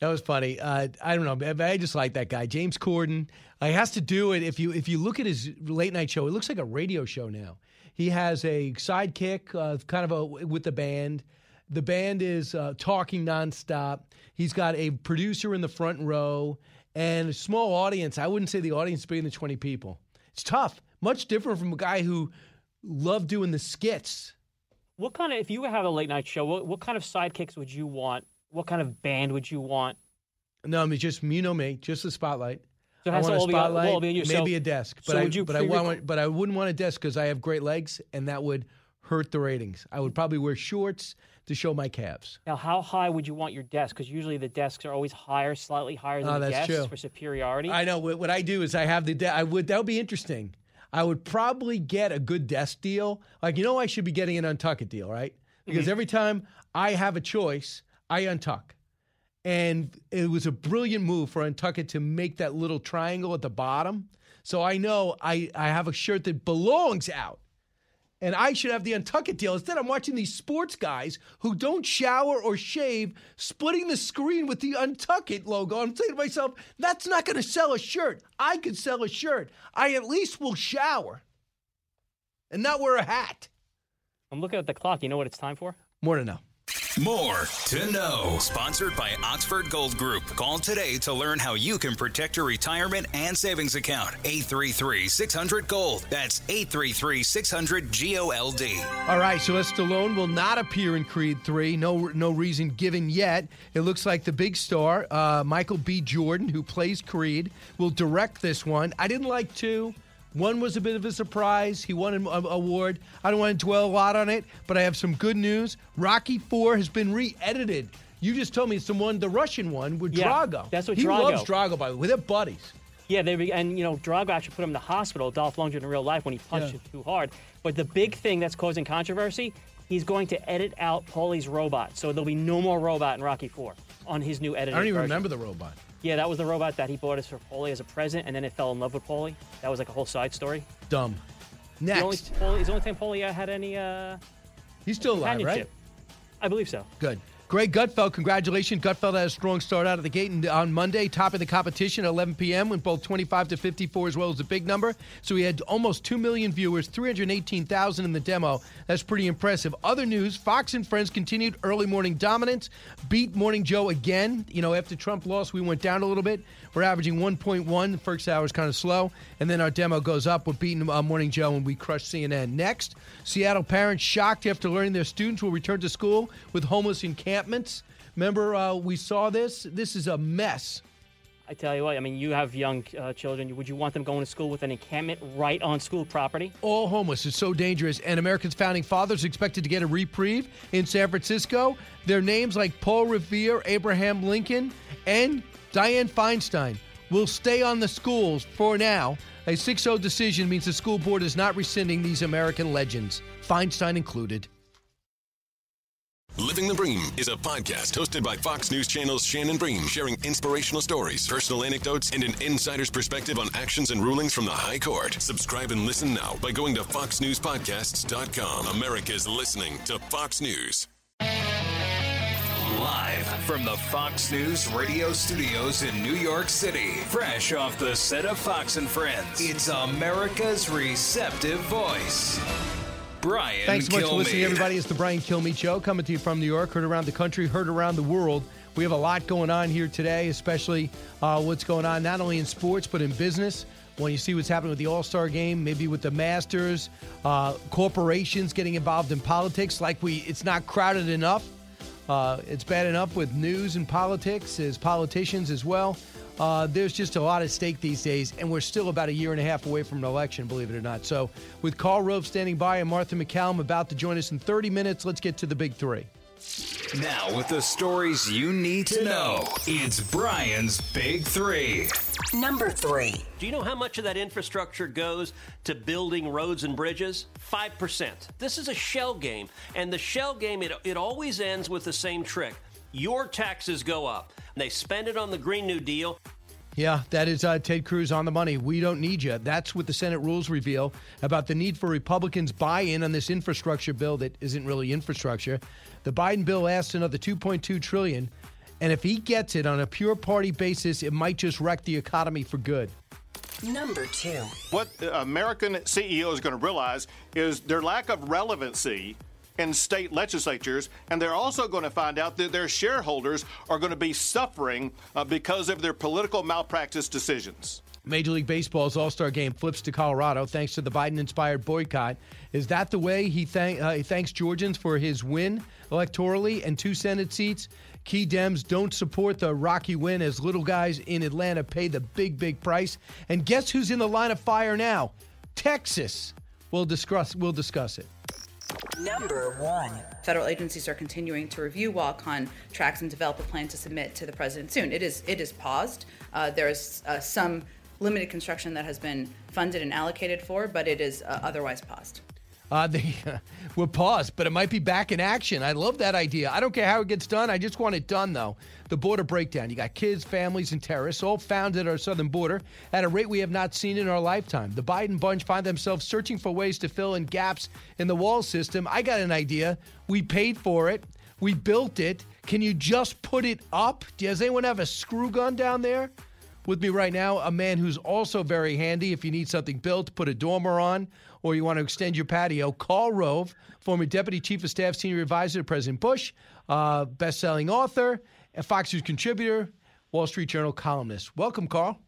That was funny. Uh, I don't know. I just like that guy, James Corden. Uh, he has to do it. If you if you look at his late night show, it looks like a radio show now. He has a sidekick, uh, kind of a with the band. The band is uh, talking nonstop. He's got a producer in the front row and a small audience. I wouldn't say the audience bigger than twenty people. It's tough. Much different from a guy who loved doing the skits. What kind of, if you have a late night show, what, what kind of sidekicks would you want? What kind of band would you want? No, I mean just you know me, just the spotlight. So it I want a spotlight, be maybe a desk, but So I but, I want, but I wouldn't want a desk because I have great legs, and that would hurt the ratings. I would probably wear shorts to show my calves. Now, how high would you want your desk? Because usually the desks are always higher, slightly higher than Oh, the desks true. for superiority. I know what, what I do is I have the desk. I would that would be interesting. I would probably get a good desk deal. Like you know, I should be getting an untuck deal, right? Because Mhm. every time I have a choice, I untuck. And it was a brilliant move for Untuckit to make that little triangle at the bottom. So I know I, I have a shirt that belongs out. And I should have the Untuckit deal. Instead, I'm watching these sports guys who don't shower or shave, splitting the screen with the Untuckit logo. I'm saying to myself, that's not going to sell a shirt. I could sell a shirt. I at least will shower and not wear a hat. I'm looking at the clock. You know what it's time for? More to know. More to know. Sponsored by Oxford Gold Group. Call today to learn how you can protect your retirement and savings account. 833 600 Gold. That's 833 600 GOLD. All right, Sylvester Stallone will not appear in Creed 3. No, no reason given yet. It looks like the big star, uh, Michael B. Jordan, who plays Creed, will direct this one. I didn't like two. One was a bit of a surprise. He won an award. I don't want to dwell a lot on it, but I have some good news. Rocky 4 has been re-edited. You just told me someone, the Russian one with Yeah, Drago. that's what he Drago- loves Drago, by the way. They're buddies. Yeah, they be- and you know Drago actually put him in the hospital, Dolph Lundgren in real life when he punched Yeah. him too hard. But the big thing that's causing controversy, he's going to edit out Paulie's robot, so there'll be no more robot in Rocky Four on his new I don't even version. remember the robot. Yeah, that was the robot that he bought us for Paulie as a present, and then it fell in love with Paulie. That was like a whole side story. Dumb. The only, Next. Paulie, the only time Paulie had any. Uh, He's still alive, right? I believe so. Good. Greg Gutfeld, congratulations. Gutfeld had a strong start out of the gate and on Monday, top of the competition at 11 p.m. went both 25 to 54 as well as a big number. So he had almost 2 million viewers, 318,000 in the demo. That's pretty impressive. Other news, Fox and Friends continued early morning dominance, beat Morning Joe again. You know, after Trump lost, we went down a little bit. We're averaging 1.1. The first hour is kind of slow. And then our demo goes up. We're beating uh, Morning Joe and we crush CNN. Next, Seattle parents shocked after learning their students will return to school with homeless encampments. Remember, uh, we saw this? This is a mess. I tell you what, I mean, you have young uh, children. Would you want them going to school with an encampment right on school property? All homeless is so dangerous, and America's founding fathers expected to get a reprieve in San Francisco. Their names like Paul Revere, Abraham Lincoln, and Dianne Feinstein will stay on the schools for now. A 6 0 decision means the school board is not rescinding these American legends, Feinstein included. Living the Bream is a podcast hosted by Fox News Channel's Shannon Bream, sharing inspirational stories, personal anecdotes, and an insider's perspective on actions and rulings from the High Court. Subscribe and listen now by going to foxnewspodcasts.com. America's listening to Fox News. Live from the Fox News radio studios in New York City, fresh off the set of Fox and Friends, it's America's receptive voice. Brian Thanks so much for listening, everybody. It's the Brian Kilmeade Show coming to you from New York, heard around the country, heard around the world. We have a lot going on here today, especially uh, what's going on not only in sports but in business. When you see what's happening with the All Star game, maybe with the Masters, uh, corporations getting involved in politics, like we, it's not crowded enough. Uh, it's bad enough with news and politics as politicians as well. Uh, there's just a lot at stake these days, and we're still about a year and a half away from an election, believe it or not. So, with Karl Rove standing by and Martha MacCallum about to join us in 30 minutes, let's get to the big three. Now, with the stories you need to know, it's Brian's Big Three. Number three. Do you know how much of that infrastructure goes to building roads and bridges? 5%. This is a shell game. And the shell game, it, it always ends with the same trick. Your taxes go up. They spend it on the Green New Deal. Yeah, that is uh, Ted Cruz on the money. We don't need you. That's what the Senate rules reveal about the need for Republicans' buy-in on this infrastructure bill that isn't really infrastructure. The Biden bill asks another 2.2 trillion, and if he gets it on a pure party basis, it might just wreck the economy for good. Number two. What American CEO is going to realize is their lack of relevancy in state legislatures, and they're also going to find out that their shareholders are going to be suffering uh, because of their political malpractice decisions. Major League Baseball's All Star game flips to Colorado thanks to the Biden inspired boycott. Is that the way he, thank, uh, he thanks Georgians for his win electorally and two Senate seats? Key Dems don't support the Rocky win as little guys in Atlanta pay the big, big price. And guess who's in the line of fire now? Texas. We'll discuss, we'll discuss it. Number one. Federal agencies are continuing to review wall tracks and develop a plan to submit to the president soon. It is it is paused. Uh, there is uh, some limited construction that has been funded and allocated for, but it is uh, otherwise paused. Uh, they will pause, but it might be back in action. I love that idea. I don't care how it gets done. I just want it done, though. The border breakdown. You got kids, families, and terrorists all found at our southern border at a rate we have not seen in our lifetime. The Biden bunch find themselves searching for ways to fill in gaps in the wall system. I got an idea. We paid for it. We built it. Can you just put it up? Does anyone have a screw gun down there? With me right now, a man who's also very handy if you need something built, put a dormer on, or you want to extend your patio. Karl Rove, former Deputy Chief of Staff, Senior Advisor to President Bush, uh, best-selling author, a Fox News contributor, Wall Street Journal columnist. Welcome, Karl.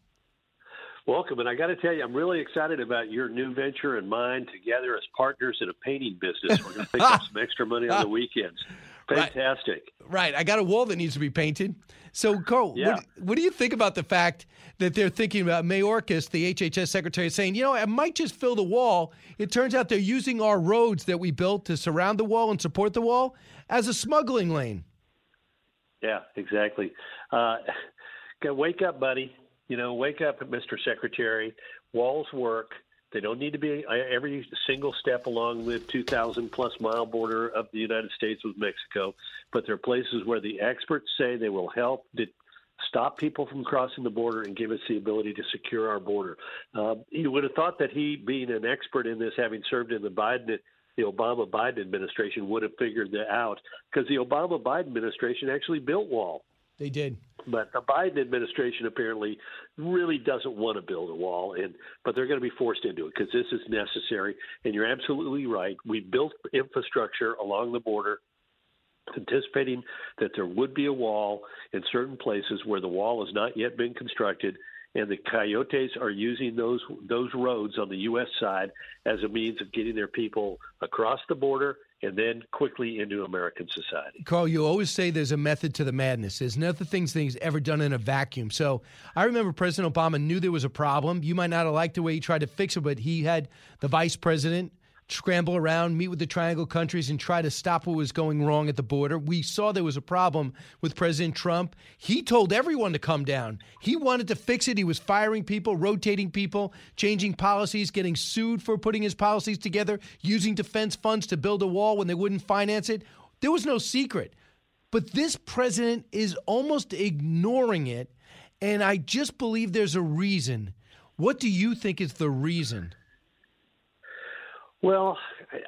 Welcome, and I got to tell you, I'm really excited about your new venture and mine together as partners in a painting business. We're going to pick up some extra money on the weekends. Fantastic. Right. I got a wall that needs to be painted. So, Karl, Yeah. what, what do you think about the fact that they're thinking about Mayorkas, the HHS secretary, saying, you know, I might just fill the wall. It turns out they're using our roads that we built to surround the wall and support the wall as a smuggling lane. Yeah, exactly. Uh, wake up, buddy. You know, wake up, Mr. Secretary. Walls work. They don't need to be every single step along the 2,000 plus mile border of the United States with Mexico, but there are places where the experts say they will help to stop people from crossing the border and give us the ability to secure our border. Uh, you would have thought that he, being an expert in this, having served in the Biden the Obama Biden administration would have figured that out because the Obama Biden administration actually built wall. They did. But the Biden administration apparently really doesn't want to build a wall, and but they're going to be forced into it because this is necessary. And you're absolutely right. We built infrastructure along the border, anticipating that there would be a wall in certain places where the wall has not yet been constructed. And the coyotes are using those those roads on the U.S. side as a means of getting their people across the border and then quickly into American society. Karl, you always say there's a method to the madness. There's nothing things things ever done in a vacuum. So I remember President Obama knew there was a problem. You might not have liked the way he tried to fix it, but he had the vice president scramble around, meet with the triangle countries, and try to stop what was going wrong at the border. We saw there was a problem with President Trump. He told everyone to come down. He wanted to fix it. He was firing people, rotating people, changing policies, getting sued for putting his policies together, using defense funds to build a wall when they wouldn't finance it. There was no secret. But this president is almost ignoring it. And I just believe there's a reason. What do you think is the reason? Well,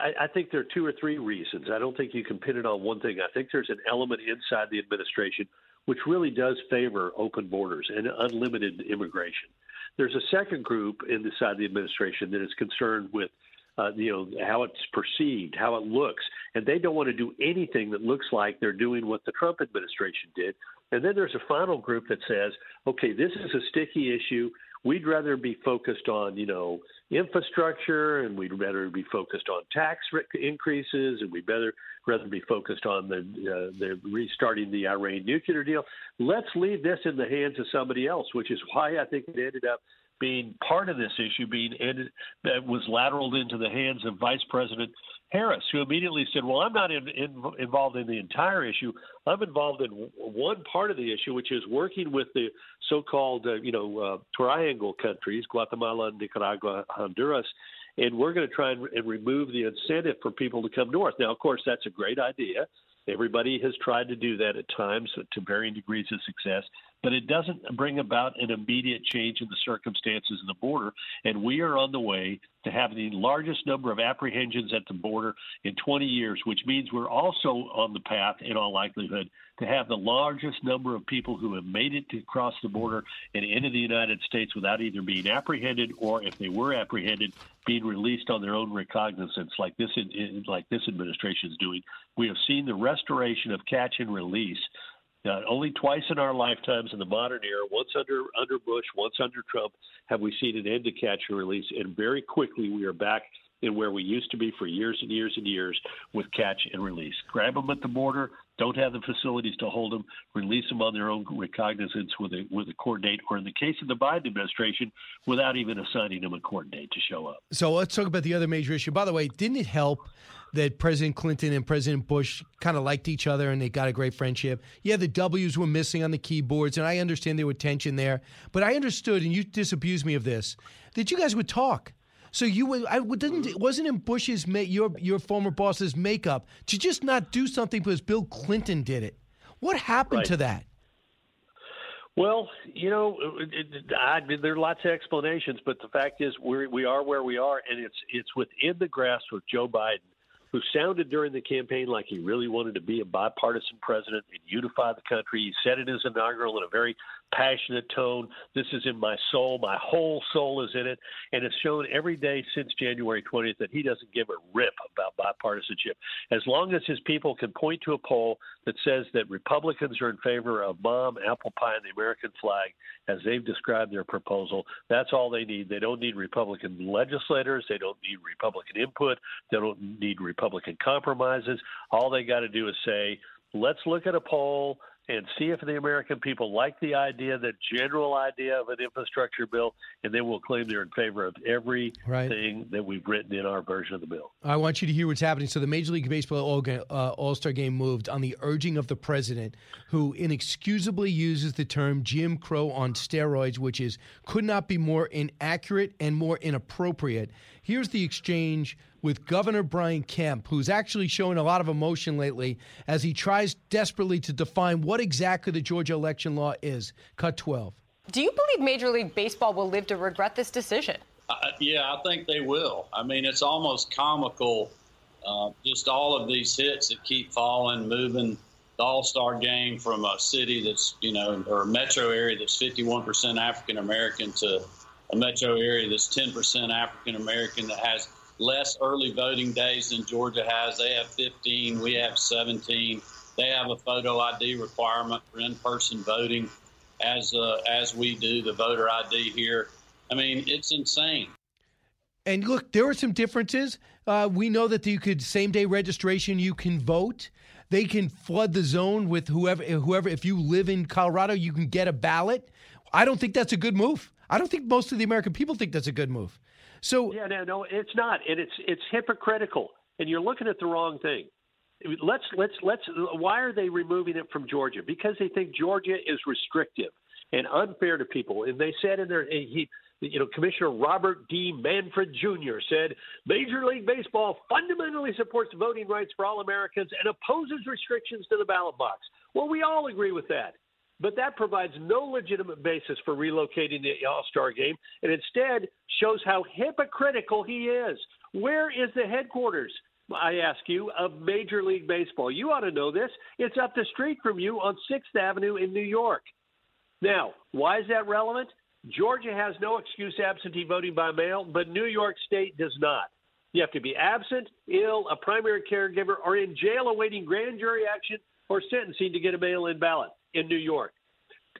I, I think there are two or three reasons. I don't think you can pin it on one thing. I think there's an element inside the administration which really does favor open borders and unlimited immigration. There's a second group inside the administration that is concerned with, uh, you know, how it's perceived, how it looks, and they don't want to do anything that looks like they're doing what the Trump administration did. And then there's a final group that says, okay, this is a sticky issue. We'd rather be focused on, you know, infrastructure, and we'd rather be focused on tax increases, and we'd better rather be focused on the uh, the restarting the Iran nuclear deal. Let's leave this in the hands of somebody else, which is why I think it ended up being part of this issue being ended that was lateraled into the hands of Vice President Harris, who immediately said, "Well, I'm not in, in, involved in the entire issue. I'm involved in one part of the issue, which is working with the so-called, uh, you know, uh, triangle countries: Guatemala, Nicaragua, Honduras." And we're going to try and, and remove the incentive for people to come north. Now, of course, that's a great idea. Everybody has tried to do that at times to varying degrees of success but it doesn't bring about an immediate change in the circumstances of the border. And we are on the way to have the largest number of apprehensions at the border in 20 years, which means we're also on the path, in all likelihood, to have the largest number of people who have made it to cross the border and into the United States without either being apprehended or, if they were apprehended, being released on their own recognizance, like this like this administration is doing. We have seen the restoration of catch and release only twice in our lifetimes in the modern era, once under under Bush, once under Trump, have we seen an end to catch and release. And very quickly, we are back in where we used to be for years and years and years with catch and release. Grab them at the border, don't have the facilities to hold them, release them on their own recognizance with a with a court date, or in the case of the Biden administration, without even assigning them a court date to show up. So let's talk about the other major issue. By the way, didn't it help that President Clinton and President Bush kind of liked each other and they got a great friendship. Yeah, the W's were missing on the keyboards, and I understand there were tension there. But I understood, and you disabused me of this, that you guys would talk. So you would, I didn't, it wasn't in Bush's, your your former boss's makeup to just not do something because Bill Clinton did it. What happened right. to that? Well, you know, it, it, I, there are lots of explanations, but the fact is, we we are where we are, and it's it's within the grasp of Joe Biden who sounded during the campaign like he really wanted to be a bipartisan president and unify the country. He said in his inaugural in a very passionate tone, This is in my soul. My whole soul is in it. And it's shown every day since January 20th that he doesn't give a rip about bipartisanship. As long as his people can point to a poll that says that Republicans are in favor of mom, apple pie, and the American flag, as they've described their proposal, that's all they need. They don't need Republican legislators. They don't need Republican input. They don't need Republican compromises. All they got to do is say, let's look at a poll and see if the American people like the idea, the general idea of an infrastructure bill, and then we'll claim they're in favor of everything right. that we've written in our version of the bill. I want you to hear what's happening. So the Major League Baseball All uh, Star game moved on the urging of the president, who inexcusably uses the term Jim Crow on steroids, which is could not be more inaccurate and more inappropriate. Here's the exchange with Governor Brian Kemp, who's actually showing a lot of emotion lately as he tries desperately to define what exactly the Georgia election law is. Cut 12. Do you believe Major League Baseball will live to regret this decision? Uh, yeah, I think they will. I mean, it's almost comical, uh, just all of these hits that keep falling, moving the All Star game from a city that's, you know, or a metro area that's 51% African American to a metro area that's 10% African American that has less early voting days than Georgia has. They have 15, we have 17. They have a photo ID requirement for in-person voting, as uh, as we do the voter ID here. I mean, it's insane. And look, there are some differences. Uh, we know that you could same day registration. You can vote. They can flood the zone with whoever. Whoever. If you live in Colorado, you can get a ballot. I don't think that's a good move. I don't think most of the American people think that's a good move. So yeah, no, no, it's not, and it's it's hypocritical, and you're looking at the wrong thing. Let's let's let's. Why are they removing it from Georgia? Because they think Georgia is restrictive and unfair to people. And they said in their he, you know, Commissioner Robert D. Manfred Jr. said Major League Baseball fundamentally supports voting rights for all Americans and opposes restrictions to the ballot box. Well, we all agree with that. But that provides no legitimate basis for relocating the All Star game and instead shows how hypocritical he is. Where is the headquarters? I ask you, of Major League Baseball. You ought to know this. It's up the street from you on 6th Avenue in New York. Now, why is that relevant? Georgia has no excuse absentee voting by mail, but New York State does not. You have to be absent, ill, a primary caregiver, or in jail awaiting grand jury action or sentencing to get a mail in ballot in New York.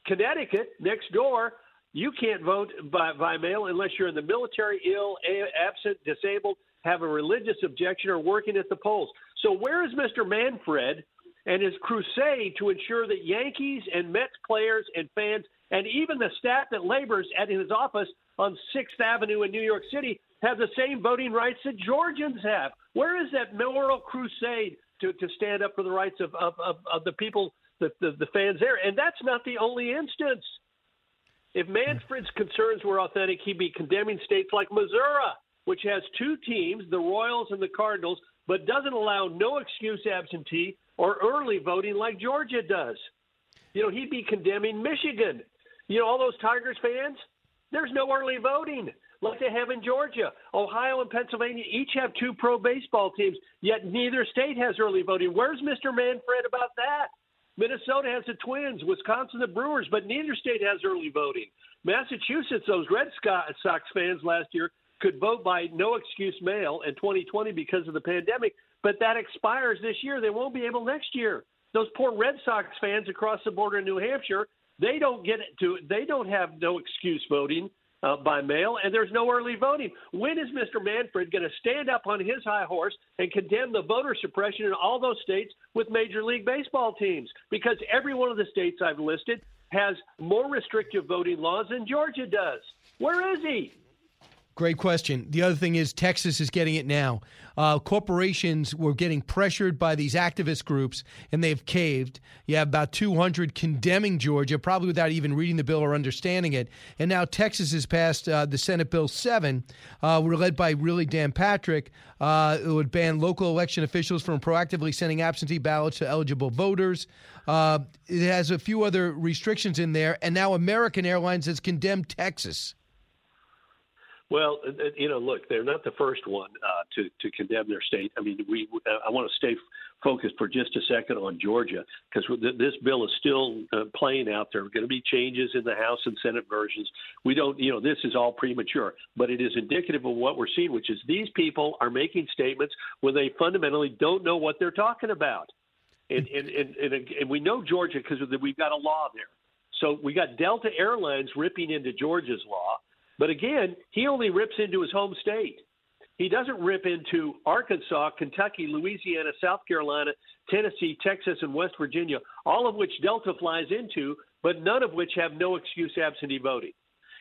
Connecticut, next door, you can't vote by, by mail unless you're in the military, ill, absent, disabled, have a religious objection, or working at the polls. So, where is Mr. Manfred and his crusade to ensure that Yankees and Mets players and fans, and even the staff that labors at his office on 6th Avenue in New York City, have the same voting rights that Georgians have? Where is that moral crusade to, to stand up for the rights of, of, of, of the people the, the, the fans there. And that's not the only instance. If Manfred's concerns were authentic, he'd be condemning states like Missouri, which has two teams, the Royals and the Cardinals, but doesn't allow no excuse absentee or early voting like Georgia does. You know, he'd be condemning Michigan. You know, all those Tigers fans, there's no early voting like they have in Georgia. Ohio and Pennsylvania each have two pro baseball teams, yet neither state has early voting. Where's Mr. Manfred about that? Minnesota has the Twins, Wisconsin the Brewers, but neither state has early voting. Massachusetts, those Red Sox fans last year could vote by no excuse mail in 2020 because of the pandemic, but that expires this year. They won't be able next year. Those poor Red Sox fans across the border in New Hampshire, they don't get it to they don't have no excuse voting uh, by mail, and there's no early voting. When is Mr. Manfred going to stand up on his high horse and condemn the voter suppression in all those states with Major League Baseball teams? Because every one of the states I've listed has more restrictive voting laws than Georgia does. Where is he? Great question. The other thing is Texas is getting it now. Uh, corporations were getting pressured by these activist groups, and they've caved. You have about 200 condemning Georgia, probably without even reading the bill or understanding it. And now Texas has passed uh, the Senate Bill 7, uh, led by really Dan Patrick. Uh, it would ban local election officials from proactively sending absentee ballots to eligible voters. Uh, it has a few other restrictions in there, and now American Airlines has condemned Texas. Well, you know, look, they're not the first one uh, to to condemn their state. I mean, we I want to stay focused for just a second on Georgia because this bill is still uh, playing out. There are going to be changes in the House and Senate versions. We don't, you know, this is all premature, but it is indicative of what we're seeing, which is these people are making statements when they fundamentally don't know what they're talking about. And and and, and, and we know Georgia because we've got a law there. So we got Delta Airlines ripping into Georgia's law but again, he only rips into his home state. He doesn't rip into Arkansas, Kentucky, Louisiana, South Carolina, Tennessee, Texas, and West Virginia, all of which Delta flies into, but none of which have no excuse absentee voting.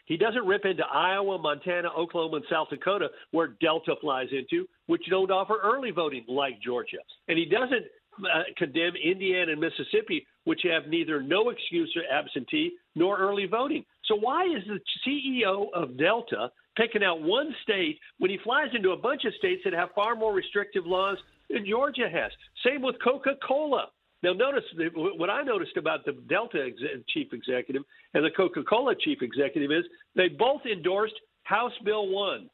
He doesn't rip into Iowa, Montana, Oklahoma, and South Dakota, where Delta flies into, which don't offer early voting like Georgia. And he doesn't uh, condemn Indiana and Mississippi, which have neither no excuse or absentee nor early voting. So why is the CEO of Delta picking out one state when he flies into a bunch of states that have far more restrictive laws than Georgia has? Same with Coca-Cola. Now, notice what I noticed about the Delta ex- chief executive and the Coca Cola chief executive is they both endorsed House Bill 1,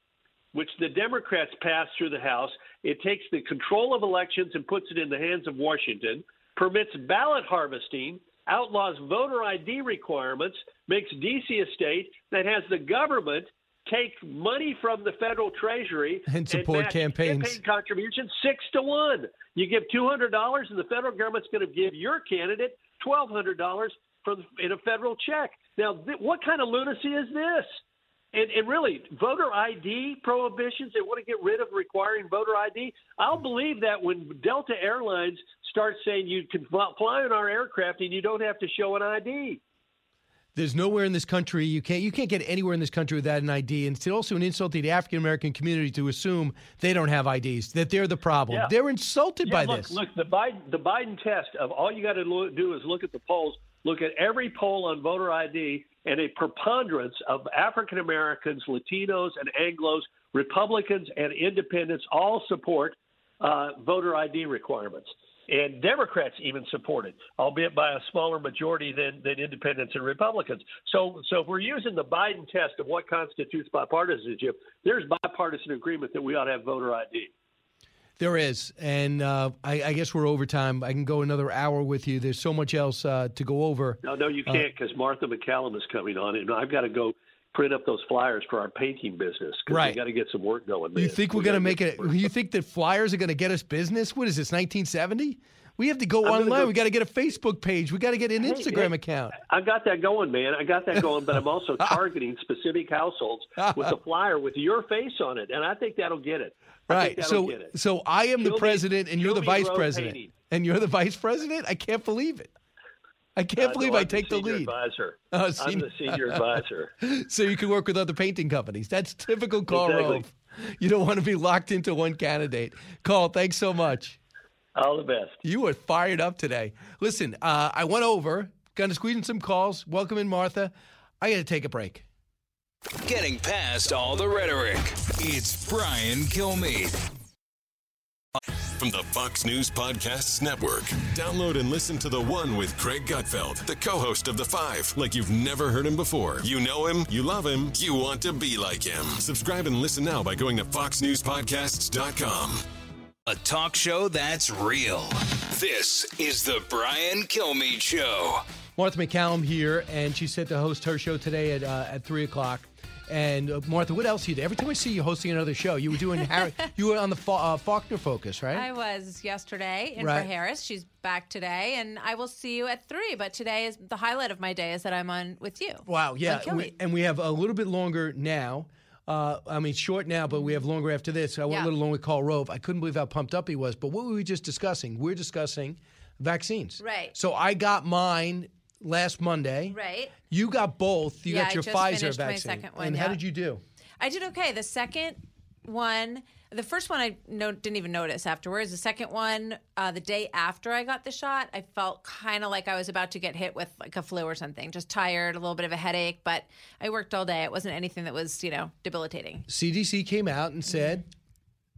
which the Democrats passed through the House. It takes the control of elections and puts it in the hands of Washington, permits ballot harvesting, outlaws voter ID requirements, makes D.C. a state that has the government take money from the federal treasury and support and campaigns. Campaign contributions six to one. You give two hundred dollars, and the federal government's going to give your candidate twelve hundred dollars in a federal check. Now, th- what kind of lunacy is this? And, and really, voter ID prohibitions, they want to get rid of requiring voter ID. I'll believe that when Delta Airlines starts saying you can fly on our aircraft and you don't have to show an ID. There's nowhere in this country you can't you can't get anywhere in this country without an ID, and it's also an insult to the African American community to assume they don't have IDs, that they're the problem. Yeah. They're insulted Yeah, by look, this. Look, the Biden, the Biden test of all you got to do is look at the polls, look at every poll on voter ID, and a preponderance of African Americans, Latinos, and Anglos, Republicans, and Independents all support uh, voter ID requirements. And Democrats even support it, albeit by a smaller majority than, than independents and Republicans. So, so if we're using the Biden test of what constitutes bipartisanship, there's bipartisan agreement that we ought to have voter ID. There is, and uh, I, I guess we're over time. I can go another hour with you. There's so much else uh, to go over. No, no, you Uh, can't because Martha MacCallum is coming on, and I've got to go print up those flyers for our painting business. 'cause Right. We got to get some work going. you think we're We going to make it? You think that flyers are going to get us business? What is this, 1970? We have to go I'm online. go- we got to get a Facebook page. We got to get an Hey, Instagram hey, account. I got that going, man. I got that going, but I'm also targeting specific households with a flyer with your face on it, and I think that'll get it. I Right. think So, get it. so I am the Kill me- president, and you're the vice president, and you're the vice president. I can't believe it. I can't Uh, believe no, I take the senior lead. Advisor. Oh, I'm the senior advisor. so you can work with other painting companies. That's typical Karl Exactly. Rove. You don't want to be locked into one candidate. Karl, thanks so much. All the best. You are fired up today. Listen, uh, I went over, going to squeeze in some calls. Welcome in, Martha. I got to take a break. Getting past all the rhetoric. It's Brian Kilmeade. From the Fox News Podcasts Network. Download and listen to the one with Greg Gutfeld, the co host of The Five, like you've never heard him before. You know him, you love him, you want to be like him. Subscribe and listen now by going to FoxNewsPodcasts.com. A talk show that's real. This is the Brian Kilmeade Show. Martha MacCallum here, and she's set to host her show today at uh, at three o'clock. And uh, Martha, what else you do? Every time I see you hosting another show, you were doing Harry, you were on the Fa- uh, Faulkner Focus, right? I was yesterday in Right. for Harris. She's back today, and I will see you at three. But today is the highlight of my day is that I'm on with you. Wow, yeah, On Kilmeade. we, and we have a little bit longer now. Uh, I mean, short now, but we have longer after this. I went Yeah. a little long with Karl Rove. I couldn't believe how pumped up he was. But what were we just discussing? We're discussing vaccines. Right. So I got mine last Monday. Right. You got both. You Yeah, got your Pfizer vaccine. second one, and how did you do? I did okay. The second one, the first one I no, didn't even notice afterwards. The second one, uh, the day after I got the shot, I felt kind of like I was about to get hit with like a flu or something. Just tired, a little bit of a headache, but I worked all day. It wasn't anything that was, you know, debilitating. CDC came out and said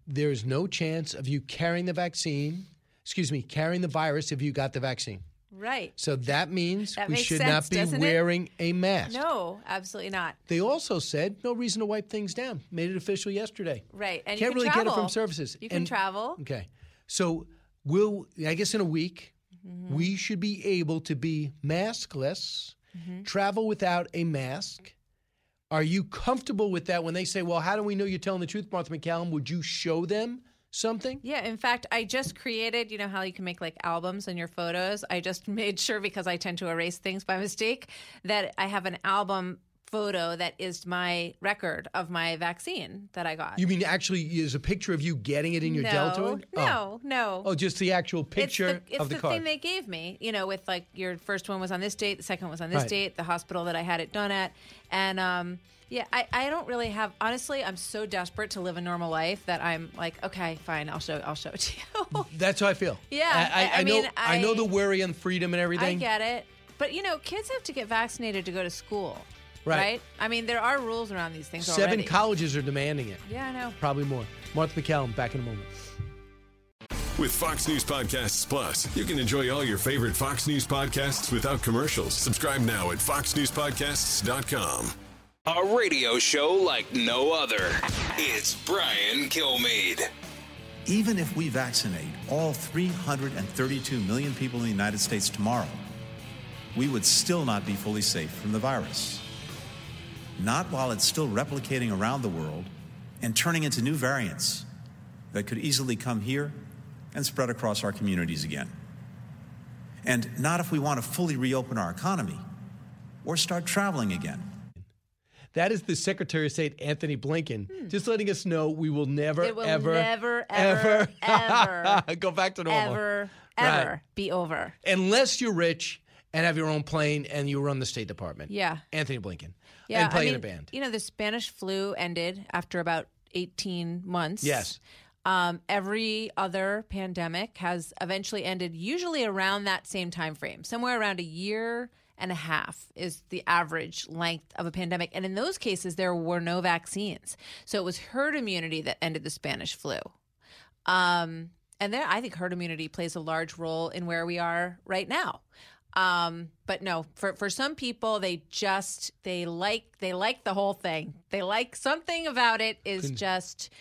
there is no chance of you carrying the vaccine, excuse me, carrying the virus if you got the vaccine. Right. So that means That we should sense, not be doesn't it? wearing a mask. No, absolutely not. They also said no reason to wipe things down. Made it official yesterday. Right. And Can't you can really travel. get it from services. You can And- travel. Okay. So we'll, I guess in a week, Mm-hmm. we should be able to be maskless, Mm-hmm. travel without a mask. Are you comfortable with that when they say, well, how do we know you're telling the truth, Martha MacCallum? Would you show them something? Yeah, in fact, I just created, you know how you can make like albums in your photos? I just made sure because I tend to erase things by mistake that I have an album photo that is my record of my vaccine that I got. You mean actually is a picture of you getting it in your no, deltoid? Oh. No, no. Oh, just the actual picture it's the, it's of the, the card. thing they gave me, you know, with like your first one was on this date, the second was on this Right. date, the hospital that I had it done at. And um, yeah, I, I don't really have honestly, I'm so desperate to live a normal life that I'm like, okay, fine, I'll show I'll show it to you. That's how I feel. Yeah, I, I, I- I know. mean, I know the worry and freedom and everything. I get it. But you know, kids have to get vaccinated to go to school. Right. Right. I mean, there are rules around these things Seven already. colleges are demanding it. Yeah, I know. Probably more. Martha MacCallum, back in a moment. With Fox News Podcasts Plus, you can enjoy all your favorite Fox News podcasts without commercials. Subscribe now at foxnewspodcasts.com. A radio show like no other. It's Brian Kilmeade. Even if we vaccinate all 332 million people in the United States tomorrow, we would still not be fully safe from the virus. Not while it's still replicating around the world and turning into new variants that could easily come here and spread across our communities again. And not if we want to fully reopen our economy or start traveling again. That is the Secretary of State Antony Blinken, just letting us know we will never, Hmm. It will ever, never, ever, ever, go back to normal. ever, Right. ever be over. unless you're rich and have your own plane and you run the State Department. Yeah. Antony Blinken. Yeah, and play I mean, in a band. You know, the Spanish flu ended after about 18 months. Yes. Um, every other pandemic has eventually ended, usually around that same time frame, somewhere around a year and a half is the average length of a pandemic. And in those cases, there were no vaccines, so it was herd immunity that ended the Spanish flu. Um, and there, I think herd immunity plays a large role in where we are right now. Um, but no, for for some people, they just they like they like the whole thing. They like something about it is just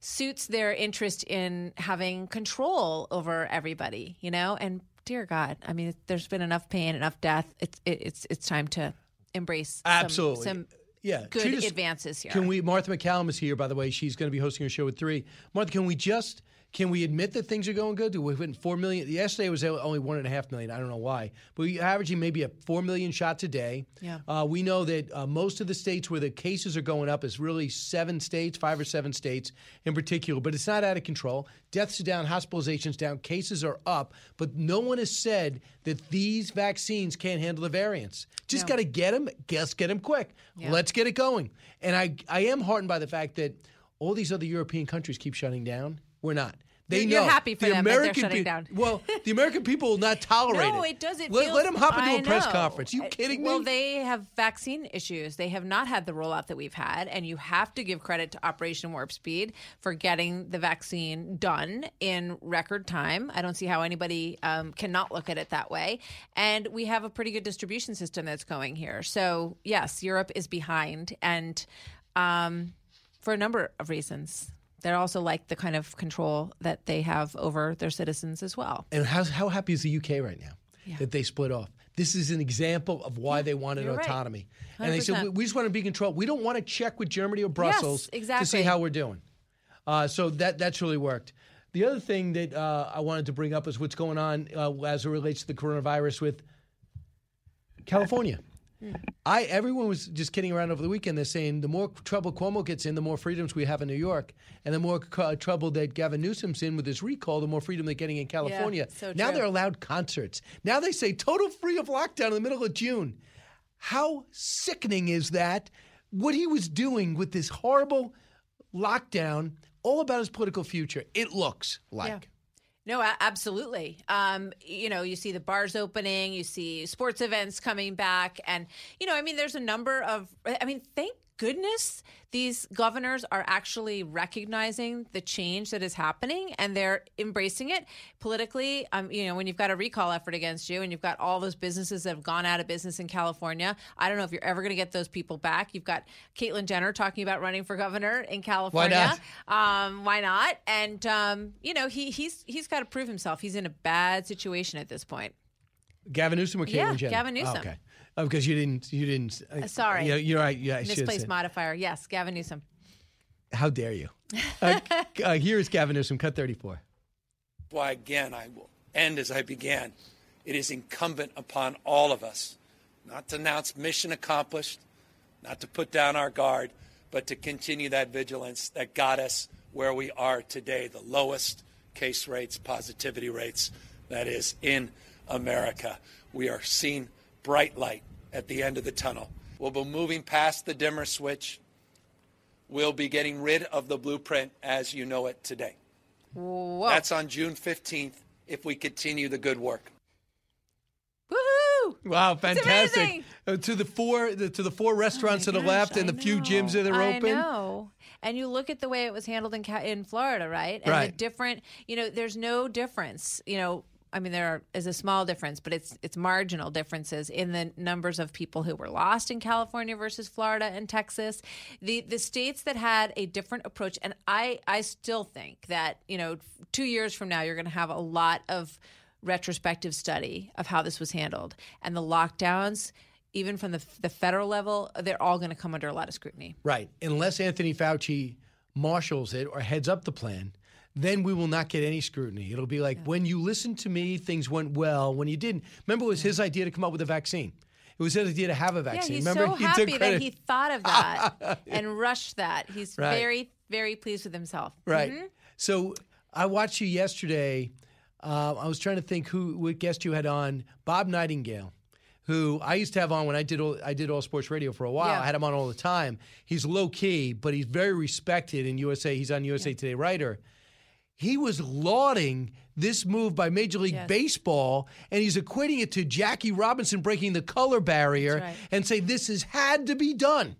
suits their interest in having control over everybody, you know. And dear God, I mean, there's been enough pain, enough death. It's it, it's it's time to embrace some- Absolutely. some, yeah, good us- advances here. Can we? Martha MacCallum is here, by the way. She's going to be hosting her show at three. Martha, can we just can we admit that things are going good? Do we went four million? Yesterday it was only one and a half million. I don't know why, but we're averaging maybe a four million shots a day. Yeah. Uh, we know that uh, most of the states where the cases are going up is really seven states, five or seven states in particular, but it's not out of control. Deaths are down, hospitalizations down, cases are up, but no one has said that these vaccines can't handle the variants. Just No. got to get them, just get them quick. Yeah. Let's get it going. And I, I am heartened by the fact that all these other European countries keep shutting down. We're not. They You're- you're know. happy for the them that they're American shutting pe- down. Well, the American people will not tolerate no, it. it does. It let, let them hop into I a press know. conference. You kidding Well, me? Well, they have vaccine issues. They have not had the rollout that we've had, and you have to give credit to Operation Warp Speed for getting the vaccine done in record time. I don't see how anybody um, cannot look at it that way. And we have a pretty good distribution system that's going here. So yes, Europe is behind, and um, for a number of reasons. They're also like the kind of control that they have over their citizens as well. and how, how happy is the UK right now that they split off? This is an example of why they wanted you're right. autonomy. And they said, we, we just want to be controlled. We don't want to check with Germany or Brussels to see how we're doing. Uh, so that that's really worked. The other thing that uh, I wanted to bring up is what's going on uh, as it relates to the coronavirus with California. Mm-hmm. I everyone was just kidding around over the weekend. They're saying the more trouble Cuomo gets in, the more freedoms we have in New York, and the more trouble that Gavin Newsom's in with his recall, the more freedom they're getting in California. so now they're allowed concerts. Now they say total free of lockdown in the middle of June. How sickening is that? What he was doing with this horrible lockdown, all about his political future. It looks like. Yeah. No, absolutely. Um, you know, you see the bars opening, you see sports events coming back, and you know, I mean, there's a number of. I mean, thank goodness these governors are actually recognizing the change that is happening and they're embracing it politically. Um, you know, when you've got a recall effort against you and you've got all those businesses that have gone out of business in California, I don't know if you're ever going to get those people back. You've got Caitlyn Jenner talking about running for governor in California. Why Um, why not? And um, you know, he he's he's got to prove himself. He's in a bad situation at this point. Gavin Newsom or Caitlyn Yeah, Jenner? Gavin Newsom. Oh, okay. Oh, because you didn't. You didn't. Uh, sorry. Yeah, you're right. Yeah, I should have Misplaced modifier. Yes, Gavin Newsom. How dare you? Uh, uh, here is Gavin Newsom, cut 34. why, again, I will end as I began. It is incumbent upon all of us not to announce mission accomplished, not to put down our guard, but to continue that vigilance that got us where we are today the lowest case rates, positivity rates, that is, in America. We are seeing bright light at the end of the tunnel. We'll be moving past the dimmer switch. We'll be getting rid of the blueprint as you know it today. Whoa. That's on June 15th if we continue the good work. Woohoo! Wow, fantastic! Uh, to the four, the, to the four restaurants to the left, and the few gyms that are I open. know. And you look at the way it was handled in in Florida, right? And the Right. different, you know, there's no difference. You know, I mean, there is a small difference, but it's it's marginal differences in the numbers of people who were lost in California versus Florida and Texas. The the states that had a different approach, and I I still think that you know, two years from now, you're going to have a lot of retrospective study of how this was handled and the lockdowns. Even from the the federal level, they're all going to come under a lot of scrutiny. Right. Unless Anthony Fauci marshals it or heads up the plan, then we will not get any scrutiny. It'll be like when you listened to me, things went well. When you didn't, remember it was his idea to come up with a vaccine. It was his idea to have a vaccine. Yeah, he's Remember, so he happy that he thought of that and rushed that. He's Right. very, very pleased with himself. Right. Mhm. So I watched you yesterday. Uh, I was trying to think who what guest you had on. Bob Nightingale, who I used to have on when I did all, I did all sports radio for a while. Yeah. I had him on all the time. He's low key, but he's very respected in USA. He's on USA Today writer. He was lauding this move by Major League Yes. Baseball, and he's equating it to Jackie Robinson breaking the color barrier right. and say this has had to be done.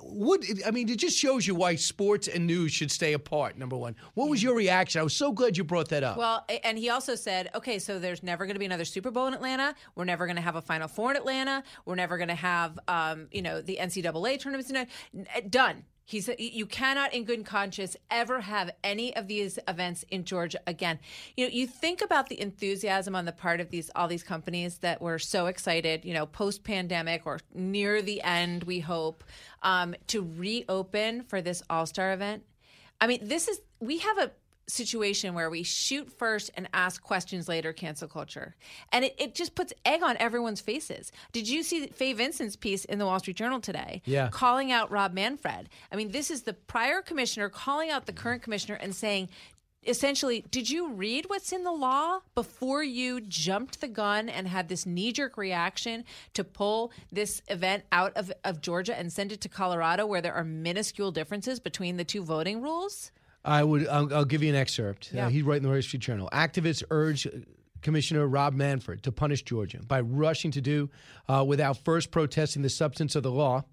What I mean, it just shows you why sports and news should stay apart. Number one, what was your reaction? I was so glad you brought that up. Well, and he also said, okay, so there's never going to be another Super Bowl in Atlanta. We're never going to have a Final Four in Atlanta. We're never going to have, um, you know, the NCAA tournaments. in N- Done. He said, you cannot, in good conscience, ever have any of these events in Georgia again. You know, you think about the enthusiasm on the part of these all these companies that were so excited, you know, post pandemic or near the end, we hope, um, to reopen for this All Star event. I mean, this is we have a situation where we shoot first and ask questions later cancel culture. And it, it just puts egg on everyone's faces. Did you see Fay Vincent's piece in the wall street journal today? Yeah. calling out rob manfred. I mean this is the prior commissioner calling out the current commissioner and saying essentially did you read what's in the law before you jumped the gun and had this knee-jerk reaction to pull this event out of, of georgia and send it to colorado where there are minuscule differences between the two voting rules I would. I'll, I'll give you an excerpt. Yeah. Uh, he's writing in the Wall Street Journal. Activists urge Commissioner Rob Manfred to punish Georgia by rushing to do uh, without first protesting the substance of the law.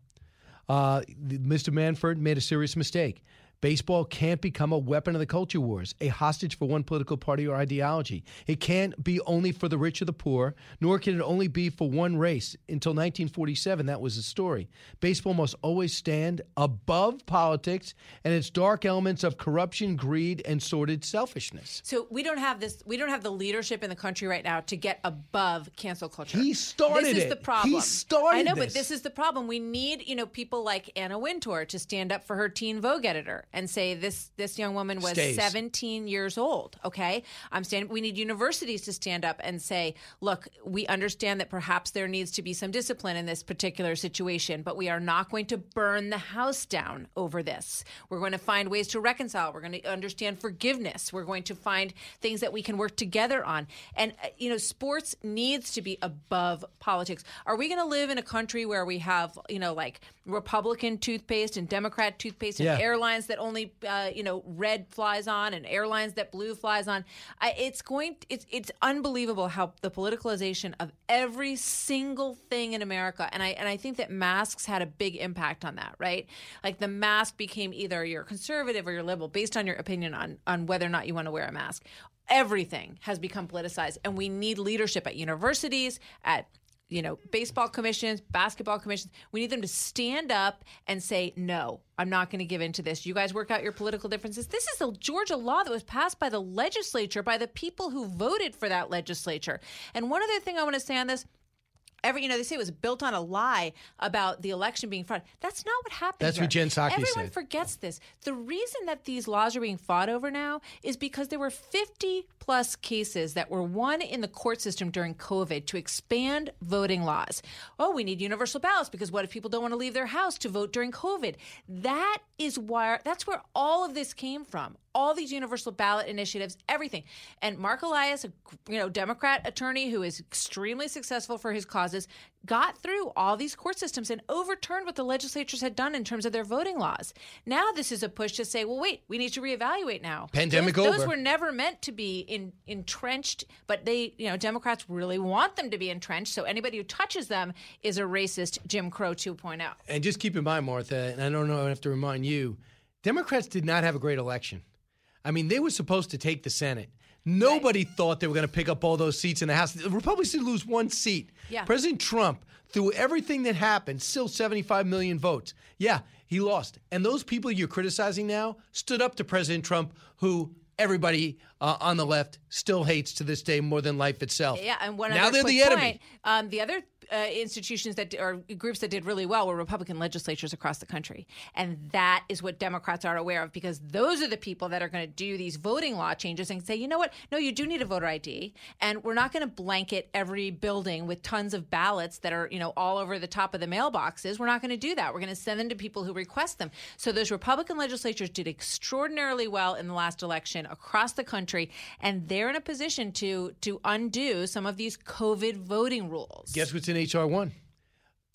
Uh, Mr. Manfred made a serious mistake. Baseball can't become a weapon of the culture wars, a hostage for one political party or ideology. It can't be only for the rich or the poor, nor can it only be for one race. Until 1947, that was the story. Baseball must always stand above politics and its dark elements of corruption, greed, and sordid selfishness. So we don't have this. We don't have the leadership in the country right now to get above cancel culture. He started This is it. the problem. He started I know, this. but this is the problem. We need you know people like Anna Wintour to stand up for her Teen Vogue editor and say this this young woman was Stays. 17 years old. Okay, I'm standing. We need universities to stand up and say, look, we understand that perhaps there needs to be some discipline in this particular situation, but we are not going to burn the house down over this. We're going to find ways to reconcile. We're going to understand forgiveness. We're going to find things that we can work together on. And uh, you know, sports needs to be above politics. Are we going to live in a country where we have you know like Republican toothpaste and Democrat toothpaste and Yeah. airlines that only uh, you know red flies on and airlines that blue flies on? I, it's going. It's it's unbelievable how the politicalization of every single thing in America, and I and I think that masks had a big impact on that. Right, like the mask became either you're conservative or you're liberal based on your opinion on on whether or not you want to wear a mask. Everything has become politicized, and we need leadership at universities, at you know, baseball commissions, basketball commissions. We need them to stand up and say, no, I'm not going to give in to this. You guys work out your political differences. This is a Georgia law that was passed by the legislature, by the people who voted for that legislature. And one other thing I want to say on this. Every, you know, they say it was built on a lie about the election being fraud. That's not what happened. That's here. what Jen Psaki said. Everyone said. forgets this. The reason that these laws are being fought over now is because there were 50 plus cases that were won in the court system during COVID to expand voting laws. Oh, we need universal ballots because what if people don't want to leave their house to vote during COVID? That is why that's where all of this came from. All these universal ballot initiatives, everything. And Marc Elias, a you know Democrat attorney who is extremely successful for his causes, got through all these court systems and overturned what the legislatures had done in terms of their voting laws. Now this is a push to say, well, wait, we need to reevaluate now. Pandemic those, over. Those were never meant to be in, entrenched, but they, you know, Democrats really want them to be entrenched. So anybody who touches them is a racist Jim Crow oh. 2.0. And just keep in mind, Martha, and I don't know, I have to remind you, Democrats did not have a great election. I mean, they were supposed to take the Senate. Nobody thought they were going to pick up all those seats in the House. The Republicans did lose one seat. Yeah. President Trump, through everything that happened, still 75 million votes. Yeah, he lost. And those people you're criticizing now stood up to President Trump, who everybody uh, on the left still hates to this day more than life itself. Yeah, and one now they're the enemy. Point, um, the other uh, institutions that or groups that did really well were Republican legislatures across the country, and that is what Democrats are aware of because those are the people that are going to do these voting law changes and say, you know what? No, you do need a voter ID, and we're not going to blanket every building with tons of ballots that are you know all over the top of the mailboxes. We're not going to do that. We're going to send them to people who request them. So those Republican legislatures did extraordinarily well in the last election across the country, and they're in a position to to undo some of these COVID voting rules. Guess what's in HR one?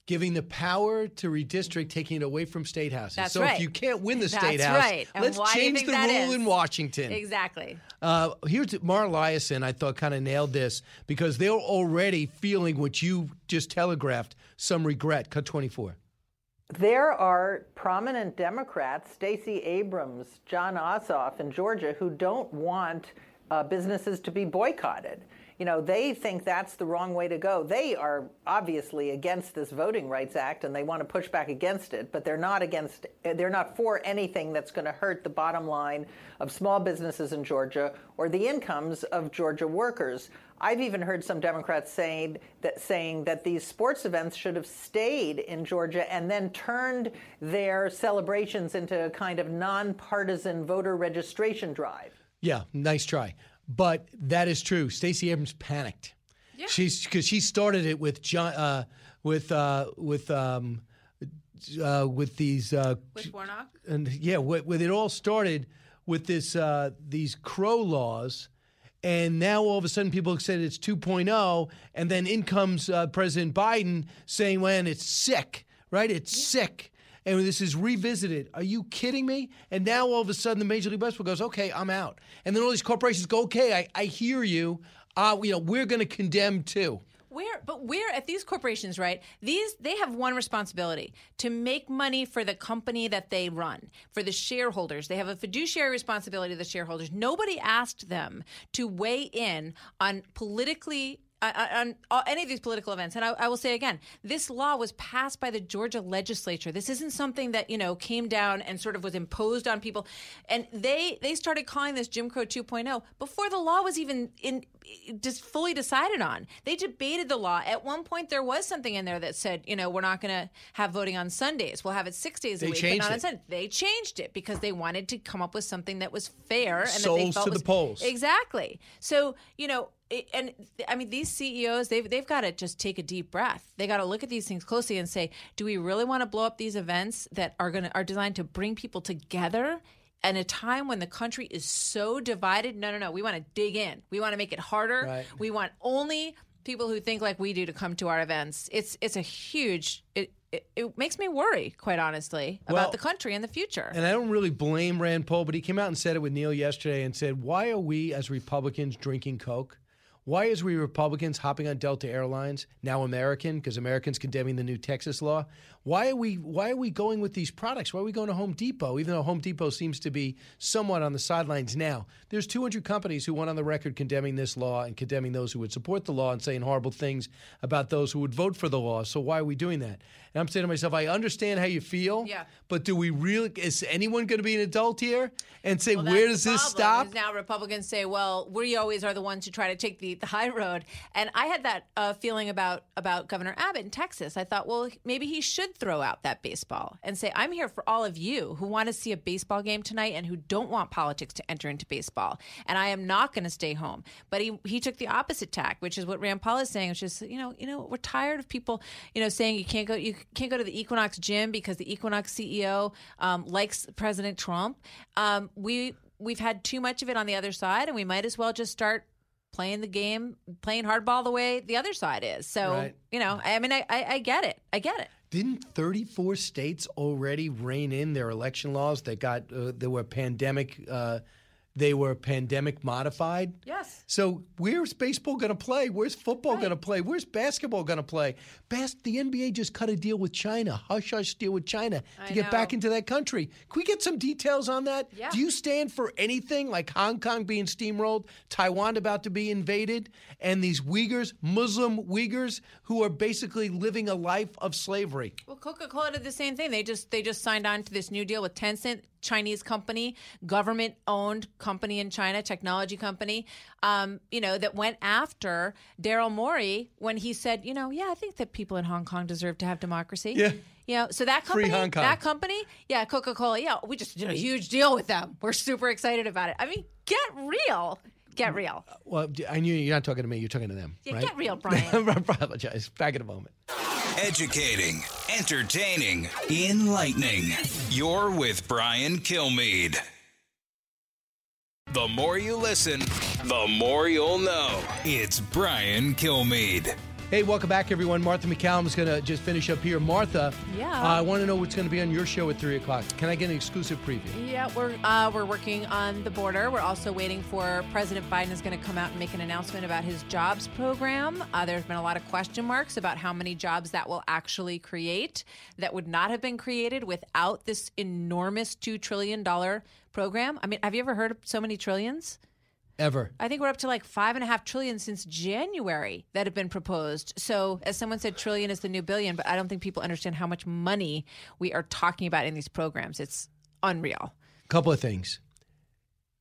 Giving the power to redistrict, taking it away from state houses. That's so right. if you can't win the state That's house, right. Let's why do you change the rule is? in Washington. Exactly. Uh, here's Mara Liasson, I thought kind of nailed this because they're already feeling what you just telegraphed some regret. Cut 24. There are prominent Democrats, Stacey Abrams, Jon Ossoff in Georgia, who don't want uh, businesses to be boycotted. You know, they think that's the wrong way to go. They are obviously against this Voting Rights Act and they want to push back against it, but they're not against they're not for anything that's going to hurt the bottom line of small businesses in Georgia or the incomes of Georgia workers. I've even heard some Democrats saying that saying that these sports events should have stayed in Georgia and then turned their celebrations into a kind of nonpartisan voter registration drive. Yeah, nice try. But that is true. Stacey Abrams panicked. Yeah. She's because she started it with John, uh, with uh, with um, uh, with these uh, with Warnock. and yeah, with, with it all started with this uh, these crow laws. And now all of a sudden people said it's 2.0, and then in comes uh, President Biden saying, "When it's sick, right? It's sick." And this is revisited. Are you kidding me? And now all of a sudden the Major League Baseball goes, okay, I'm out. And then all these corporations go, okay, I, I hear you. Uh, you know, we're going to condemn too. Where, but where at these corporations, right? These they have one responsibility to make money for the company that they run, for the shareholders. They have a fiduciary responsibility to the shareholders. Nobody asked them to weigh in on politically on, on, any of these political events. And I, I, will say again, this law was passed by the Georgia legislature. This isn't something that you know came down and sort of was imposed on people. And they they started calling this Jim Crow 2.0 before the law was even in just fully decided on. They debated the law. At one point, there was something in there that said, you know, we're not going to have voting on Sundays. We'll have it six days They a week, but not on it. Sunday. They changed it because they wanted to come up with something that was fair and that they felt to the was polls. Exactly. So you know, it, and I mean, these CEOs they've they've got to just take a deep breath. They got to look at these things closely and say, do we really want to blow up these events that are going to are designed to bring people together? In a time when the country is so divided, no, no, no. We want to dig in. We want to make it harder. Right. We want only people who think like we do to come to our events. It's it's a huge. It it, it makes me worry, quite honestly, Well, about the country and the future. And I don't really blame Rand Paul, but he came out and said it with Neil yesterday and said, Why are we as Republicans drinking Coke? Why is we Republicans hopping on Delta Airlines, now American, because Americans condemning the new Texas law? Why are we why are we going with these products? Why are we going to Home Depot, even though Home Depot seems to be somewhat on the sidelines now? There's 200 companies who went on the record condemning this law and condemning those who would support the law and saying horrible things about those who would vote for the law. So why are we doing that? And I'm saying to myself, I understand how you feel, Yeah. but do we really? Is anyone going to be an adult here and say Well, where does this stop? Now Republicans say, "Well, we always are the ones who try to take the, the high road." And I had that uh, feeling about about Governor Abbott in Texas. I thought, well, maybe he should throw out that baseball and say, "I'm here for all of you who want to see a baseball game tonight and who don't want politics to enter into baseball, and I am not going to stay home." But he he took the opposite tack, which is what Rand Paul is saying, which is, you know, you know, we're tired of people, you know, saying you can't go you can't go to the Equinox gym because the Equinox CEO um, likes President Trump. Um, we we've had too much of it on the other side, and we might as well just start playing the game, playing hardball the way the other side is. So Right. you know, I mean, I, I, I get it, I get it. Didn't 34 states already rein in their election laws that got uh, were pandemic uh, they were pandemic modified? Yes. So where's baseball going to play? Where's football going to play? Where's basketball going to play? Bas- the NBA just cut a deal with China, hush hush deal with China to I get back into that country. Can we get some details on that? Yeah. Do you stand for anything like Hong Kong being steamrolled, Taiwan about to be invaded, and these Uyghurs, Muslim Uyghurs, who are basically living a life of slavery? Well, Coca Cola did the same thing. They just they just signed on to this new deal with Tencent. Chinese company, government owned company in China, technology company, um, you know, that went after Daryl Morey when he said, you know, yeah, I think that people in Hong Kong deserve to have democracy. Yeah. You know, so that company, that company, yeah, Coca Cola, yeah, we just did a huge deal with them. We're super excited about it. I mean, get real. Get real. Well, I knew you're not talking to me. You're talking to them. Yeah, right? get real, Brian. I apologize. Back in a moment. Educating, entertaining, enlightening. You're with Brian Kilmeade. The more you listen, the more you'll know. It's Brian Kilmeade. Hey, welcome back, everyone. Martha MacCallum is going to just finish up here. Martha, Yeah. uh, I want to know what's going to be on your show at 3 o'clock. Can I get an exclusive preview? Yeah, we're uh, we're working on the border. We're also waiting for President Biden is going to come out and make an announcement about his jobs program. Uh, there's been a lot of question marks about how many jobs that will actually create that would not have been created without this enormous two trillion dollar program. I mean, have you ever heard of so many trillions? Ever. I think we're up to like five and a half trillion since January that have been proposed. So, as someone said, trillion is the new billion, but I don't think people understand how much money we are talking about in these programs. It's unreal. couple of things.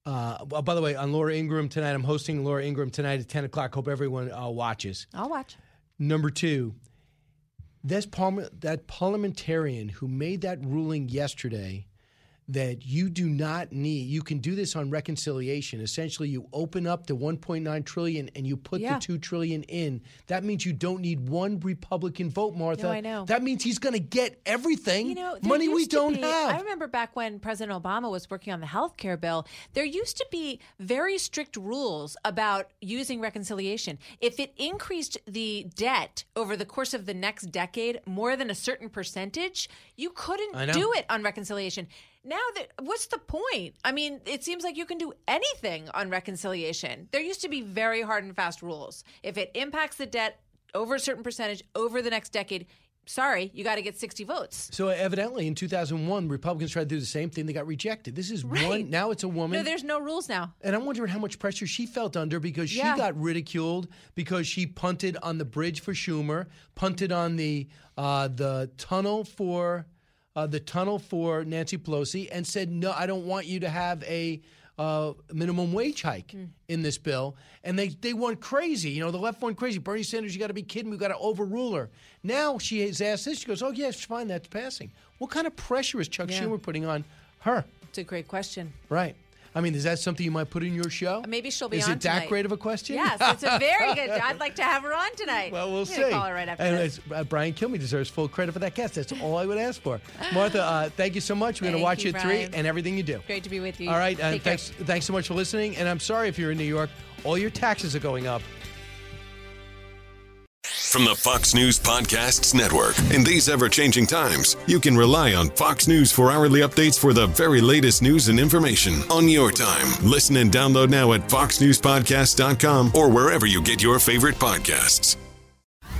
Uh, well, by the way, on Laura Ingraham tonight, I'm hosting Laura Ingraham tonight at 10 o'clock. Hope everyone uh, watches. I'll watch. Number two, this parliament, that parliamentarian who made that ruling yesterday that you do not need, you can do this on reconciliation. Essentially, you open up the 1.9 trillion and you put Yeah. the 2 trillion in. That means you don't need one Republican vote, Martha. No, I know. That means he's going to get everything. You know, money we don't be- have. I remember back when President Obama was working on the health care bill, there used to be very strict rules about using reconciliation. If it increased the debt over the course of the next decade more than a certain percentage, you couldn't do it on reconciliation. Now that what's the point? I mean, it seems like you can do anything on reconciliation. There used to be very hard and fast rules. If it impacts the debt over a certain percentage over the next decade, sorry, you got to get 60 votes. So evidently, in 2001, Republicans tried to do the same thing. They got rejected. This is one. Now it's a woman. No, there's no rules now. and I'm wondering how much pressure she felt under because she Yeah. got ridiculed because she punted on the bridge for Schumer, punted on the uh, the tunnel for uh, the tunnel for Nancy Pelosi, and said, "No, I don't want you to have a." Uh, minimum wage hike Hmm. in this bill, and they they went crazy. You know, the left went crazy. Bernie Sanders, you got to be kidding! We've got to overrule her. Now she has asked this. She goes, "Oh yes, fine, that's passing." What kind of pressure is Chuck Yeah. Schumer putting on her? It's a great question. Right. I mean, is that something you might put in your show? Maybe she'll be is on it that great of a question? Yes, it's a very good. I'd like to have her on tonight. Well, we'll see. Call her right after and this. uh, Brian Kilmeade deserves full credit for that guest. That's all I would ask for. Martha, uh, thank you so much. We're going to watch you, at three and everything you do. Great to be with you. All right. And Take care. thanks, thanks so much for listening. And I'm sorry if you're in New York, all your taxes are going up. From the Fox News Podcasts Network. In these ever changing times, you can rely on Fox News for hourly updates for the very latest news and information on your time. Listen and download now at foxnewspodcast.com or wherever you get your favorite podcasts.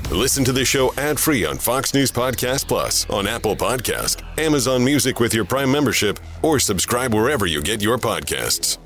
Listen to the show ad free on Fox News Podcast Plus, on Apple Podcast, Amazon Music with your Prime membership, or subscribe wherever you get your podcasts.